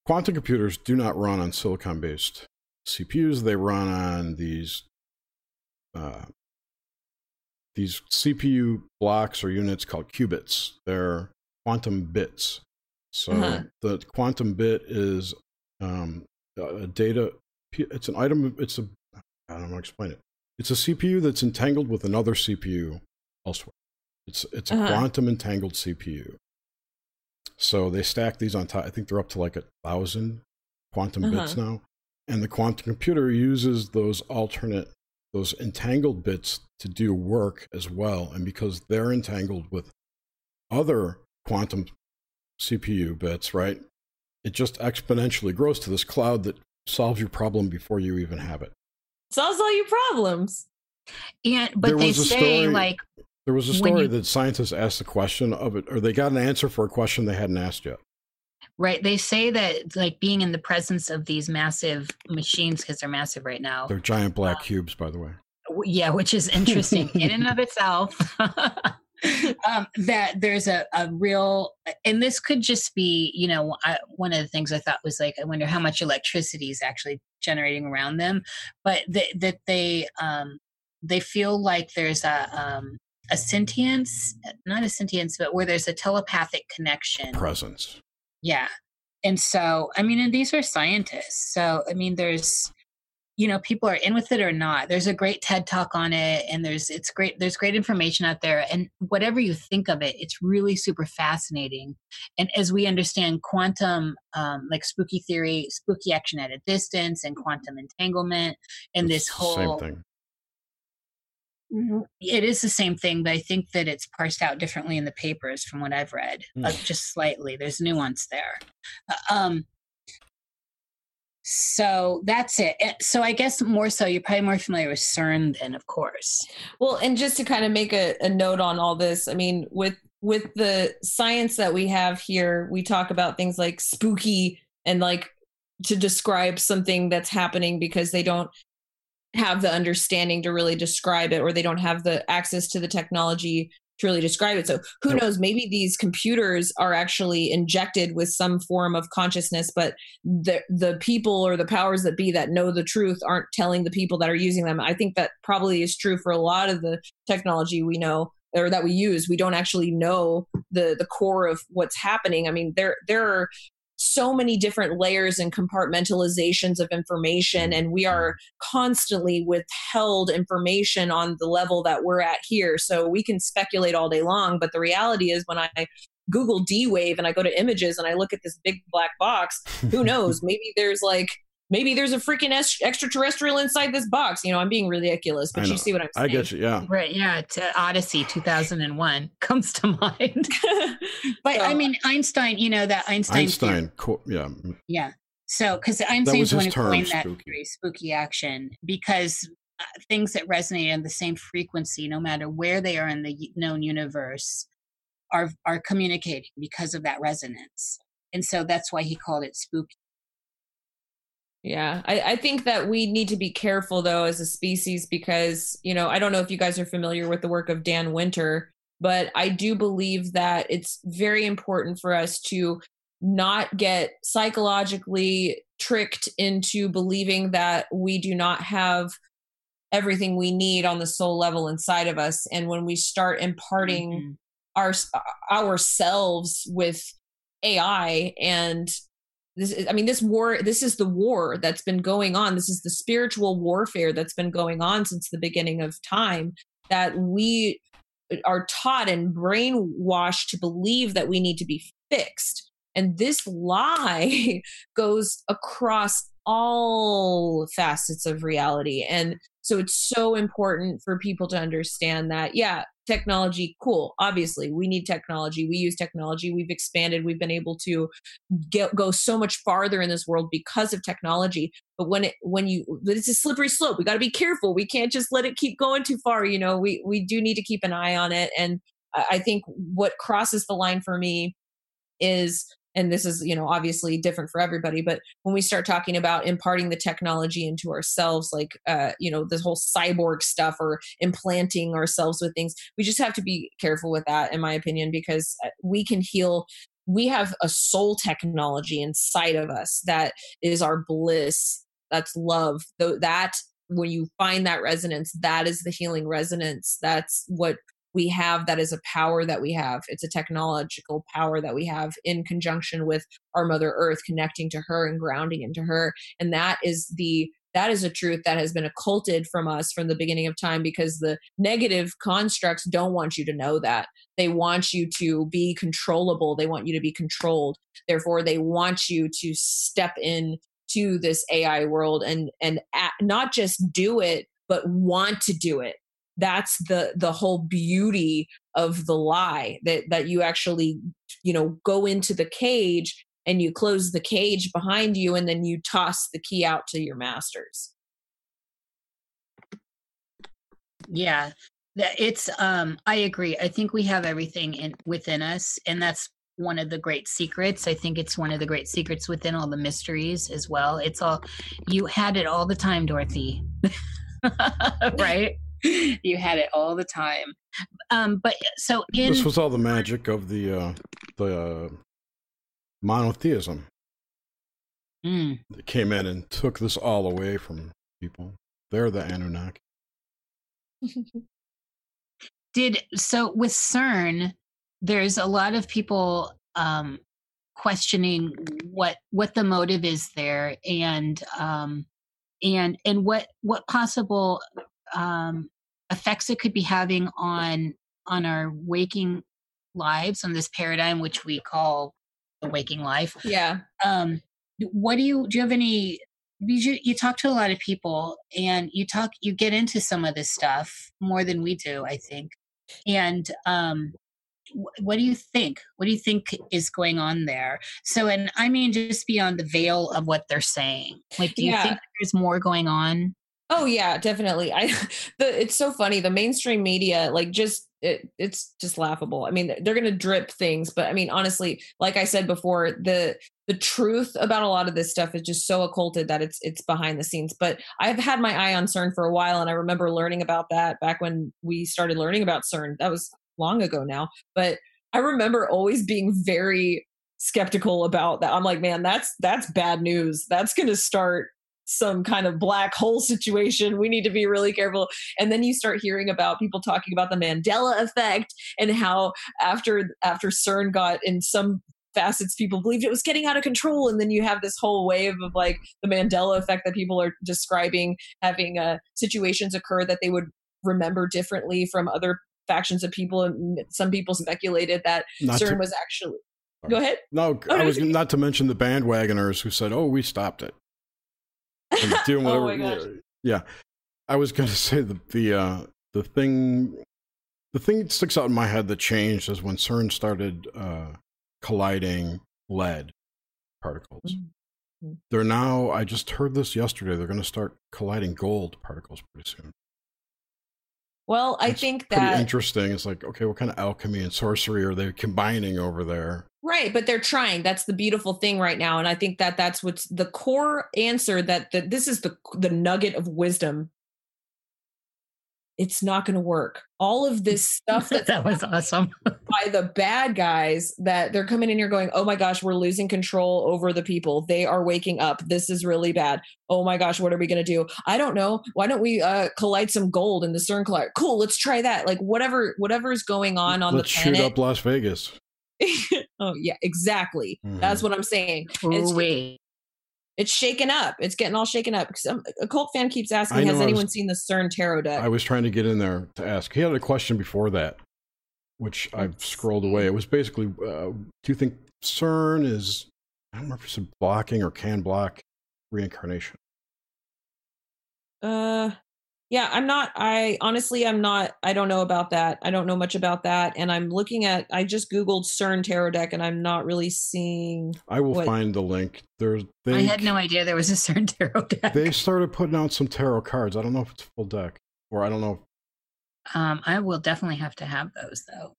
quantum computers do not run on silicon-based CPUs. They run on these uh, these CPU blocks or units called qubits. They're quantum bits. So uh-huh. the quantum bit is um, a data. It's an item. It's a. I don't know how to explain it. It's a CPU that's entangled with another CPU elsewhere. It's it's a uh-huh. quantum entangled CPU. So they stack these on top. I think they're up to like a thousand quantum uh-huh. bits now. And the quantum computer uses those alternate those entangled bits to do work as well. And because they're entangled with other quantum CPU bits, right? It just exponentially grows to this cloud that solves your problem before you even have it. Solves all your problems. And but there they say story, like there was a story you, that scientists asked the question of it, or they got an answer for a question they hadn't asked yet. Right. They say that like being in the presence of these massive machines, because they're massive right now. They're giant black uh, cubes, by the way. Yeah, which is interesting in and of itself. um, that there's a, a real, and this could just be, you know, I, one of the things I thought was like, I wonder how much electricity is actually generating around them, but th- that they, um, they feel like there's a, um, a sentience, not a sentience, but where there's a telepathic connection. Presence yeah and so i mean and these are scientists so i mean there's you know people are in with it or not there's a great ted talk on it and there's it's great there's great information out there and whatever you think of it it's really super fascinating and as we understand quantum um, like spooky theory spooky action at a distance and quantum entanglement and this whole Same thing. Mm-hmm. it is the same thing but i think that it's parsed out differently in the papers from what i've read uh, Hmm. just slightly there's nuance there Uh, um so that's it Eh, so i guess more so you're probably more familiar with cern then of course Well, and just to kind of make a, a note on all this, I mean, with with the science that we have here, we talk about things like spooky and like to describe something that's happening because they don't have the understanding to really describe it or they don't have the access to the technology to really describe it. So who Yep. knows, maybe these computers are actually injected with some form of consciousness, but the the people or the powers that be that know the truth aren't telling the people that are using them. I think that probably is true for a lot of the technology we know or that we use. We don't actually know the the core of what's happening. I mean, there there are so many different layers and compartmentalizations of information and we are mm-hmm. constantly withheld information on the level that we're at here. So we can speculate all day long but the reality is when i google d-wave and i go to images and i look at this big black box who knows? Maybe there's like maybe there's a freaking es- extraterrestrial inside this box you know i'm being ridiculous but you see what i'm saying I get you. Yeah. right yeah to odyssey 2001 comes to mind but i mean einstein you know that einstein, Einstein. Co- yeah. Yeah. So, because Einstein's the one his who term, coined that spooky. spooky action, because uh, things that resonate in the same frequency, no matter where they are in the known universe, are are communicating because of that resonance. And so that's why he called it spooky. Yeah, I, I think that we need to be careful though as a species because, you know, I don't know if you guys are familiar with the work of Dan Winter, but I do believe that it's very important for us to not get psychologically tricked into believing that we do not have everything we need on the soul level inside of us. And when we start imparting Mhm. our ourselves with AI and this is, I mean this war this is the war that's been going on. This is the spiritual warfare that's been going on since the beginning of time that we are taught and brainwashed to believe that we need to be fixed. And this lie goes across all facets of reality. And so it's so important for people to understand that yeah technology cool obviously we need technology we use technology we've expanded we've been able to get, go so much farther in this world because of technology. But when it when you it's a slippery slope we got to be careful we can't just let it keep going too far you know we we do need to keep an eye on it. And i I think what crosses the line for me is and this is you know obviously different for everybody but when we start talking about imparting the technology into ourselves like uh you know this whole cyborg stuff or implanting ourselves with things we just have to be careful with that in my opinion because uh, we can heal we have a soul technology inside of us that is our bliss that's love that when you find that resonance that is the healing resonance that's what we have that is a power that we have. It's a technological power that we have in conjunction with our mother earth connecting to her and grounding into her. And that is the that is a truth that has been occulted from us from the beginning of time because the negative constructs don't want you to know that. They want you to be controllable. They want you to be controlled. Therefore they want you to step in to this ai world and and a- not just do it but want to do it that's the the whole beauty of the lie that that you actually you know go into the cage and you close the cage behind you and then you toss the key out to your masters Yeah. That- It's um I agree. I think we have everything in within us and that's one of the great secrets. I think it's one of the great secrets within all the mysteries as well. It's all you had it all the time, Dorothy. right? You had it all the time. Um but so in This was all the magic of the uh, the uh, monotheism. Mm, They came in and took this all away from people. They're the Anunnaki. did so with CERN there's a lot of people um questioning what what the motive is there and um and and what what possible um effects it could be having on on our waking lives on this paradigm which we call the waking life. Yeah. um what do you do you have any you, you talk to a lot of people and you talk you get into some of this stuff more than we do i think. And um what do you think? What do you think is going on there? So and i mean just beyond the veil of what they're saying. Like do you Yeah. think there's more going on Oh yeah, definitely. I the it's so funny. The mainstream media, like just it, it's just laughable. I mean, they're gonna drip things, but I mean, honestly, like I said before, the the truth about a lot of this stuff is just so occulted that it's it's behind the scenes. But I've had my eye on CERN for a while, and I remember learning about that back when we started learning about CERN. That was long ago now, but I remember always being very skeptical about that. I'm like, man, that's that's bad news. That's gonna start some kind of black hole situation. We need to be really careful. And then you start hearing about people talking about the Mandela effect and how after after CERN got in some facets people believed it was getting out of control and then you have this whole wave of like the Mandela effect that people are describing having uh, situations occur that they would remember differently from other factions of people and some people speculated that Not CERN to, was actually Go ahead. no, Oh, I no, was it's- not to mention the bandwagoners who said, "Oh, we stopped it." And doing oh whatever. gosh. yeah, I was to say the the uh, the thing the thing that sticks out in my head that changed is when CERN started uh, colliding lead particles. Mhm. They're now. I just heard this yesterday. They're going to start colliding gold particles pretty soon. Well, I That's think that interesting. It's like, okay, what kind of alchemy and sorcery are they combining over there? Right, but they're trying. That's the beautiful thing right now, and I think that that's what's the core answer. That that this is the the nugget of wisdom. It's not going to work. All of this stuff that's that was awesome by the bad guys that they're coming in here going, oh my gosh, we're losing control over the people. They are waking up. This is really bad. Oh my gosh, what are we going to do? I don't know. Why don't we uh, collide some gold in the CERN collider? Cool, let's try that. Like whatever whatever is going on on Let's the shoot planet. up Las Vegas. oh yeah, exactly. Mhm. That's what I'm saying. It's, Ooh-wee. it's shaken up. It's getting all shaken up. Some, a cult fan keeps asking, has anyone was- seen the CERN tarot deck? I was trying to get in there to ask. He had a question before that, which I've scrolled see. away. It was basically, uh, do you think CERN is? I don't remember if it's blocking or can block reincarnation. Uh, yeah, I'm not. I honestly, I'm not. I don't know about that. I don't know much about that. And I'm looking at. I just googled CERN tarot deck, and I'm not really seeing. I will What? find the link. There's they i had no idea there was a CERN tarot deck they started putting out some tarot cards. I don't know if it's full deck or I don't know. um i will definitely have to have those though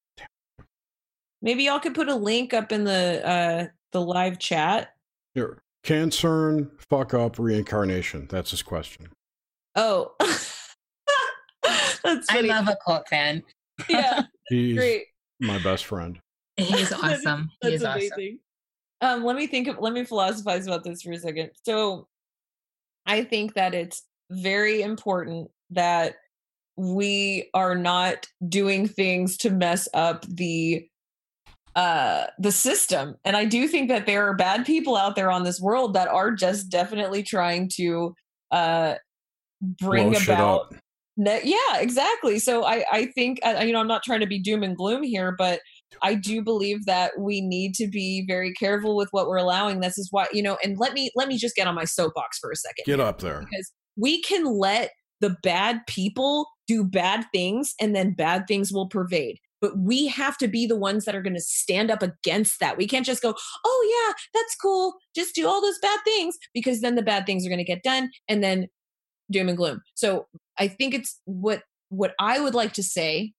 Maybe y'all could put a link up in the uh the live chat. Here, can CERN fuck up reincarnation? That's his question. Oh, that's i love a cult fan yeah, He's great. my best friend. he's That is- awesome he That's is awesome amazing. Um, let me think of let me philosophize about this for a second. So I think that it's very important that we are not doing things to mess up the uh the system. And I do think that there are bad people out there on this world that are just definitely trying to uh bring Blow about up. Ne- yeah, exactly. So I, I think, uh, you know, I'm not trying to be doom and gloom here, but I do believe that we need to be very careful with what we're allowing. This is why, you know, and let me let me just get on my soapbox for a second Get up there. because we can let the bad people do bad things and then bad things will pervade. But we have to be the ones that are going to stand up against that. We can't just go, oh, yeah, that's cool. Just do all those bad things because then the bad things are going to get done and then doom and gloom. So I think it's what what I would like to say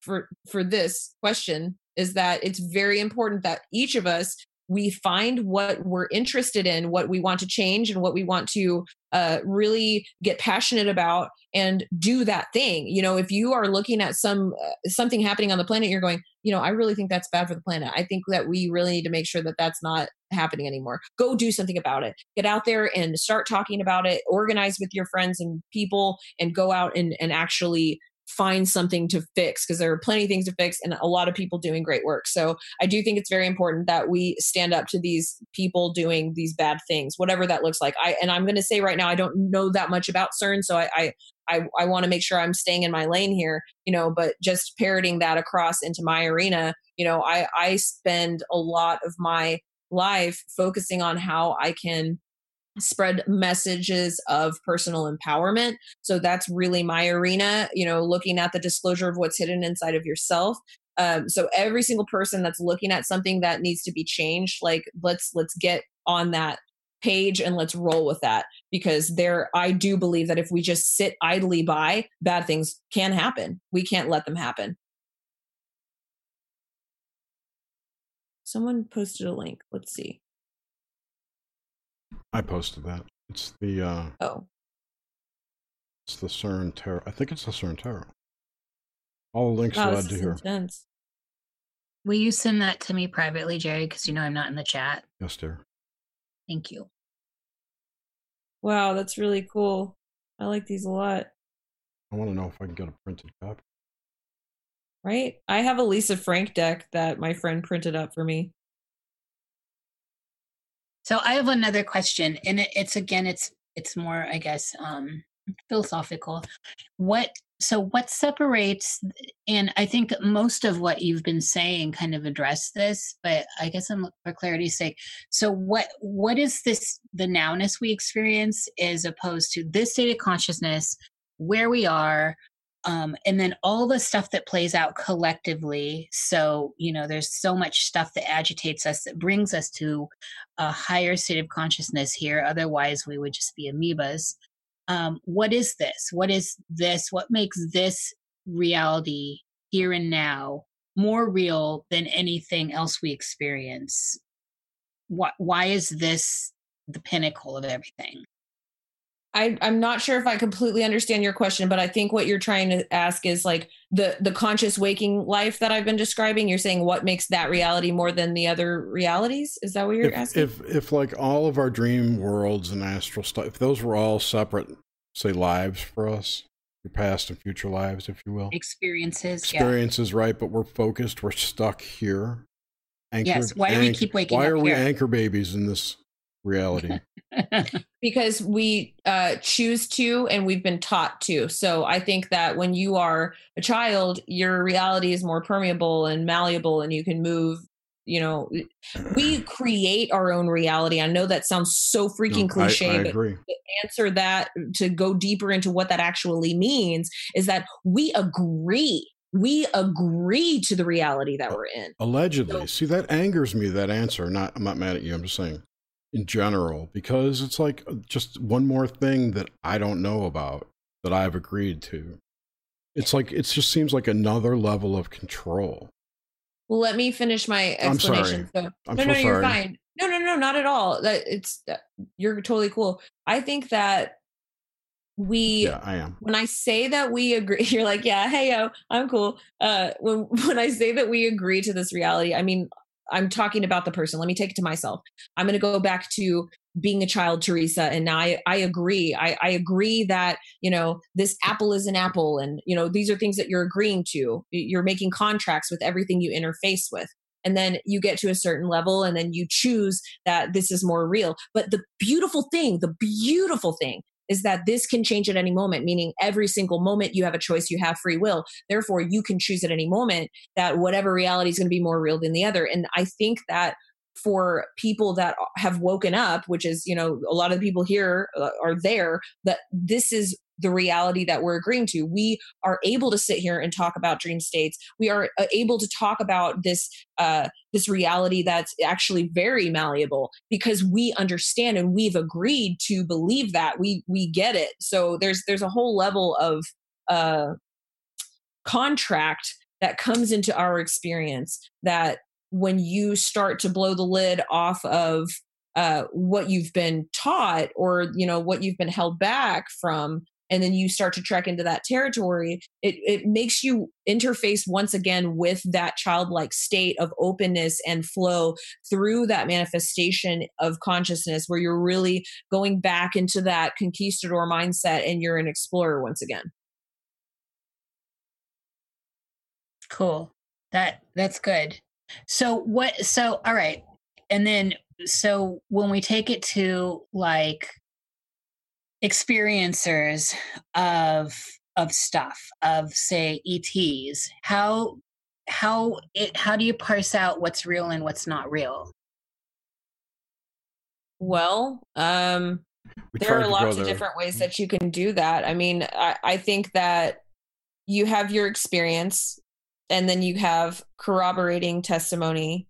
for for this question is that it's very important that each of us we find what we're interested in, what we want to change, and what we want to uh, really get passionate about, and do that thing. You know, if you are looking at some uh, something happening on the planet, you're going, you know, I really think that's bad for the planet. I think that we really need to make sure that that's not happening anymore. Go do something about it. Get out there and start talking about it. Organize with your friends and people, and go out and and actually find something to fix because there are plenty of things to fix and a lot of people doing great work. So I do think it's very important that we stand up to these people doing these bad things, whatever that looks like. I and I'm going to say right now I don't know that much about CERN, so I I I, I want to make sure I'm staying in my lane here, you know, but just parroting that across into my arena, you know, I I spend a lot of my life focusing on how I can spread messages of personal empowerment. So that's really my arena, you know, looking at the disclosure of what's hidden inside of yourself. Um, so every single person that's looking at something that needs to be changed, like let's let's get on that page and let's roll with that because there I do believe that if we just sit idly by, bad things can happen. We can't let them happen. Someone posted a link. Let's see. I posted that. It's the uh Oh. It's the CERN Tarot. I think it's the CERN Tarot. All the links Wow, led this to is here. intense. Will you send that to me privately, Jerry? Because you know I'm not in the chat. Yes, dear. Thank you. Wow, that's really cool. I like these a lot. I want to know if I can get a printed copy. Right? I have a Lisa Frank deck that my friend printed up for me. So I have another question, and it, it's again, it's it's more, I guess, um, philosophical. What so what separates? And I think most of what you've been saying kind of address this, but I guess I'm for clarity's sake. So what what is this the nowness we experience as opposed to this state of consciousness, where we are, um, and then all the stuff that plays out collectively so you know there's so much stuff that agitates us that brings us to a higher state of consciousness here otherwise we would just be amoebas. Um, what is this? What is this? What makes this reality here and now more real than anything else we experience? Why, why is this the pinnacle of everything I, I'm not sure if I completely understand your question, but I think what you're trying to ask is like the the conscious waking life that I've been describing. You're saying what makes that reality more than the other realities? Is that what you're If, asking? if if like all of our dream worlds and astral stuff, if those were all separate, say lives for us, your past and future lives, if you will, experiences experiences, right? But we're focused. We're stuck here. Anchored, Yes, why do we keep waking Why up are we anchor babies in this reality? because we uh, choose to and we've been taught to. So I think that when you are a child, your reality is more permeable and malleable and you can move. You know, we create our own reality. I know that sounds so freaking No, cliche, I, but agree. answer that to go deeper into what that actually means is that we agree. We agree to the reality that we're in. Allegedly. So- See, that angers me, that answer. Not I'm not mad at you. I'm just saying in general, because it's like uh, just one more thing that I don't know about that I've agreed to. It's like it just seems like another level of control. Well, let me finish my explanation. I'm sorry. So, I'm no, so no, you're fine. No, no, no, not at all. That it's you're totally cool. I think that we Yeah, I am. when I say that we agree, you're like, yeah, hey yo, I'm cool. Uh, when when I say that we agree to this reality, I mean, I'm talking about the person. Let me take it to myself. I'm going to go back to being a child, Teresa, and now I, I agree. I, I agree that you know this apple is an apple, and you know these are things that you're agreeing to. You're making contracts with everything you interface with. And then you get to a certain level, and then you choose that this is more real. But the beautiful thing, the beautiful thing is that this can change at any moment, meaning every single moment you have a choice, you have free will. Therefore, you can choose at any moment that whatever reality is going to be more real than the other. And I think that for people that have woken up, which is, you know, a lot of the people here uh, are there, that this is the reality that we're agreeing to. We are able to sit here and talk about dream states. We are uh, able to talk about this uh, this reality that's actually very malleable because we understand and we've agreed to believe that we we get it. So there's there's a whole level of uh, contract that comes into our experience that when you start to blow the lid off of uh, what you've been taught or you know what you've been held back from and then you start to trek into that territory it, it makes you interface once again with that childlike state of openness and flow through that manifestation of consciousness where you're really going back into that conquistador mindset and you're an explorer once again Cool. That that's good. So what so all right. And then so when we take it to like experiencers of of stuff of say ETs, how how it how do you parse out what's real and what's not real? Well, um We there are lots of different ways that you can do that. I mean, I, I think that you have your experience and then you have corroborating testimony.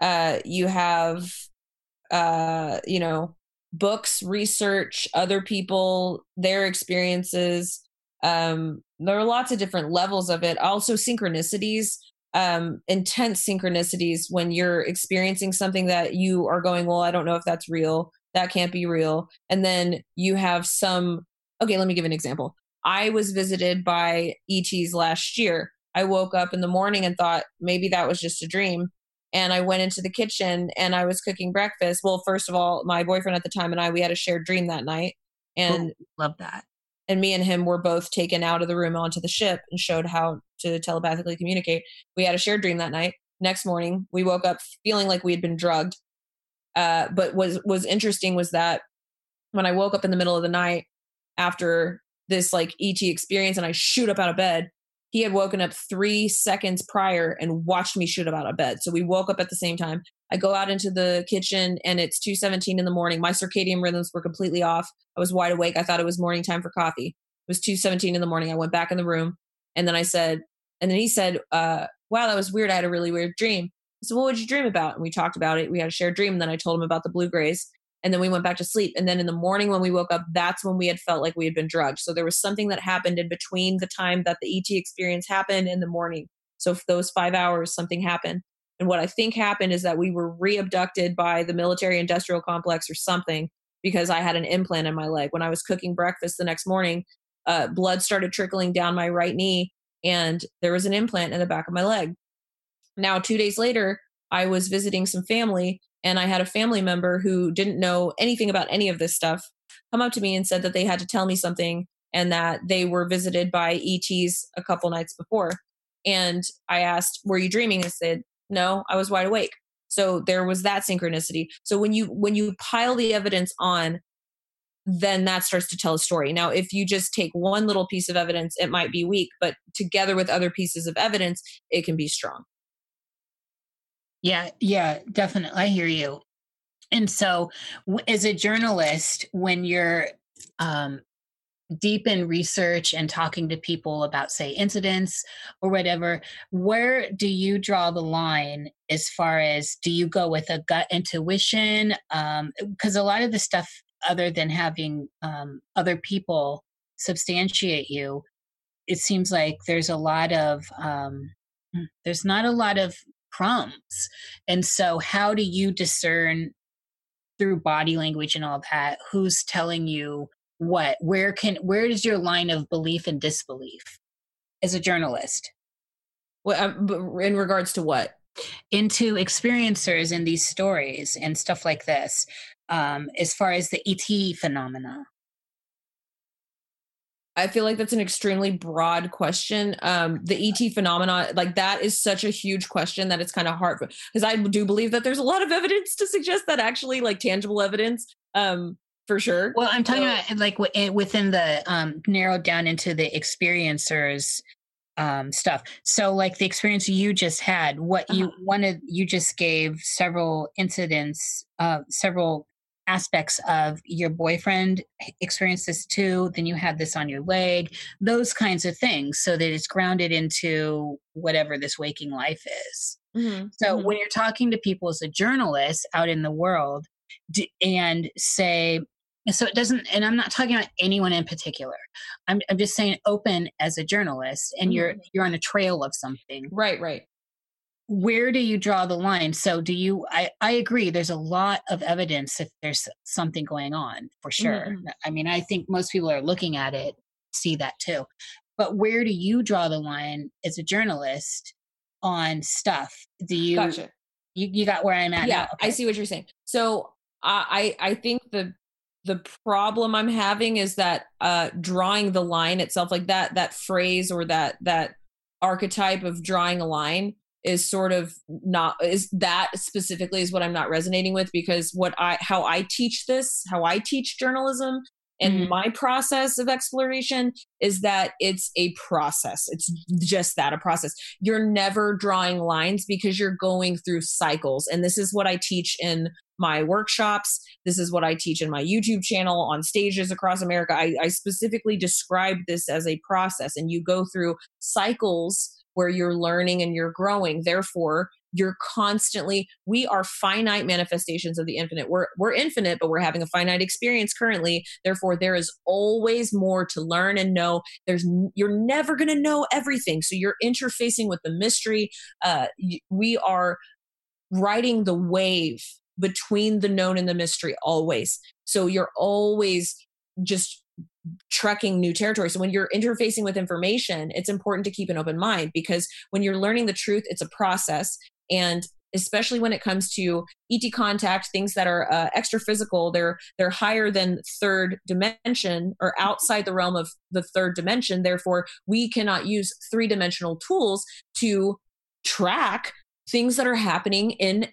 Uh, you have, uh, you know, books, research, other people, their experiences. Um, there are lots of different levels of it. Also, synchronicities, um, intense synchronicities when you're experiencing something that you are going, well, I don't know if that's real. That can't be real. And then you have some, okay, let me give an example. I was visited by ETs last year. I woke up in the morning and thought maybe that was just a dream. And I went into the kitchen and I was cooking breakfast. Well, first of all, my boyfriend at the time and I, we had a shared dream that night. And Love that. and me and him were both taken out of the room onto the ship and showed how to telepathically communicate. We had a shared dream that night. Next morning, we woke up feeling like we had been drugged. Uh, but was was interesting was that when I woke up in the middle of the night after this like ET experience, and I shoot up out of bed, he had woken up three seconds prior and watched me shoot up out of bed. So we woke up at the same time. I go out into the kitchen and it's 2:17 in the morning. My circadian rhythms were completely off. I was wide awake. I thought it was morning time for coffee. It was 2:17 in the morning. I went back in the room and then I said and then he said, uh, "Wow, that was weird. I had a really weird dream." Said, what would you dream about?" And we talked about it. We had a shared dream and then I told him about the blue grays and then we went back to sleep. And then in the morning when we woke up, that's when we had felt like we had been drugged. So there was something that happened in between the time that the ET experience happened in the morning. So those 5 hours something happened. And what I think happened is that we were re-abducted by the military industrial complex or something because I had an implant in my leg. When I was cooking breakfast the next morning, uh, blood started trickling down my right knee, and there was an implant in the back of my leg. Now, two days later, I was visiting some family, and I had a family member who didn't know anything about any of this stuff come up to me and said that they had to tell me something and that they were visited by ETs a couple nights before. And I asked, Were you dreaming? I said, No, I was wide awake. So there was that synchronicity. So when you when you pile the evidence on, then that starts to tell a story. Now, if you just take one little piece of evidence, it might be weak, but together with other pieces of evidence, it can be strong. Yeah, yeah, definitely. I hear you. And so, as a journalist, when you're um, deep in research and talking to people about, say, incidents or whatever, where do you draw the line as far as do you go with a gut intuition? Because a lot of the stuff, other than having um, other people substantiate you, it seems like there's a lot of um, there's not a lot of crumbs. And so, how do you discern through body language and all that who's telling you what? Where can where is your line of belief and disbelief as a journalist? Well, um, in regards to what? Into experiencers in these stories and stuff like this, um, as far as the ET phenomena. I feel like that's an extremely broad question. Um, the ET phenomena, like that, is such a huge question that it's kind of hard because I do believe that there's a lot of evidence to suggest that actually, like tangible evidence, um, for sure. Well, I'm talking So- about like w- eh, within the um, narrowed down into the experiencers um, stuff. So, like the experience you just had, what you Uh-huh. wanted, you just gave several incidents, uh, several aspects of your boyfriend experienced this too. Then you had this on your leg, those kinds of things, so that it's grounded into whatever this waking life is. Mhm, So mhm. when you're talking to people as a journalist out in the world d- and say, so it doesn't, and I'm not talking about anyone in particular. I'm, I'm just saying open as a journalist and you're, you're on a trail of something. right, right. Where do you draw the line? So do you, I, I agree. There's a lot of evidence if there's something going on for sure. mhm. I mean, I think most people are looking at it, see that too. But where do you draw the line as a journalist on stuff? Do you, Gotcha. you, you got where I'm at yeah now? i see what you're saying so i i I think the the problem i'm having is that uh drawing the line itself like that that phrase or that that archetype of drawing a line is sort of not is that specifically is what I'm not resonating with because what I how I teach this, how I teach journalism and mm-hmm. my process of exploration is that it's a process. It's just that a process. You're never drawing lines because you're going through cycles. And this is what I teach in my workshops. This is what I teach in my YouTube channel on stages across America. I, I specifically describe this as a process, and you go through cycles where you're learning and you're growing. Therefore, you're constantly we are finite manifestations of the infinite. We're we're infinite but we're having a finite experience currently. Therefore there is always more to learn and know. There's you're never going to know everything. So you're interfacing with the mystery. Uh, we are riding the wave between the known and the mystery always. So you're always just trekking new territory. So when you're interfacing with information, it's important to keep an open mind because when you're learning the truth, it's a process. And especially when it comes to ET contact, things that are uh, extra physical, they're they're higher than third dimension or outside the realm of the third dimension. Therefore, we cannot use three dimensional tools to track things that are happening in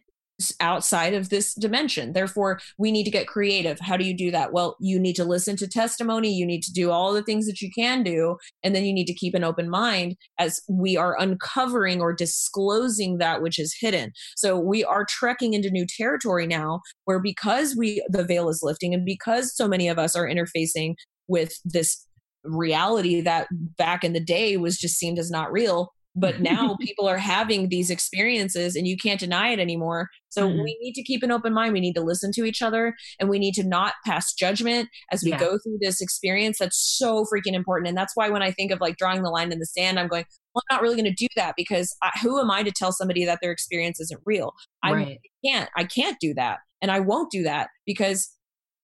outside of this dimension. Therefore, we need to get creative. How do you do that? Well, you need to listen to testimony, you need to do all the things that you can do, and then you need to keep an open mind as we are uncovering or disclosing that which is hidden. So we are trekking into new territory now where because we the veil is lifting and because so many of us are interfacing with this reality that back in the day was just seen as not real but now people are having these experiences and you can't deny it anymore so mm-hmm. we need to keep an open mind we need to listen to each other and we need to not pass judgment as we yeah. go through this experience that's so freaking important and that's why when i think of like drawing the line in the sand i'm going well, I'm not really going to do that because I, who am I to tell somebody that their experience isn't real? Right. I can't. I can't do that, and I won't do that because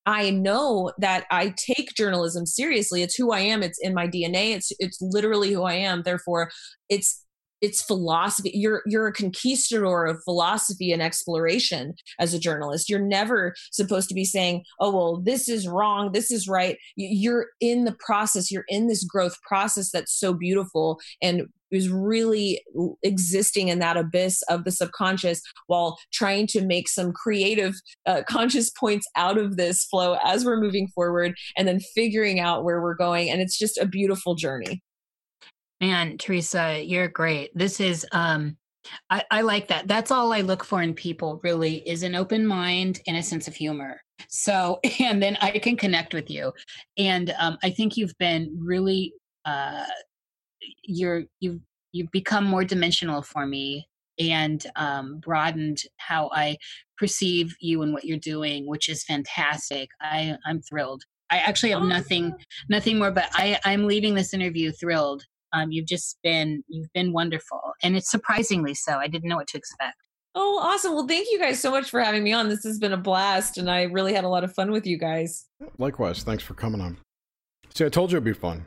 I know that I take journalism seriously. It's who I am. It's in my DNA. It's it's literally who I am. Therefore, it's it's philosophy you're you're a conquistador of philosophy and exploration as a journalist you're never supposed to be saying oh well this is wrong this is right you're in the process you're in this growth process that's so beautiful and is really existing in that abyss of the subconscious while trying to make some creative uh, conscious points out of this flow as we're moving forward and then figuring out where we're going and it's just a beautiful journey Man, Teresa, you're great. This is um I, I like that. That's all I look for in people really is an open mind and a sense of humor. So and then I can connect with you. And um I think you've been really uh you're you've you've become more dimensional for me and um, broadened how I perceive you and what you're doing, which is fantastic. I, I'm thrilled. I actually have nothing nothing more, but I, I'm leaving this interview thrilled um, you've just been you've been wonderful, and it's surprisingly so. I didn't know what to expect. Oh, awesome! Well, thank you guys so much for having me on. This has been a blast, and I really had a lot of fun with you guys. Likewise, thanks for coming on. See, I told you it'd be fun.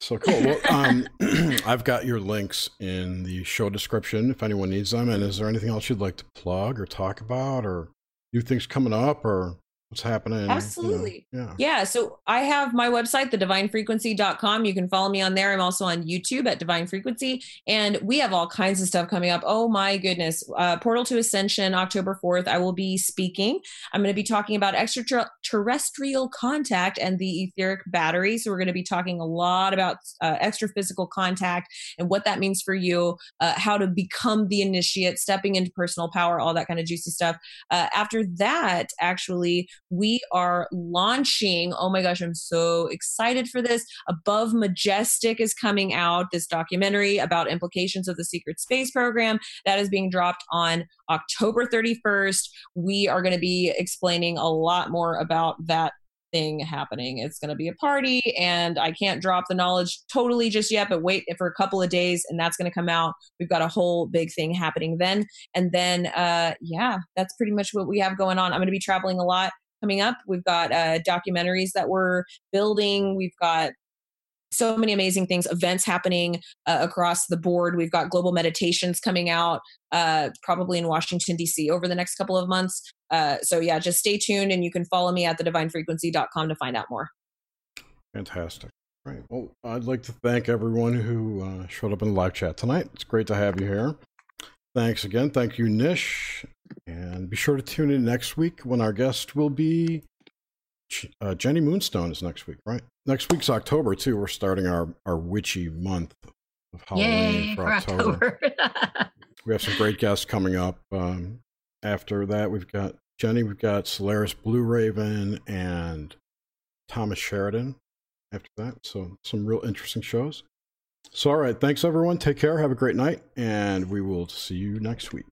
So cool. Well, um, I've got your links in the show description if anyone needs them. And is there anything else you'd like to plug or talk about, or new things coming up, or what's happening. Absolutely. You know, yeah. Yeah. So I have my website, thedivinefrequency.com. You can follow me on there. I'm also on YouTube at Divine Frequency. And we have all kinds of stuff coming up. Oh my goodness. Uh, Portal to Ascension, October 4th. I will be speaking. I'm going to be talking about extraterrestrial contact and the etheric battery. So we're going to be talking a lot about uh, extra physical contact and what that means for you, uh, how to become the initiate, stepping into personal power, all that kind of juicy stuff. Uh, after that, actually, we are launching. Oh my gosh, I'm so excited for this. Above Majestic is coming out, this documentary about implications of the secret space program that is being dropped on October 31st. We are going to be explaining a lot more about that thing happening. It's going to be a party, and I can't drop the knowledge totally just yet, but wait for a couple of days, and that's going to come out. We've got a whole big thing happening then. And then, uh, yeah, that's pretty much what we have going on. I'm going to be traveling a lot coming up. We've got uh, documentaries that we're building. We've got so many amazing things, events happening uh, across the board. We've got global meditations coming out uh, probably in Washington, D.C. over the next couple of months. Uh, so, yeah, just stay tuned and you can follow me at thedivinefrequency.com to find out more. Fantastic. Right. Well, I'd like to thank everyone who uh, showed up in the live chat tonight. It's great to have you here. Thanks again. Thank you, Nish. And be sure to tune in next week when our guest will be uh, Jenny Moonstone is next week, right? Next week's October too. We're starting our our witchy month of Halloween Yay, for October. October. We have some great guests coming up. Um, after that, we've got Jenny, we've got Solaris Blue Raven, and Thomas Sheridan. After that, so some real interesting shows. So, all right, thanks everyone. Take care. Have a great night, and we will see you next week.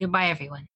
Goodbye, everyone.